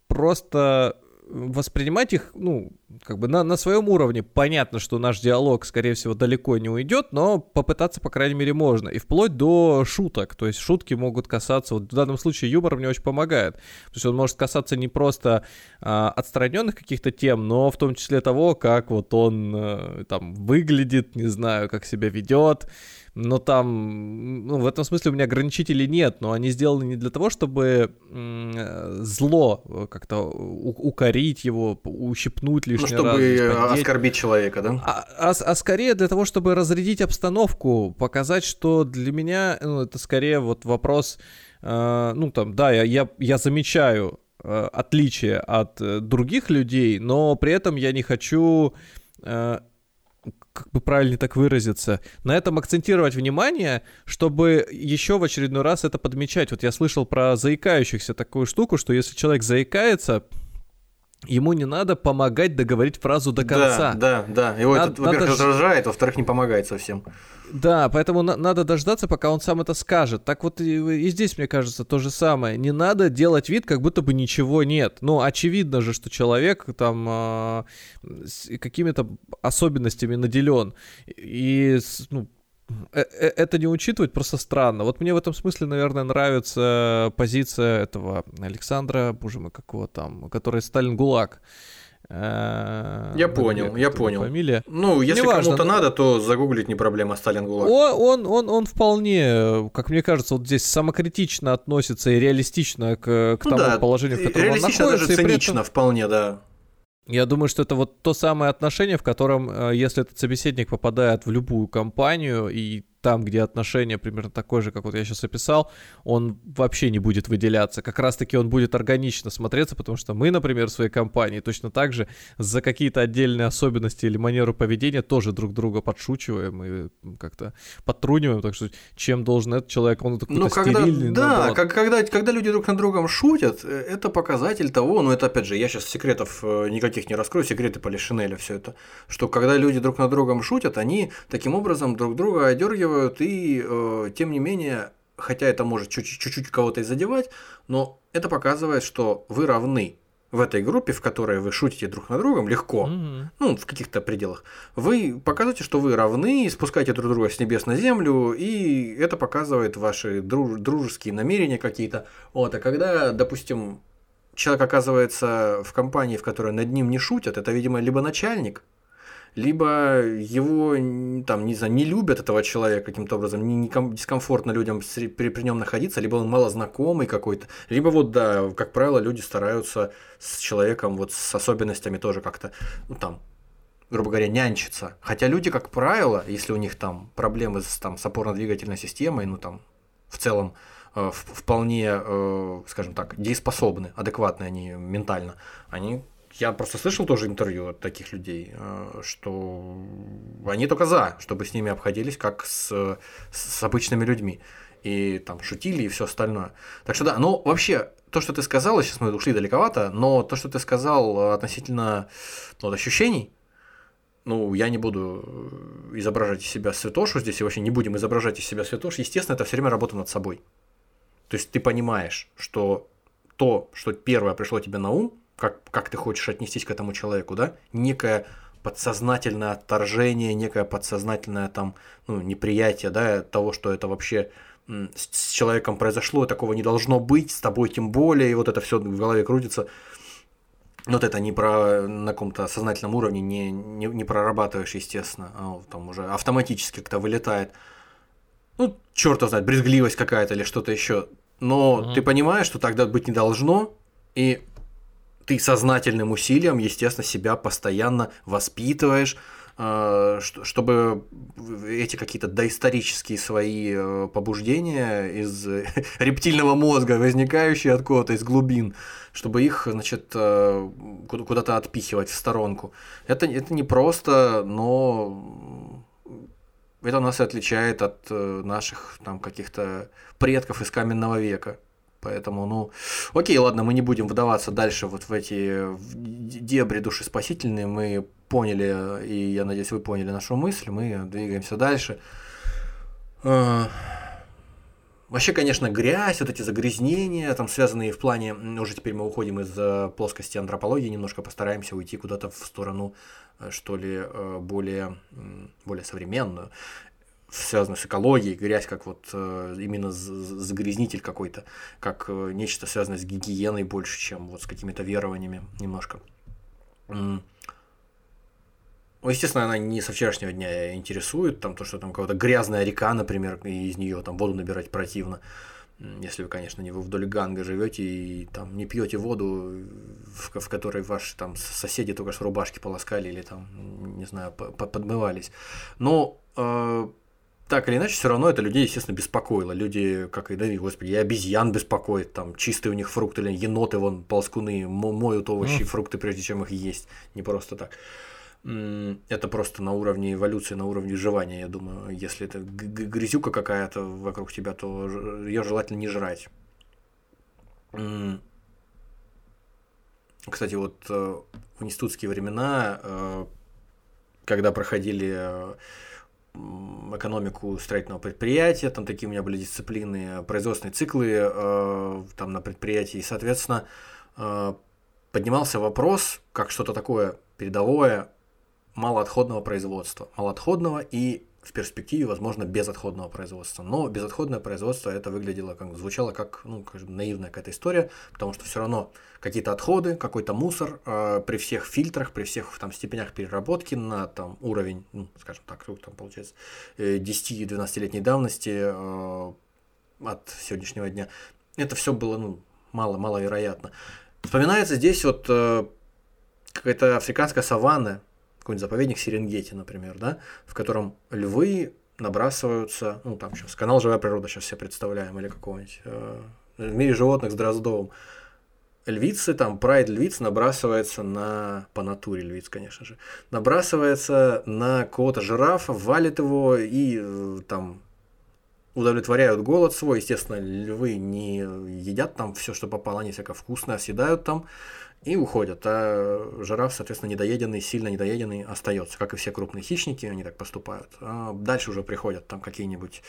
C: просто воспринимать их, ну, как бы на, на своем уровне. Понятно, что наш диалог, скорее всего, далеко не уйдет, но попытаться, по крайней мере, можно. И вплоть до шуток. То есть шутки могут касаться, вот в данном случае юмор мне очень помогает. То есть он может касаться не просто а, отстраненных каких-то тем, но в том числе того, как вот он э, там выглядит, не знаю, как себя ведет. Но там, ну, в этом смысле у меня ограничителей нет, но они сделаны не для того, чтобы э, зло э, как-то укорить его, ущипнуть
D: Ну,
C: лишний
D: чтобы
C: раз.
D: э, оскорбить человека, да?
C: А, а а скорее для того, чтобы разрядить обстановку, показать, что для меня ну, это скорее вот вопрос, э, ну там, да, я, я, я замечаю э, отличие от э, других людей, но при этом я не хочу, э, как бы правильно так выразиться, на этом акцентировать внимание, чтобы еще в очередной раз это подмечать. Вот я слышал про заикающихся такую штуку, что если человек заикается, ему не надо помогать договорить фразу до конца.
D: Да, да, да. Его
C: Надо-
D: это, во-первых,
C: надо
D: раздражает, во-вторых, не помогает совсем.
C: Да, поэтому на- надо дождаться, пока он сам это скажет. Так вот и, и здесь, мне кажется, то же самое. Не надо делать вид, как будто бы ничего нет. Ну, очевидно же, что человек там а, с какими-то особенностями наделен. И, ну, э- э- это не учитывать просто странно. Вот мне в этом смысле, наверное, нравится позиция этого Александра, боже мой, как его там, который Сталин ГУЛАГ. Э,
D: Я понял, я понял.
C: Фамилия.
D: Ну, если кому-то
C: ну-
D: надо, то загуглить не проблема, Сталин ГУЛАГ.
C: О- Он, он, он вполне, как мне кажется, вот здесь самокритично относится и реалистично к, к
D: Ну
C: тому положению, в котором он
D: реалистично,
C: находится.
D: даже
C: при этом
D: цинично вполне, да.
C: Я думаю, что это вот то самое отношение, в котором, э, если этот собеседник попадает в любую компанию, и там, где отношение примерно такое же, как вот я сейчас описал, он вообще не будет выделяться. Как раз-таки он будет органично смотреться, потому что мы, например, в своей компании точно так же за какие-то отдельные особенности или манеру поведения тоже друг друга подшучиваем и как-то подтруниваем. Так что чем должен этот человек, он какой-то
D: Ну, когда,
C: стерильный,
D: да,
C: наоборот.
D: как, когда, когда люди друг над другом шутят, э, это показатель того, ну это опять же, я сейчас секретов э, никаких не раскрою, секреты Полишинеля все это, что когда люди друг над другом шутят, они таким образом друг друга одергивают и, э, тем не менее, хотя это может чуть- чуть-чуть кого-то и задевать, но это показывает, что вы равны в этой группе, в которой вы шутите друг над другом легко,
C: Мгм.
D: ну, в каких-то пределах, вы показываете, что вы равны, спускаете друг друга с небес на землю, и это показывает ваши друж- дружеские намерения какие-то. Вот, а когда, допустим, человек оказывается в компании, в которой над ним не шутят, это, видимо, либо начальник, либо его там, не знаю, не любят этого человека каким-то образом, не, не ком- дискомфортно людям при, при нем находиться, либо он мало знакомый какой-то, либо вот, да, как правило, люди стараются с человеком вот с особенностями тоже как-то, ну, там, грубо говоря, нянчиться. Хотя люди, как правило, если у них там проблемы с, там, с опорно-двигательной системой, ну, там, в целом, э, вполне, э, скажем так, дееспособны, адекватны они ментально, они я просто слышал тоже интервью от таких людей, э, что они только за, чтобы с ними обходились как с, с обычными людьми. И там шутили и все остальное. Так что да, ну вообще, то, что ты сказал, сейчас мы ушли далековато, но то, что ты сказал относительно ну, вот ощущений, ну, я не буду э, изображать из себя святошу здесь, и вообще не будем изображать из себя святошу. Естественно, это все время работа над собой. То есть ты понимаешь, что то, что первое пришло тебе на ум, как, как ты хочешь отнестись к этому человеку, да, некое подсознательное отторжение, некое подсознательное там, ну, неприятие, да, того, что это вообще с, человеком произошло, такого не должно быть, с тобой тем более, и вот это все в голове крутится. Но вот это не про на каком-то сознательном уровне не, не, не прорабатываешь, естественно, а там уже автоматически как-то вылетает. Ну, черт знает, брезгливость какая-то или что-то еще. Но
C: Мгм.
D: ты понимаешь, что тогда быть не должно, и ты сознательным усилием, естественно, себя постоянно воспитываешь, э, чтобы эти какие-то доисторические свои э, побуждения из рептильного мозга, возникающие откуда-то из глубин, чтобы их, значит, э, куда- куда-то отпихивать в сторонку. Это, это не просто, но это нас и отличает от наших там каких-то предков из каменного века. Поэтому, ну, окей, ладно, мы не будем вдаваться дальше вот в эти дебри души спасительные. Мы поняли, и я надеюсь, вы поняли нашу мысль. Мы двигаемся дальше. А, Вообще, конечно, грязь, вот эти загрязнения, там связанные в плане, уже теперь мы уходим из э, плоскости антропологии, немножко постараемся уйти куда-то в сторону, э, что ли, э, более, более современную, связанную с экологией, грязь как вот э, именно загрязнитель какой-то, как э, нечто связанное с гигиеной больше, чем вот с какими-то верованиями немножко. Ну, естественно, она не со вчерашнего дня интересует, там то, что там какая-то грязная река, например, и из нее там воду набирать противно. Если вы, конечно, не вы вдоль Ганга живете и там не пьете воду, в, ко- в которой ваши там соседи только что рубашки полоскали или там, не знаю, по- по- подмывались. Но э, так или иначе, все равно это людей, естественно, беспокоило. Люди, как и, да, господи, и обезьян беспокоит, там, чистые у них фрукты, или еноты, вон, ползкуны, мо- моют овощи и фрукты, прежде чем их есть, не просто так. Это просто на уровне эволюции, на уровне выживания, я думаю. Если это грязюка какая-то вокруг тебя, то ее желательно не жрать. Кстати, вот э, в институтские времена, э, когда проходили э, экономику строительного предприятия, там такие у меня были дисциплины, производственные циклы э, там на предприятии, и, соответственно, э, поднимался вопрос, как что-то такое передовое малоотходного производства. Малоотходного и в перспективе, возможно, безотходного производства. Но безотходное производство это выглядело, как звучало как ну, как наивная какая-то история, потому что все равно какие-то отходы, какой-то мусор э, при всех фильтрах, при всех там степенях переработки на там уровень, ну, скажем так, сколько там получается, э, 10-12-летней давности э, от сегодняшнего дня, это все было ну, мало, маловероятно. Вспоминается здесь вот э, какая-то африканская саванна, какой-нибудь заповедник Серенгети, например, да, в котором львы набрасываются, ну там сейчас канал Живая природа сейчас все представляем, или какого-нибудь э, в мире животных с Дроздовым. Львицы, там прайд львиц набрасывается на, по натуре львиц, конечно же, набрасывается на кого-то жирафа, валит его и э, там удовлетворяют голод свой. Естественно, львы не едят там все, что попало, они всяко вкусное съедают там и уходят. А жираф, соответственно, недоеденный, сильно недоеденный остается, как и все крупные хищники, они так поступают. А дальше уже приходят там какие-нибудь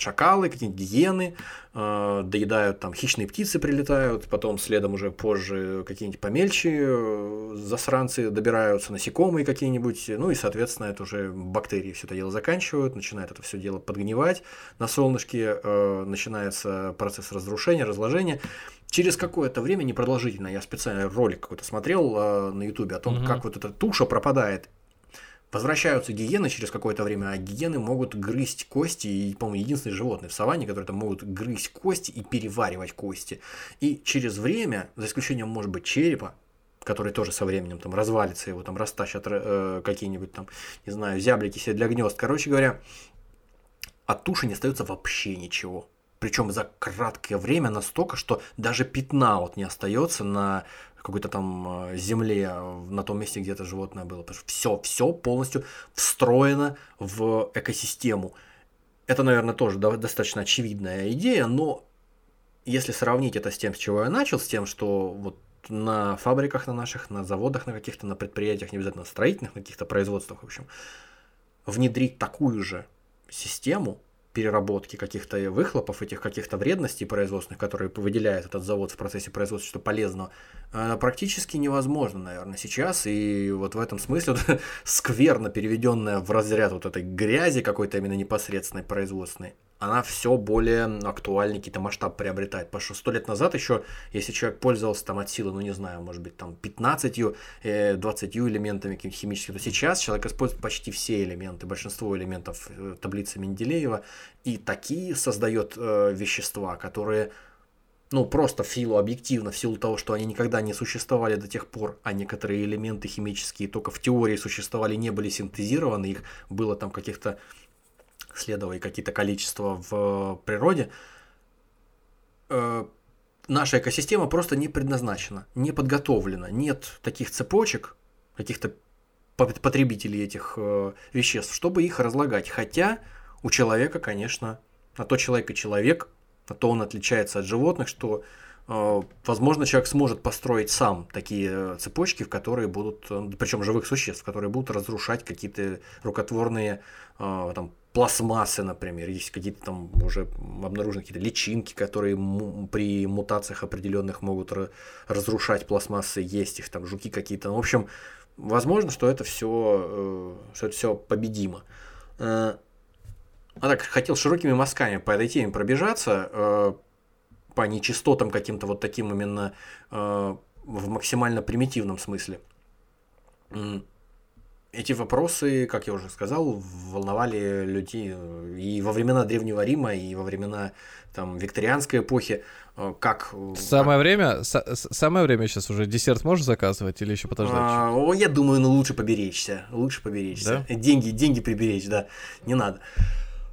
D: шакалы, какие-нибудь гиены, э, доедают там хищные птицы прилетают, потом следом уже позже какие-нибудь помельче э, засранцы добираются, насекомые какие-нибудь, ну и, соответственно, это уже бактерии все это дело заканчивают, начинает это все дело подгнивать на солнышке, э, начинается процесс разрушения, разложения. Через какое-то время, непродолжительно, я специально ролик какой-то смотрел э, на ютубе о том,
C: Мгм.
D: как вот эта туша пропадает Возвращаются гиены через какое-то время, а гиены могут грызть кости, и, по-моему, единственные животные в саванне, которые там могут грызть кости и переваривать кости. И через время, за исключением, может быть, черепа, который тоже со временем там развалится, его там растащат э, какие-нибудь там, не знаю, зяблики себе для гнезд. Короче говоря, от туши не остается вообще ничего. Причем за краткое время настолько, что даже пятна вот не остается на какой-то там э, земле, на том месте, где это животное было. Потому что все, все полностью встроено в экосистему. Это, наверное, тоже достаточно очевидная идея, но если сравнить это с тем, с чего я начал, с тем, что вот на фабриках на наших, на заводах на каких-то, на предприятиях, не обязательно строительных, на каких-то производствах, в общем, внедрить такую же систему, переработки каких-то выхлопов, этих каких-то вредностей производственных, которые выделяет этот завод в процессе производства, что полезно, э, практически невозможно, наверное, сейчас. И вот в этом смысле вот, скверно переведенная в разряд вот этой грязи какой-то именно непосредственной производственной, она все более актуальный какие-то масштаб приобретает. Потому что сто лет назад еще, если человек пользовался там от силы, ну не знаю, может быть там 15, 20 э, элементами какими-то химическими, то сейчас человек использует почти все элементы, большинство элементов э, таблицы Менделеева, и такие создает э, вещества, которые ну, просто в силу объективно, в силу того, что они никогда не существовали до тех пор, а некоторые элементы химические только в теории существовали, не были синтезированы, их было там каких-то следовало какие-то количества в природе, э, наша экосистема просто не предназначена, не подготовлена. Нет таких цепочек, каких-то потребителей этих э, веществ, чтобы их разлагать. Хотя у человека, конечно, на то человек и человек, на то он отличается от животных, что э, возможно, человек сможет построить сам такие цепочки, в которые будут, причем живых существ, которые будут разрушать какие-то рукотворные там, пластмассы, например, есть какие-то там уже обнаружены какие-то личинки, которые при мутациях определенных могут разрушать пластмассы, есть их там жуки какие-то. Ну, в общем, возможно, что это все, э, что это все победимо. Э, а так, хотел широкими мазками по этой теме пробежаться, э, по нечистотам каким-то вот таким именно в максимально примитивном смысле эти вопросы, как я уже сказал, волновали людей и во времена Древнего Рима, и во времена там, викторианской эпохи. Э, как...
C: Самое как... время, самое время сейчас уже десерт можешь заказывать или еще подождать? А,
D: о, я думаю, ну лучше поберечься, лучше поберечься. Да? Деньги, деньги приберечь, да, не надо.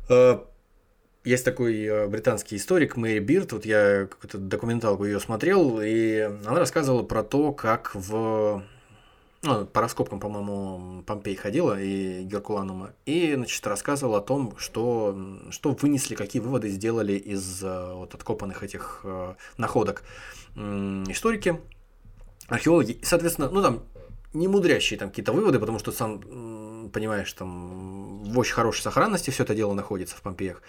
D: Э, есть такой э, британский историк Мэри Бирд, вот я какую-то документалку ее смотрел, и она рассказывала про то, как в ну, по раскопкам, по-моему, Помпей ходила и Геркуланума, и, значит, рассказывала о том, что, что вынесли, какие выводы сделали из э, вот откопанных этих э, находок историки, археологи, соответственно, ну, там, не мудрящие там какие-то выводы, потому что сам, понимаешь, там в очень хорошей сохранности все это дело находится в Помпеях.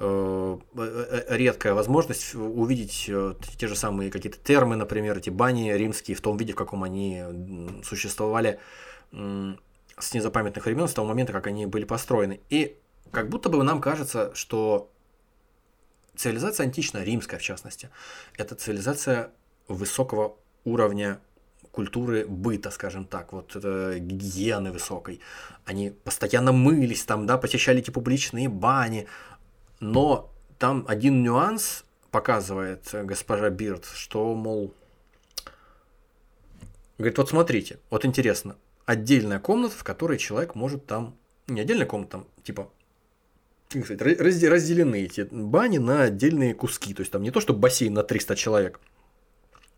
D: Э, э, э, редкая возможность увидеть те же самые какие-то термы, например, эти бани римские в том виде, в каком они существовали с незапамятных времен, с того момента, как они были построены. И как будто бы нам кажется, что цивилизация античная, римская в частности, это цивилизация высокого уровня культуры быта, скажем так, вот это гигиены высокой. Они постоянно мылись там, да, посещали эти публичные бани, но там один нюанс показывает госпожа Бирд, что, мол, говорит, вот смотрите, вот интересно, отдельная комната, в которой человек может там, не отдельная комната, там, типа, разделены эти бани на отдельные куски, то есть там не то, что бассейн на 300 человек,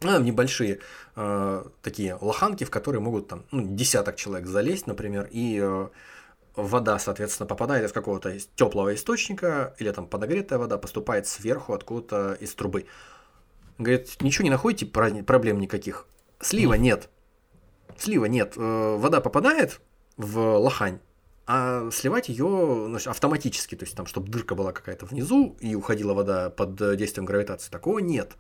D: а небольшие э, такие лоханки, в которые могут там ну, десяток человек залезть, например, и э, вода, соответственно, попадает из какого-то теплого источника, или там подогретая вода поступает сверху откуда-то из трубы. Говорит, ничего не находите, проблем никаких. Слива нет. Слива нет. Э, вода попадает в лохань, а сливать ее автоматически, то есть там, чтобы дырка была какая-то внизу и уходила вода под действием гравитации, такого нет.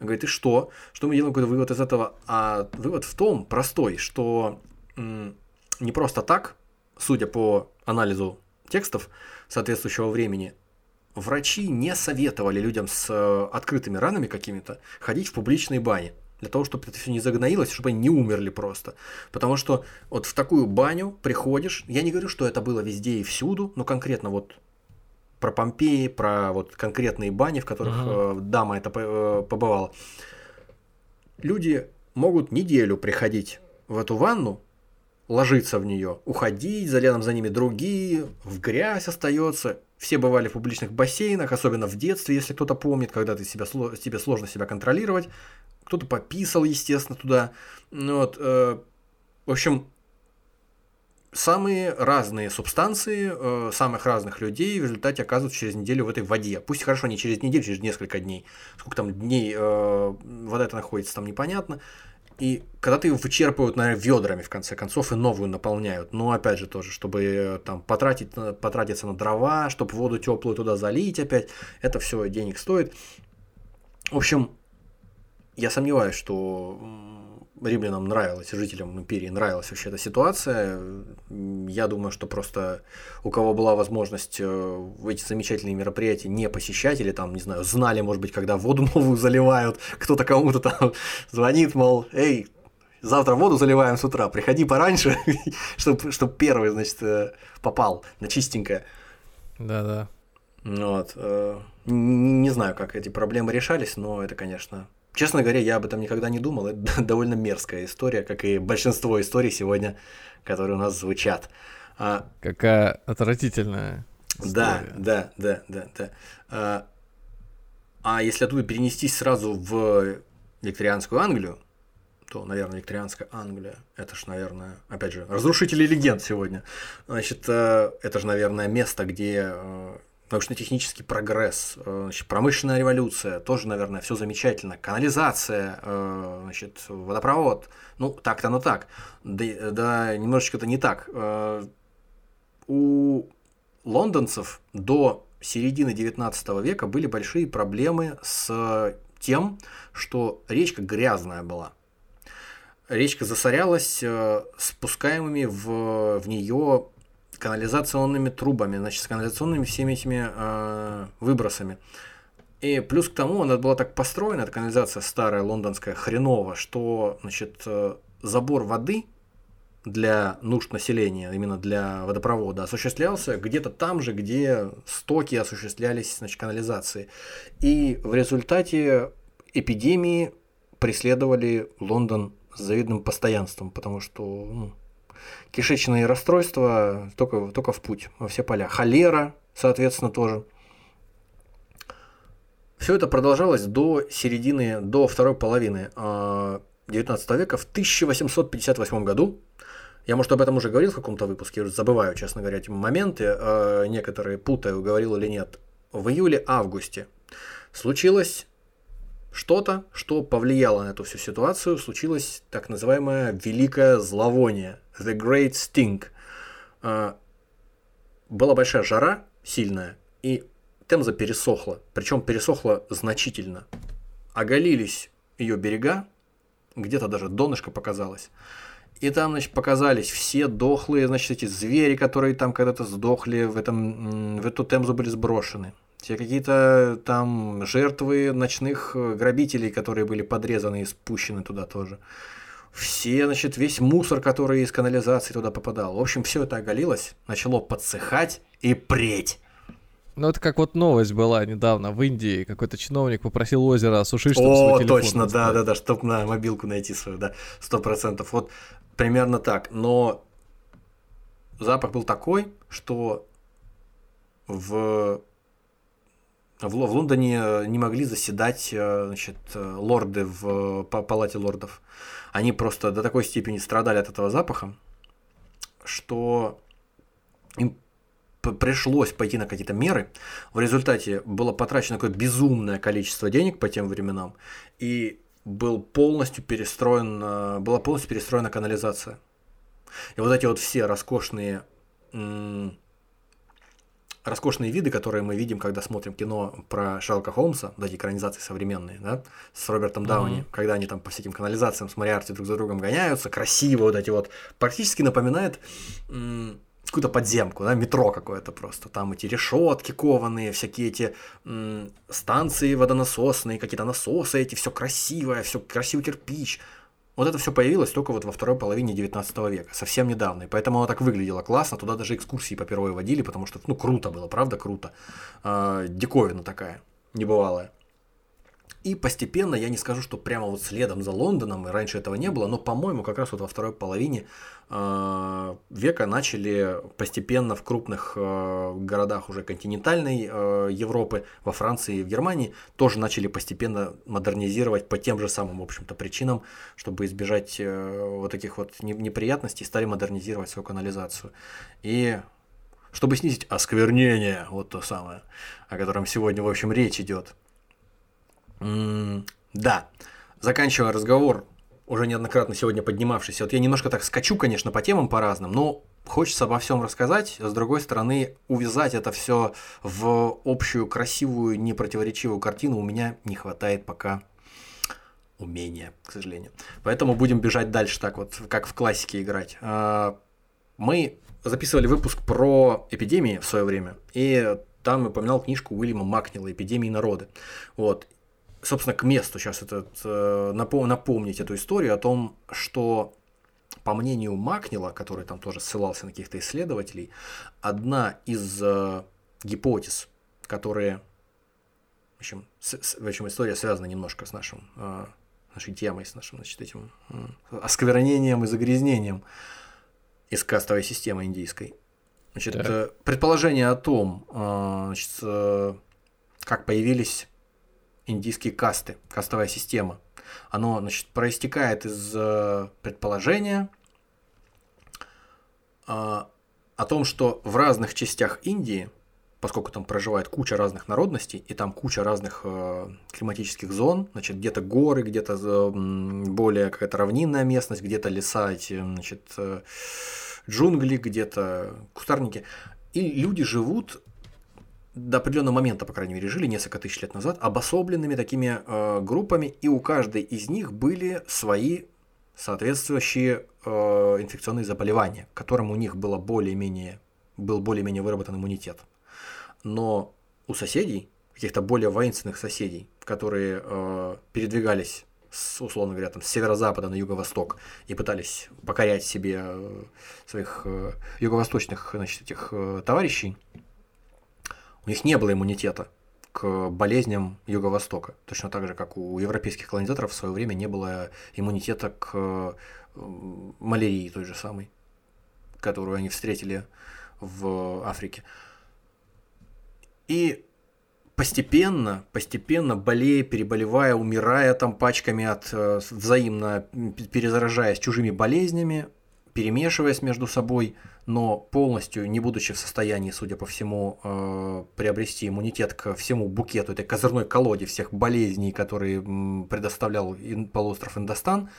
D: Говорит, и что? Что мы делаем какой-то вывод из этого? А вывод в том простой, что не просто так судя по анализу текстов соответствующего времени, врачи не советовали людям с э, открытыми ранами какими-то ходить в публичные бани. для того, чтобы это все не загноилось, чтобы они не умерли просто. Потому что вот в такую баню приходишь, я не говорю, что это было везде и всюду, но конкретно вот про Помпеи, про вот конкретные бани, в которых
C: Ага.
D: э, дама это э, побывала. Люди могут неделю приходить в эту ванну, ложиться в нее, уходить, за рядом за ними другие, в грязь остается. Все бывали в публичных бассейнах, особенно в детстве, если кто-то помнит, когда ты себя, тебе сложно себя контролировать. Кто-то пописал, естественно, туда. Ну вот, э, в общем, самые разные субстанции э, самых разных людей в результате оказываются через неделю в этой воде. Пусть хорошо не через неделю, через несколько дней. Сколько там дней э, вода это находится, там непонятно. И когда ты вычерпывают, наверное, ведрами, в конце концов, и новую наполняют. Но опять же тоже, чтобы э, там потратить, потратиться на дрова, чтобы воду теплую туда залить опять, это все денег стоит. В общем, я сомневаюсь, что римлянам нравилась, жителям империи нравилась вообще эта ситуация. Я думаю, что просто у кого была возможность э, эти замечательные мероприятия не посещать, или там, не знаю, знали, может быть, когда воду новую заливают, кто-то кому-то там звонит, мол, эй, завтра воду заливаем с утра, приходи пораньше, чтобы чтоб первый, значит, э, попал на чистенькое.
C: Да-да.
D: Вот. э, Не знаю, как эти проблемы решались, но это, конечно... Честно говоря, я об этом никогда не думал. Это довольно мерзкая история, как и большинство историй сегодня, которые у нас звучат. А,
C: Какая отвратительная
D: да,
C: история.
D: да, да, да, да. А, а если оттуда перенестись сразу в викторианскую Англию, то, наверное, викторианская Англия, это ж, наверное, опять же, разрушители легенд сегодня. Значит, э, это же, наверное, место, где э, научно-технический прогресс, э, значит, промышленная революция, тоже, наверное, все замечательно. Канализация, э, значит, водопровод. Ну, так-то оно так. Да, да немножечко это не так. Э, У лондонцев до середины 19 века были большие проблемы с тем, что речка грязная была. Речка засорялась спускаемыми в, в нее канализационными трубами, значит, с канализационными всеми этими э, выбросами. И плюс к тому, она была так построена, эта канализация старая, лондонская, хреново, что, значит, э, забор воды для нужд населения, именно для водопровода, осуществлялся где-то там же, где стоки осуществлялись, значит, канализации. И в результате эпидемии преследовали Лондон с завидным постоянством, потому что ну, кишечные расстройства только, только в путь, во все поля. Холера, соответственно, тоже. Все это продолжалось до середины, до второй половины э, 19 века. В 1858 году, я, может, об этом уже говорил в каком-то выпуске, я забываю, честно говоря, эти моменты, э, некоторые путаю, говорил или нет. В июле-августе случилось что-то, что повлияло на эту всю ситуацию, случилось так называемое великое зловоние, the great stink. А, Была большая жара, сильная, и Темза пересохла, причем пересохла значительно. Оголились ее берега, где-то даже донышко показалось. И там, значит, показались все дохлые, значит, эти звери, которые там когда-то сдохли, в, этом, в эту Темзу были сброшены. Все какие-то там жертвы ночных э, грабителей, которые были подрезаны и спущены туда тоже. Все, значит, весь мусор, который из канализации туда попадал. В общем, все это оголилось, начало подсыхать и преть.
C: Ну, это как вот новость была недавно в Индии. Какой-то чиновник попросил озеро осушить, чтобы
D: О,
C: свой телефон
D: точно, да,
C: достать.
D: да, да, чтобы на мобилку найти свою, да, сто процентов. Вот примерно так. Но запах был такой, что в в, Ло- в Лондоне э, не могли заседать э, значит, э, лорды в па- палате лордов. Они просто до такой степени страдали от этого запаха, что им пришлось пойти на какие-то меры. В результате было потрачено какое-то безумное количество денег по тем временам, и был полностью перестроен, была полностью перестроена канализация. И вот эти вот все роскошные роскошные виды, которые мы видим, когда смотрим кино про Шерлока Холмса, эти экранизации современные, да, с Робертом Дауни, когда они там по всяким канализациям с Мариарти друг за другом гоняются, красиво вот эти вот, практически напоминает м, какую-то подземку, да, метро какое-то просто. Там эти решетки кованые, всякие эти м, станции водонасосные, какие-то насосы эти, все красивое, все красивый кирпич. Вот это все появилось только вот во второй половине 19 века, совсем недавно. И поэтому оно так выглядело классно. Туда даже экскурсии по первой водили, потому что, ну, круто было, правда, круто. Э, диковина такая, небывалая. И постепенно, я не скажу, что прямо вот следом за Лондоном, и раньше этого не было, но, по-моему, как раз вот во второй половине э, века начали постепенно в крупных э, городах уже континентальной э, Европы, во Франции и в Германии, тоже начали постепенно модернизировать по тем же самым, в общем-то, причинам, чтобы избежать э, вот таких вот неприятностей, стали модернизировать свою канализацию. И чтобы снизить осквернение, вот то самое, о котором сегодня, в общем, речь идет – да, заканчивая разговор, уже неоднократно сегодня поднимавшийся, вот я немножко так скачу, конечно, по темам по разным, но хочется обо всем рассказать, с другой стороны, увязать это все в общую красивую, непротиворечивую картину у меня не хватает пока умения, к сожалению. Поэтому будем бежать дальше так вот, как в классике играть. А, мы записывали выпуск про эпидемии в свое время, и там упоминал книжку Уильяма Макнила «Эпидемии народы». Вот собственно, к месту сейчас этот, э, напомнить эту историю о том, что по мнению Макнила, который там тоже ссылался на каких-то исследователей, одна из э, гипотез, которые, в общем, с, в общем, история связана немножко с нашим, э, нашей темой, с нашим, значит, этим э, осквернением и загрязнением из кастовой системы индийской. Значит, э, предположение о том, значит, как появились индийские касты, кастовая система. Оно значит, проистекает из э, предположения э, о том, что в разных частях Индии, поскольку там проживает куча разных народностей, и там куча разных э, климатических зон, значит, где-то горы, где-то более какая-то равнинная местность, где-то леса, эти, значит, джунгли, где-то кустарники, и люди живут до определенного момента, по крайней мере, жили несколько тысяч лет назад, обособленными такими э, группами, и у каждой из них были свои соответствующие э, инфекционные заболевания, к которым у них было более-менее, был более-менее выработан иммунитет. Но у соседей, каких-то более воинственных соседей, которые э, передвигались с, условно говоря, там, с северо-запада на юго-восток и пытались покорять себе э, своих э, юго-восточных значит, этих э, товарищей, у них не было иммунитета к болезням Юго-Востока. Точно так же, как у европейских колонизаторов в свое время не было иммунитета к э, малярии той же самой, которую они встретили в Африке. И постепенно, постепенно болея, переболевая, умирая там пачками от э, взаимно перезаражаясь чужими болезнями, перемешиваясь между собой, но полностью не будучи в состоянии, судя по всему, э, приобрести иммунитет к всему букету, этой козырной колоде всех болезней, которые предоставлял полуостров Индостан,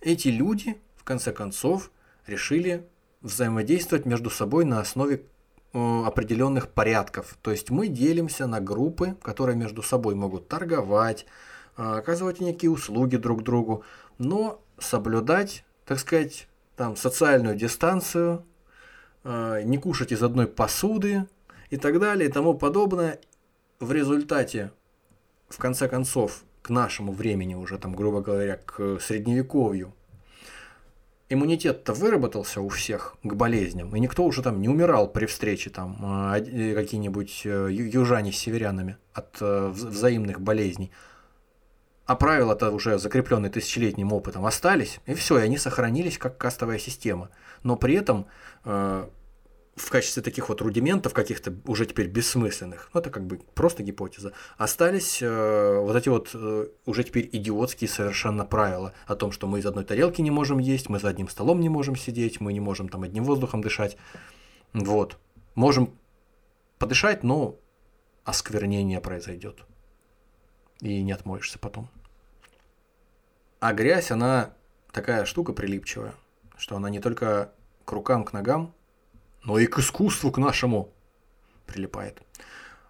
D: эти люди, в конце концов, решили взаимодействовать между собой на основе э, определенных порядков. То есть мы делимся на группы, которые между собой могут торговать, э, оказывать некие услуги друг другу, но соблюдать, так сказать, там социальную дистанцию, а, не кушать из одной посуды и так далее и тому подобное. В результате, в конце концов, к нашему времени уже, там, грубо говоря, к средневековью, иммунитет-то выработался у всех к болезням, и никто уже там не умирал при встрече там а, э, какие-нибудь э, южане с северянами от э, взаимных болезней. А правила-то уже закрепленные тысячелетним опытом остались, и все, и они сохранились как кастовая система. Но при этом э, в качестве таких вот рудиментов каких-то уже теперь бессмысленных, ну это как бы просто гипотеза, остались э, вот эти вот э, уже теперь идиотские совершенно правила о том, что мы из одной тарелки не можем есть, мы за одним столом не можем сидеть, мы не можем там одним воздухом дышать. Вот. Можем подышать, но осквернение произойдет. И не отмоешься потом. А грязь, она такая штука прилипчивая, что она не только к рукам, к ногам, но и к искусству, к нашему прилипает.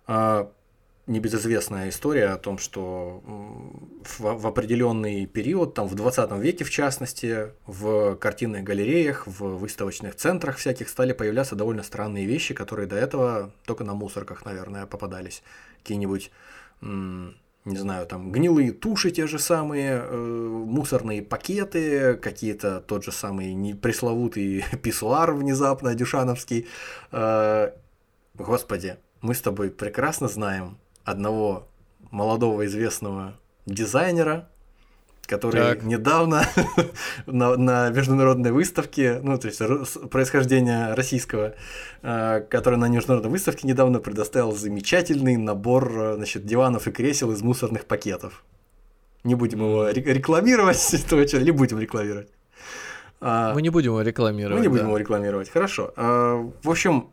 D: А, небезызвестная история о том, что в, в определенный период, там в 20 веке в частности, в картинных галереях, в выставочных центрах всяких стали появляться довольно странные вещи, которые до этого только на мусорках, наверное, попадались. Какие-нибудь, не знаю, там гнилые туши те же самые, э, мусорные пакеты, какие-то тот же самый не- пресловутый писсуар внезапно дюшановский. Э, Господи, мы с тобой прекрасно знаем одного молодого известного дизайнера, который
C: Так.
D: недавно на, на международной выставке, ну, то есть происхождения российского, э, который на международной выставке недавно предоставил замечательный набор, э, значит, диванов и кресел из мусорных пакетов. Не будем его ре- рекламировать, человека, не будем рекламировать. А,
C: Мы не будем его рекламировать.
D: мы не будем
C: да.
D: его рекламировать. Хорошо. А, В общем,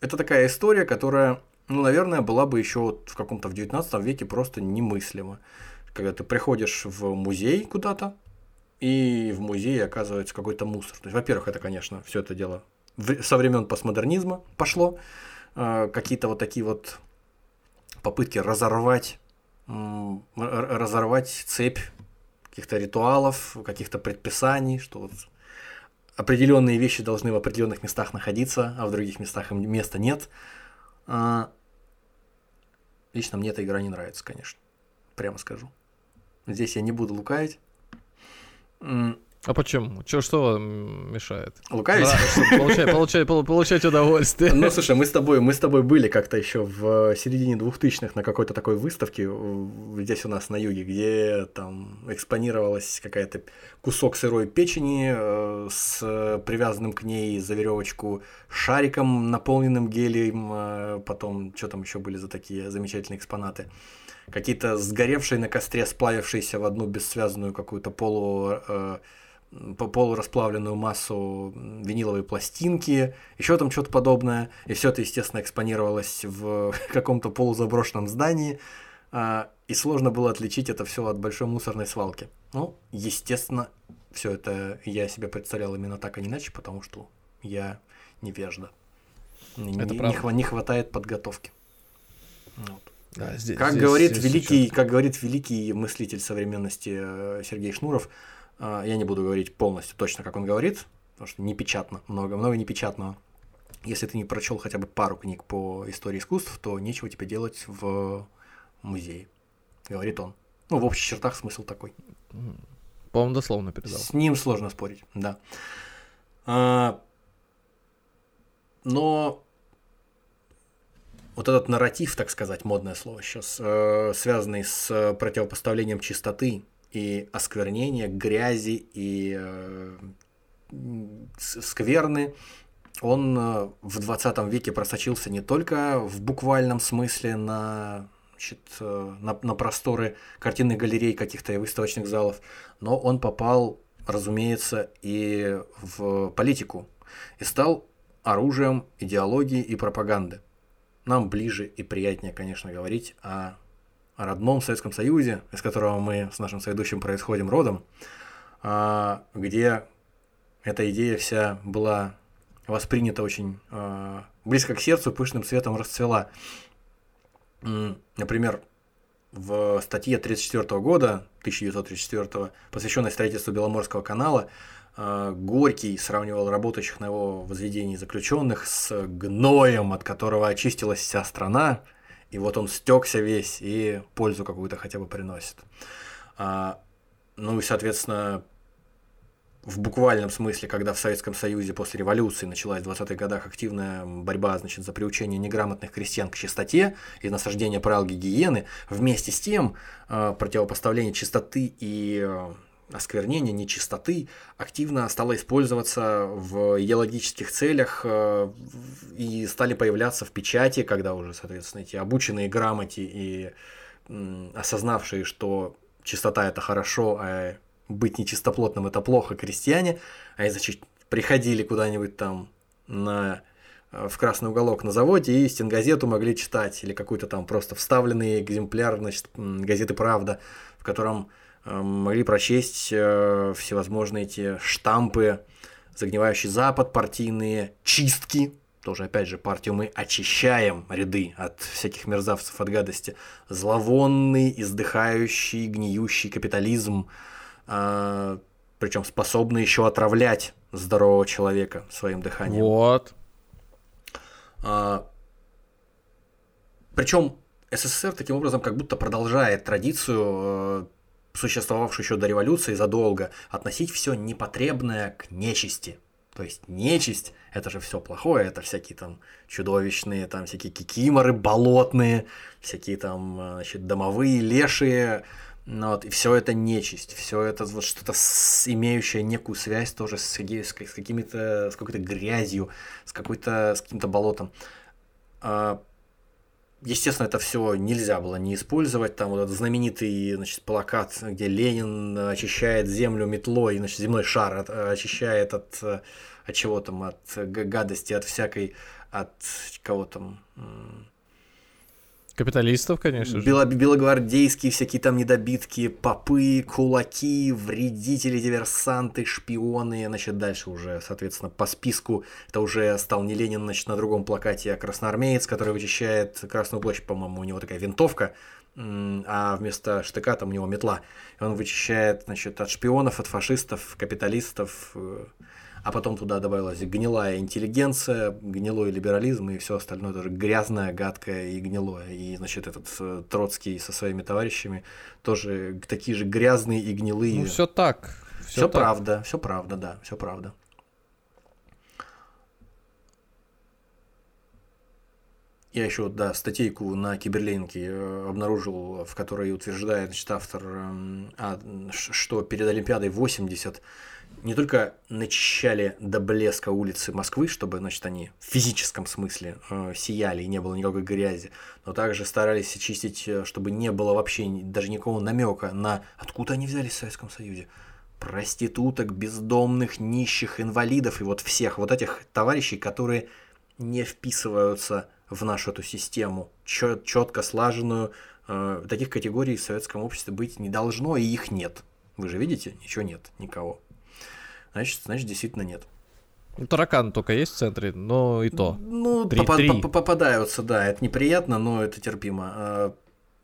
D: это такая история, которая, ну, наверное, была бы еще вот в каком-то в 19 веке просто немыслима. Когда ты приходишь в музей куда-то, и в музее оказывается какой-то мусор. То есть, во-первых, это, конечно, все это дело со времен постмодернизма пошло. А, Какие-то вот такие вот попытки разорвать, разорвать цепь каких-то ритуалов, каких-то предписаний, что вот определенные вещи должны в определенных местах находиться, а в других местах им места нет. А, Лично мне эта игра не нравится, конечно. Прямо скажу. Здесь я не буду лукавить.
C: А почему? Чё, что вам мешает?
D: Лукавить?
C: Да, получать, получать, пол- получать удовольствие.
D: Ну, слушай, мы с тобой, мы с тобой были как-то еще в середине двухтысячных на какой-то такой выставке в- здесь у нас на юге, где там экспонировалась какая-то кусок сырой печени э, с привязанным к ней за веревочку шариком, наполненным гелием, э, потом что там еще были за такие замечательные экспонаты. Какие-то сгоревшие на костре, сплавившиеся в одну бессвязанную какую-то полу э, по- полурасплавленную массу виниловой пластинки, еще там что-то подобное. И все это, естественно, экспонировалось в каком-то полузаброшенном здании. а, И сложно было отличить это все от большой мусорной свалки. Ну, естественно, все это я себе представлял именно так, а не иначе, потому что я невежда. Не,
C: Это
D: не-
C: правда.
D: не хватает подготовки. Вот.
C: Да, здесь-
D: Как
C: здесь-
D: говорит
C: здесь
D: великий, как говорит великий мыслитель современности э, Сергей Шнуров, э, я не буду говорить полностью точно, как он говорит, потому что непечатно, много, много непечатного. Если ты не прочел хотя бы пару книг по истории искусств, то нечего тебе делать в музее, говорит он. Ну, в общих чертах смысл такой.
C: По-моему, дословно передал.
D: С ним сложно спорить, да. А, но вот этот нарратив, так сказать, модное слово сейчас, э, связанный с противопоставлением чистоты и осквернения, грязи и э, скверны, он э, в 20 веке просочился не только в буквальном смысле на, значит, э, на, на просторы картинных галерей каких-то и выставочных залов, но он попал, разумеется, и в политику и стал оружием идеологии и пропаганды. Нам ближе и приятнее, конечно, говорить о, о родном Советском Союзе, из которого мы с нашим соведущим происходим родом, а, где эта идея вся была воспринята очень а, близко к сердцу, пышным цветом расцвела. Например, в статье 1934 года, 1934, посвященной строительству Беломорского канала, Горький сравнивал работающих на его возведении заключенных с гноем, от которого очистилась вся страна, и вот он стекся весь и пользу какую-то хотя бы приносит. А, Ну и, соответственно, в буквальном смысле, когда в Советском Союзе после революции началась в 20-х годах активная борьба значит, за приучение неграмотных крестьян к чистоте и насаждение правил гигиены, вместе с тем э, противопоставление чистоты и э, осквернения нечистоты активно стало использоваться в идеологических целях э, и стали появляться в печати, когда уже, соответственно, эти обученные грамоте и осознавшие, что чистота это хорошо, а быть нечистоплотным это плохо крестьяне, они, значит, приходили куда-нибудь там на э, в красный уголок на заводе и стенгазету могли читать, или какой-то там просто вставленный экземпляр значит, газеты «Правда», в котором могли прочесть э, всевозможные эти штампы, загнивающий Запад, партийные чистки, тоже, опять же, партию мы очищаем ряды от всяких мерзавцев, от гадости. Зловонный, издыхающий, гниющий капитализм, э, причем способный еще отравлять здорового человека своим дыханием.
C: Вот.
D: А, причем СССР таким образом как будто продолжает традицию, э, существовавшую еще до революции задолго, относить все непотребное к нечисти. То есть нечисть – это же все плохое, это всякие там чудовищные, там всякие кикиморы болотные, всякие там э, значит, домовые, лешие, ну, вот, и все это нечисть, все это вот что-то с, имеющее некую связь тоже с, с, с какими-то, с какой-то грязью, с какой-то, с каким-то болотом. А, естественно, это все нельзя было не использовать. Там вот этот знаменитый значит, плакат, где Ленин очищает землю метлой, значит, земной шар очищает от, от чего там, от гадости, от всякой, от кого там,
C: Капиталистов, конечно же.
D: Бело белогвардейские всякие там недобитки, попы, кулаки, вредители, диверсанты, шпионы. Значит, дальше уже, соответственно, по списку это уже стал не Ленин, значит, на другом плакате, а красноармеец, который вычищает Красную площадь, по-моему, у него такая винтовка, а вместо штыка там у него метла. И он вычищает, значит, от шпионов, от фашистов, капиталистов, э, а потом туда добавилась гнилая интеллигенция, гнилой либерализм и все остальное тоже грязное, гадкое и гнилое. И, значит, этот э, Троцкий со своими товарищами тоже такие же грязные и гнилые.
C: Ну, все так.
D: Все правда, все правда, да, все правда. Я еще, да, статейку на Киберленке э, обнаружил, в которой утверждает значит, автор, эм, а, что перед Олимпиадой 80 не только начищали до блеска улицы Москвы, чтобы, значит, они в физическом смысле э, сияли и не было никакой грязи, но также старались очистить, э, чтобы не было вообще даже никакого намека на откуда они взялись в Советском Союзе. Проституток, бездомных, нищих, инвалидов и вот всех вот этих товарищей, которые не вписываются в нашу эту систему, чет, четко слаженную. Э, таких категорий в советском обществе быть не должно, и их нет. Вы же видите, ничего нет, никого значит, значит действительно нет.
C: Ну, таракан только есть в центре, но и то.
D: Ну, три, попад- три. попадаются, да, это неприятно, но это терпимо. А,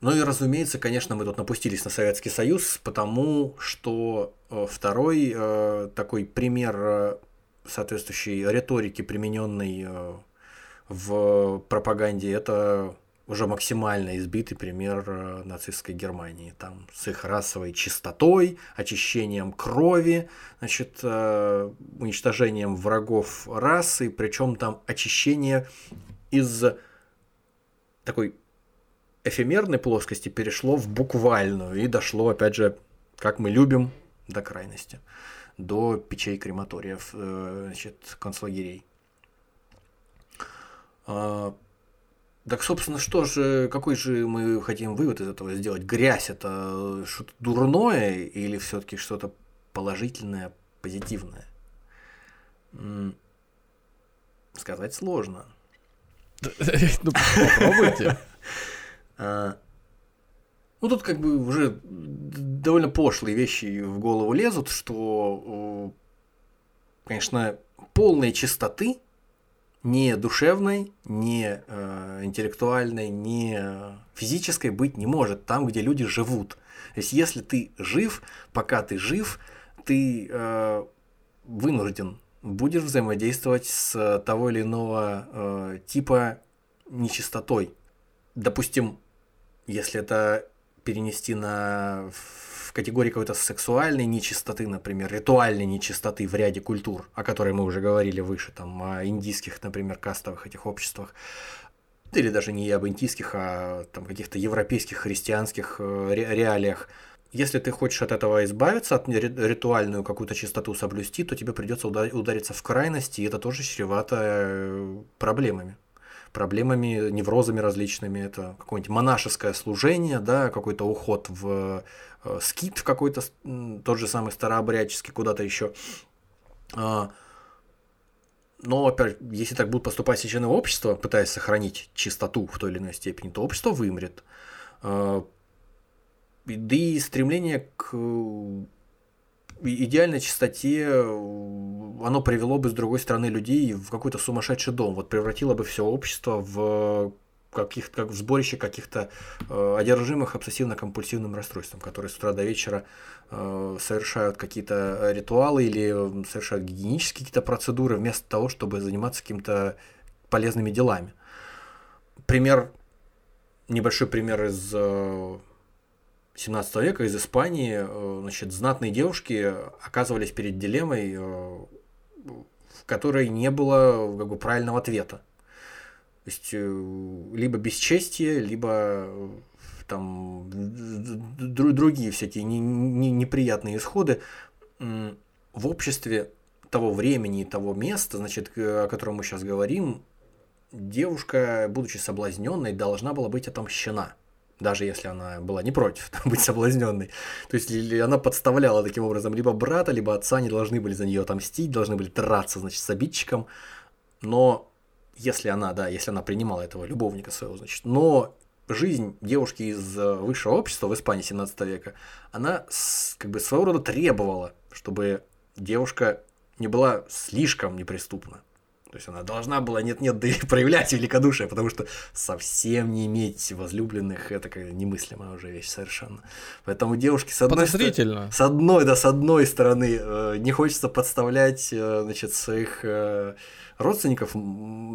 D: ну и, разумеется, конечно, мы тут напустились на Советский Союз, потому что э, второй э, такой пример э, соответствующей риторики, примененной в пропаганде, это уже максимально избитый пример э, нацистской Германии. Там с их расовой чистотой, очищением крови, значит, э, уничтожением врагов расы, причем там очищение из такой эфемерной плоскости перешло в буквальную и дошло, опять же, как мы любим, до крайности, до печей крематориев, э, значит, концлагерей. Так, собственно, что же, какой же мы хотим вывод из этого сделать? Грязь это что-то дурное или все-таки что-то положительное, позитивное? Сказать сложно.
C: Ну, попробуйте.
D: А, ну, тут как бы уже довольно пошлые вещи в голову лезут, что, конечно, полной чистоты ни душевной, ни э, интеллектуальной, ни физической быть не может там, где люди живут. То есть, если ты жив, пока ты жив, ты э, вынужден будешь взаимодействовать с того или иного э, типа нечистотой. Допустим, если это перенести на категории какой-то сексуальной нечистоты, например, ритуальной нечистоты в ряде культур, о которой мы уже говорили выше, там, о индийских, например, кастовых этих обществах, или даже не об индийских, а там каких-то европейских христианских э, ре реалиях. Если ты хочешь от этого избавиться, от ритуальную какую-то чистоту соблюсти, то тебе придется удариться в крайности, и это тоже чревато э, проблемами проблемами, неврозами различными. Это какое-нибудь монашеское служение, да, какой-то уход в э, скит какой-то, тот же самый старообрядческий, куда-то еще. А, но, опять, если так будут поступать священное общество, пытаясь сохранить чистоту в той или иной степени, то общество вымрет. А, да и стремление к идеальной чистоте э, оно привело бы, с другой стороны, людей в какой-то сумасшедший дом. Вот превратило бы все общество в каких как в сборище каких-то э, одержимых обсессивно-компульсивным расстройством, которые с утра до вечера э, совершают какие-то ритуалы или э, совершают гигиенические какие-то процедуры вместо того, чтобы заниматься какими-то полезными делами. Пример, небольшой пример из э, 17 века, из Испании, э, значит, знатные девушки оказывались перед дилеммой, э, в которой не было как бы, правильного ответа. То есть э, либо бесчестие, либо там другие всякие не- не- неприятные исходы в обществе того времени и того места, значит, о котором мы сейчас говорим, девушка, будучи соблазненной, должна была быть отомщена. Даже если она была не против быть соблазненной. То есть она подставляла таким образом либо брата, либо отца, они должны были за нее отомстить, должны были драться, значит, с обидчиком. Но если она, да, если она принимала этого любовника своего, значит, но жизнь девушки из э, высшего общества в Испании 17 века, она как бы своего рода требовала, чтобы девушка не была слишком неприступна. То есть она должна была нет-нет, да и проявлять великодушие, потому что совсем не иметь возлюбленных это как немыслимая уже вещь совершенно. Поэтому девушки с одной стороны... С одной, да, с одной стороны, э, не хочется подставлять, э, значит, своих э, родственников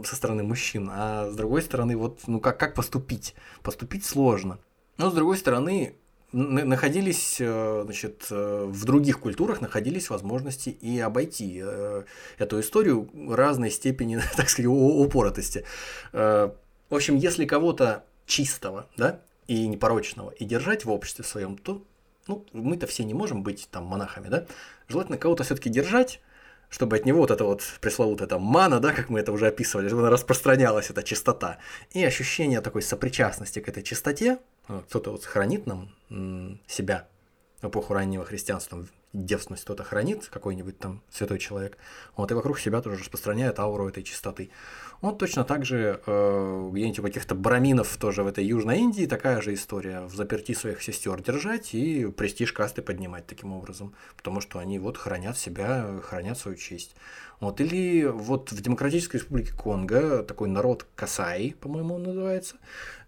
D: со стороны мужчин, а с другой стороны, вот, ну как, как поступить? Поступить сложно. Но с другой стороны, находились, э, значит, э, в других культурах находились возможности и обойти э, эту историю разной степени, так сказать, упоротости. В общем, если кого-то чистого, да, и непорочного, и держать в обществе своем, то ну, мы-то все не можем быть там монахами, да? Желательно кого-то все-таки держать, чтобы от него вот эта вот пресловутая там мана, да, как мы это уже описывали, чтобы она распространялась, эта чистота. И ощущение такой сопричастности к этой чистоте. Э, Кто-то вот хранит нам себя в эпоху раннего христианства, девственность кто-то хранит, какой-нибудь там святой человек, вот, и вокруг себя тоже распространяет ауру этой чистоты. Вот точно так же э, где-нибудь у каких-то браминов тоже в этой Южной Индии такая же история. В заперти своих сестер держать и престиж касты поднимать таким образом. Потому что они вот хранят себя, хранят свою честь. Вот. Или вот в Демократической Республике Конго такой народ Касаи, по-моему, он называется,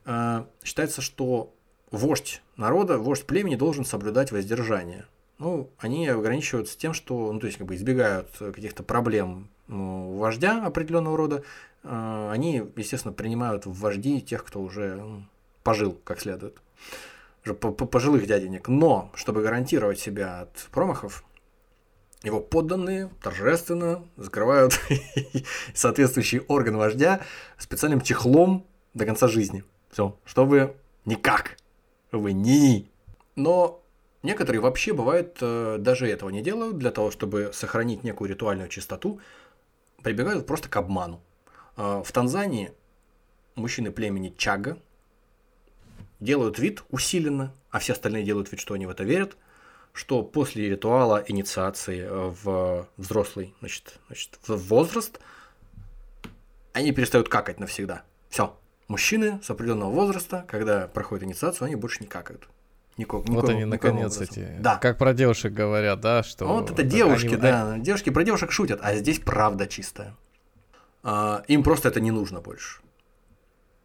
D: считается, что вождь народа, вождь племени должен соблюдать воздержание. Ну, они ограничиваются тем, что, ну, то есть, как бы избегают каких-то проблем ну, вождя определенного рода. Э, Они, естественно, принимают в вожди тех, кто уже м, пожил как следует. Уже по- по- Пожилых дяденек. Но, чтобы гарантировать себя от промахов, его подданные торжественно закрывают соответствующий орган вождя специальным чехлом до конца жизни. Все, чтобы никак, вы ни. Но некоторые вообще бывает э, даже этого не делают для того, чтобы сохранить некую ритуальную чистоту, прибегают просто к обману. Э, В Танзании мужчины племени Чага делают вид усиленно, а все остальные делают вид, что они в это верят, что после ритуала инициации э, в взрослый значит, значит, в возраст они перестают какать навсегда. Все. Мужчины с определенного возраста, когда проходит инициацию, они больше не какают. Нико-
C: Вот они, наконец,
D: образом.
C: эти...
D: Да.
C: Как про девушек говорят, да, что...
D: Вот это
C: они-
D: девушки,
C: а-
D: да. Девушки про девушек шутят, а здесь правда чистая. А, им просто это не нужно больше.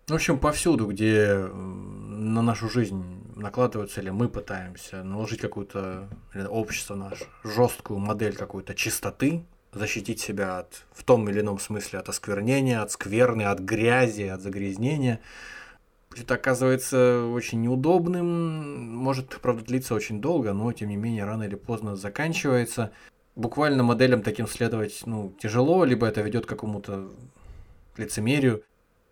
D: В общем, повсюду, где на нашу жизнь накладываются, или мы пытаемся наложить какую-то общество наше, жесткую модель какой-то чистоты, защитить себя от, в том или ином смысле от осквернения, от скверны, от грязи, от загрязнения. Это оказывается очень неудобным, может, правда, длиться очень долго, но, тем не менее, рано или поздно заканчивается. Буквально моделям таким следовать, ну, тяжело, либо это ведет к какому-то лицемерию.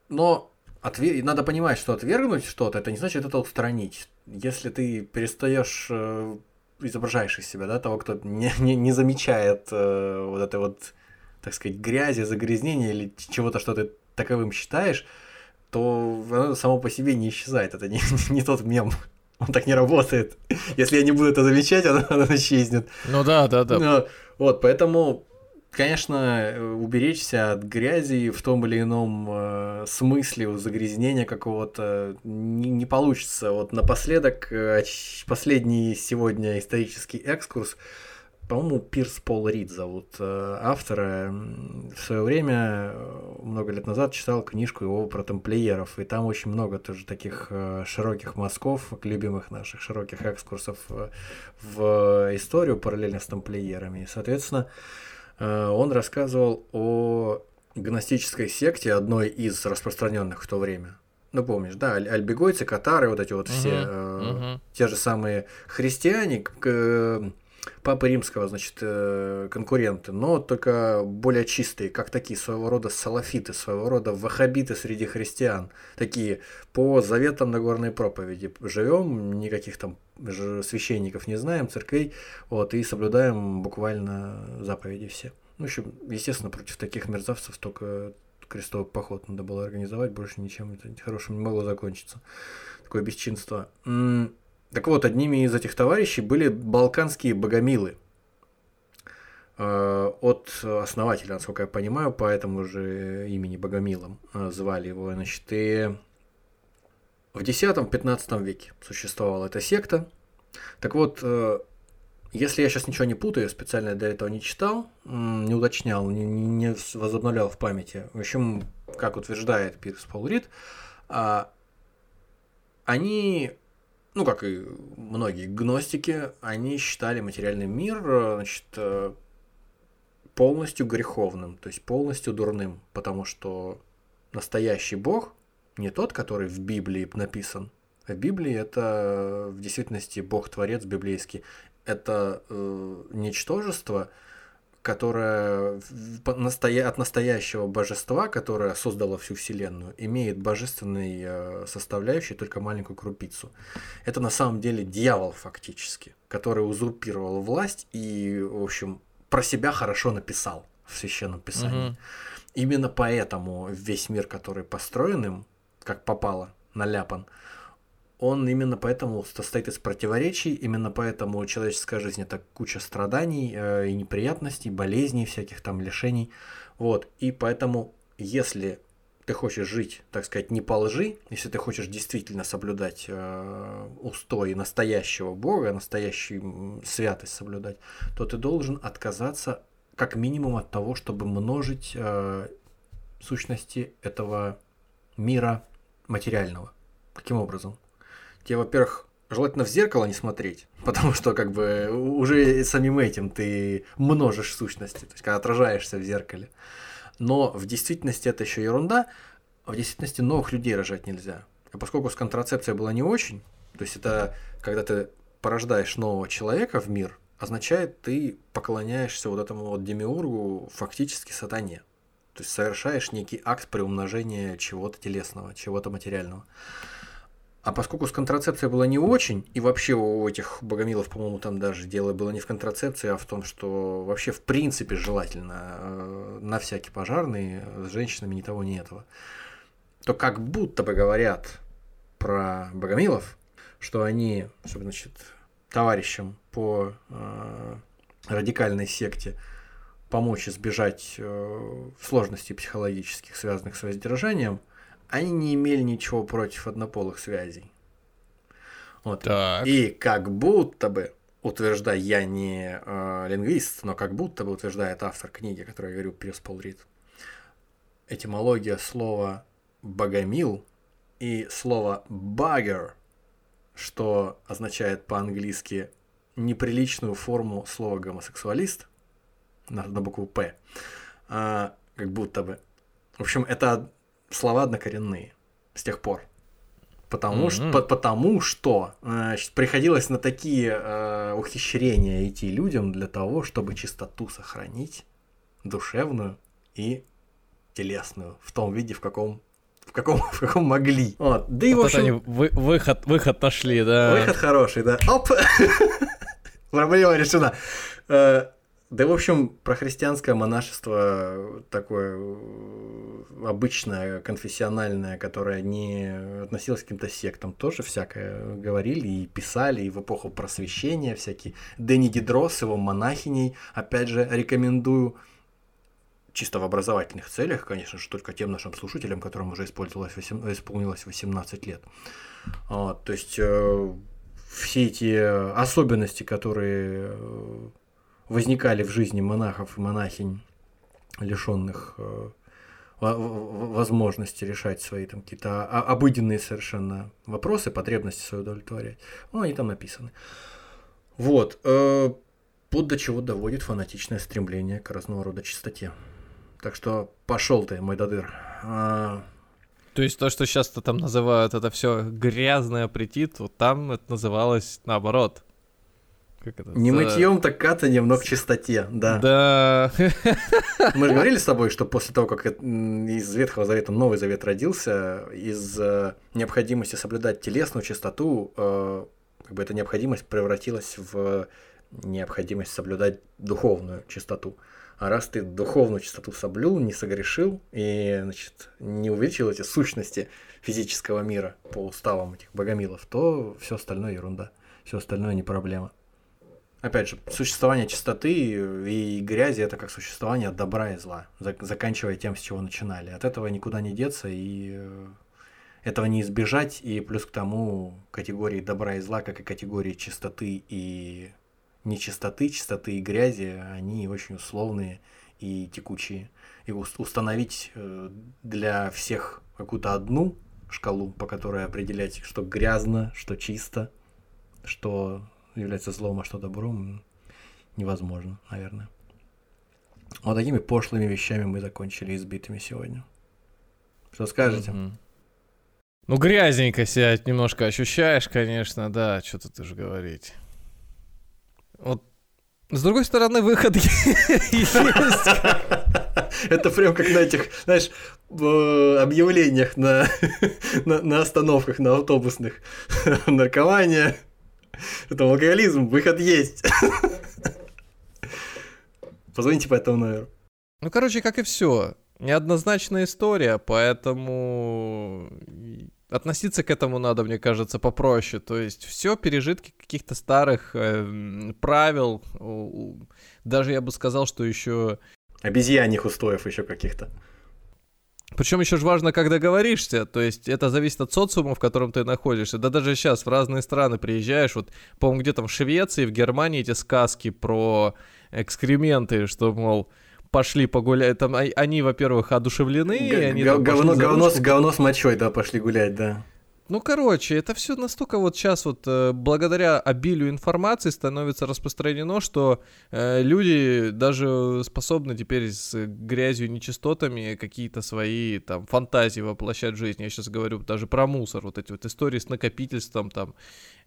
D: Но отве- надо понимать, что отвергнуть что-то, это не значит это устранить. Если ты перестаешь э, изображаешь из себя, да, того, кто не, не, не замечает э, вот этой вот, так сказать, грязи, загрязнения или чего-то, что ты таковым считаешь, то оно само по себе не исчезает. Это не, не тот мем. Он так не работает. Если я не буду это замечать, оно, оно исчезнет.
C: Ну да, да, да.
D: Ну, Вот, поэтому, конечно, э, уберечься от грязи в том или ином э, смысле, у загрязнения какого-то не, не получится. Вот напоследок, э, последний сегодня исторический экскурс. по-моему, Пирс Пол Рид зовут э, автора. В свое время, э, много лет назад, читал книжку его про тамплиеров, и там очень много тоже таких э, широких мазков, любимых наших широких экскурсов в историю параллельно с тамплиерами. И, соответственно, он рассказывал о гностической секте, одной из распространенных в то время. Ну, помнишь, да, аль- альбегойцы, катары, вот эти вот все, uh-huh, uh-huh. те же самые христиане, к- Папы Римского, значит, э, конкуренты, но только более чистые, как такие своего рода салафиты, своего рода вахабиты среди христиан. Такие по заветам Нагорной проповеди живем, никаких там священников не знаем, церквей, вот, и соблюдаем буквально заповеди все. Ну, в общем, естественно, против таких мерзавцев только крестовый поход надо было организовать, больше ничем это хорошим не могло закончиться. Такое бесчинство. Так вот, одними из этих товарищей были балканские богомилы. Э, от основателя, насколько я понимаю, по этому же имени Богомилом э, звали его. Значит, и в X-15 веке существовала эта секта. Так вот, э, если я сейчас ничего не путаю, специально для этого не читал, не уточнял, не, не возобновлял в памяти. В общем, как утверждает Пирс Полрид, а, они ну, как и многие гностики, они считали материальный мир значит, э, полностью греховным, то есть полностью дурным, потому что настоящий Бог не тот, который в Библии написан. В Библии это в действительности Бог-творец библейский. Это э, ничтожество, которая от настоящего божества, которое создало всю Вселенную, имеет божественной э, составляющей только маленькую крупицу. Это на самом деле дьявол фактически, который узурпировал власть и, в общем, про себя хорошо написал в Священном Писании. Угу. Именно поэтому весь мир, который построен им, как попало, наляпан, он именно поэтому состоит из противоречий, именно поэтому человеческая жизнь это куча страданий э, и неприятностей, болезней, всяких там лишений. Вот. И поэтому, если ты хочешь жить, так сказать, не по лжи, если ты хочешь действительно соблюдать э, устои настоящего Бога, настоящую святость соблюдать, то ты должен отказаться как минимум от того, чтобы множить э, сущности этого мира материального. Каким образом? Тебе, во-первых, желательно в зеркало не смотреть, потому что как бы уже самим этим ты множишь сущности, то есть когда отражаешься в зеркале. Но в действительности это еще ерунда, в действительности новых людей рожать нельзя. А поскольку с контрацепцией была не очень, то есть это когда ты порождаешь нового человека в мир, означает, ты поклоняешься вот этому вот демиургу, фактически сатане. То есть совершаешь некий акт приумножения чего-то телесного, чего-то материального. А поскольку с контрацепцией было не очень, и вообще у этих богомилов, по-моему, там даже дело было не в контрацепции, а в том, что вообще в принципе желательно э, на всякий пожарный с женщинами ни того, ни этого, то как будто бы говорят про богомилов, что они, значит, товарищам по э, радикальной секте помочь избежать э, сложностей психологических, связанных с воздержанием – они не имели ничего против однополых связей. Вот. Так. И как будто бы, утверждая, я не э, лингвист, но как будто бы утверждает автор книги, которую я говорю, Пирс Полрид, этимология слова «богомил» и слова «баггер», что означает по-английски неприличную форму слова «гомосексуалист», на, на букву «П», а, как будто бы. В общем, это слова однокоренные с тех пор. Потому, mm-hmm. что, по, потому что значит, приходилось на такие э, ухищрения идти людям для того, чтобы чистоту сохранить, душевную и телесную, в том виде, в каком в каком, в каком могли. Вот. Да и, вот в общем... они
C: вы, выход, выход нашли, да.
D: Выход хороший, да. Оп! Проблема решена. Да, в общем, про христианское монашество такое э, обычное, конфессиональное, которое не относилось к каким-то сектам, тоже всякое говорили и писали, и в эпоху просвещения всякие. Дэнни Дидрос с его монахиней, опять же, рекомендую чисто в образовательных целях, конечно же, только тем нашим слушателям, которым уже исполнилось 8, исполнилось 18 лет. Вот, то есть э, все эти особенности, которые э, возникали в жизни монахов и монахинь, лишенных э, возможности решать свои там какие-то обыденные совершенно вопросы, потребности свои удовлетворять. Ну, они там написаны. Вот. э, Вот до чего доводит фанатичное стремление к разного рода чистоте. Так что пошел ты, мой додыр. А,
C: То есть то, что сейчас-то там называют это все грязный аппетит, вот там это называлось наоборот. Как это?
D: не мытьем, так катанием, но к чистоте, да.
C: Да.
D: Мы же говорили с тобой, что после того, как из Ветхого Завета Новый Завет родился, из э, необходимости соблюдать телесную чистоту, э, как бы эта необходимость превратилась в необходимость соблюдать духовную чистоту. А раз ты духовную чистоту соблюл, не согрешил и значит, не увеличил эти сущности физического мира по уставам этих богомилов, то все остальное ерунда, все остальное не проблема. Опять же, существование чистоты и грязи это как существование добра и зла, зак- заканчивая тем, с чего начинали. От этого никуда не деться и э, этого не избежать. И плюс к тому категории добра и зла, как и категории чистоты и нечистоты, чистоты и грязи, они очень условные и текучие. И ус- установить э, для всех какую-то одну шкалу, по которой определять, что грязно, что чисто, что является злом, а что добром, невозможно, наверное. Вот такими пошлыми вещами мы закончили избитыми сегодня. Что скажете?
C: Мгм. Ну, грязненько себя немножко ощущаешь, конечно, да, что тут уже говорить. Вот, с другой стороны, выход есть.
D: Это прям как на этих, знаешь, в объявлениях на, на, на остановках, на автобусных. Наркомания, это алкоголизм, выход есть. Позвоните по этому номеру.
C: Ну, короче, как и все. Неоднозначная история, поэтому относиться к этому надо, мне кажется, попроще. То есть все пережитки каких-то старых эм, правил. Даже я бы сказал, что еще
D: Обезьяньих устоев еще каких-то.
C: Причем еще же важно, как договоришься, то есть это зависит от социума, в котором ты находишься. Да даже сейчас в разные страны приезжаешь, вот, по-моему, где там в Швеции, в Германии эти сказки про экскременты, что, мол, пошли погулять, там а- они, во-первых, одушевлены, и
D: Г-
C: они
D: говно, говно, с, говно с мочой, да, пошли гулять, да.
C: Ну, короче, это все настолько вот сейчас вот э, благодаря обилию информации становится распространено, что э, люди даже способны теперь с грязью и нечистотами какие-то свои там фантазии воплощать в жизнь. Я сейчас говорю даже про мусор, вот эти вот истории с накопительством там,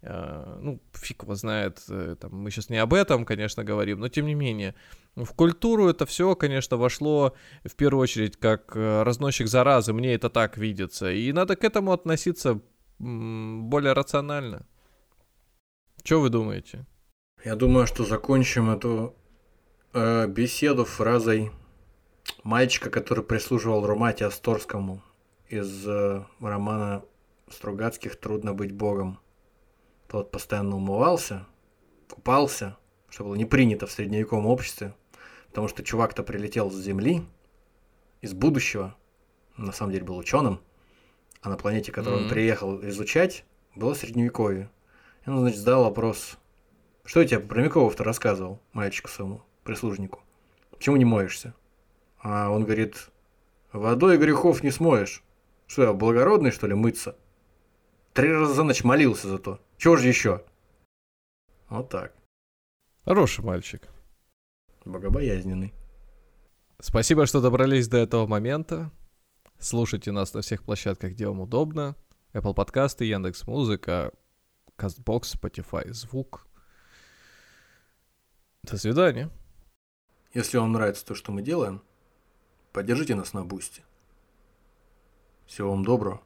C: э, ну, фиг его знает, э, там, мы сейчас не об этом, конечно, говорим, но тем не менее. В культуру это все, конечно, вошло в первую очередь как э, разносчик заразы, мне это так видится. И надо к этому относиться более рационально. Что вы думаете?
D: Я думаю, что закончим эту э, беседу фразой мальчика, который прислуживал Румате Асторскому из э, романа Стругацких «Трудно быть богом». Тот постоянно умывался, купался, что было не принято в средневековом обществе, потому что чувак-то прилетел с Земли, из будущего, на самом деле был ученым, а на планете, которую он
C: Мгм.
D: приехал изучать, было средневековье. И он, значит, задал вопрос, что я тебе про Мякова-то рассказывал, мальчику своему, прислужнику? Почему не моешься? А он говорит, водой грехов не смоешь. Что я, благородный, что ли, мыться? Три раза за ночь молился за то. Чего же еще? Вот так.
C: Хороший мальчик.
D: Богобоязненный.
C: Спасибо, что добрались до этого момента. Слушайте нас на всех площадках, где вам удобно. Apple подкасты, Яндекс Музыка, Castbox, Spotify, звук. До свидания.
D: Если вам нравится то, что мы делаем, поддержите нас на бусте. Всего вам доброго.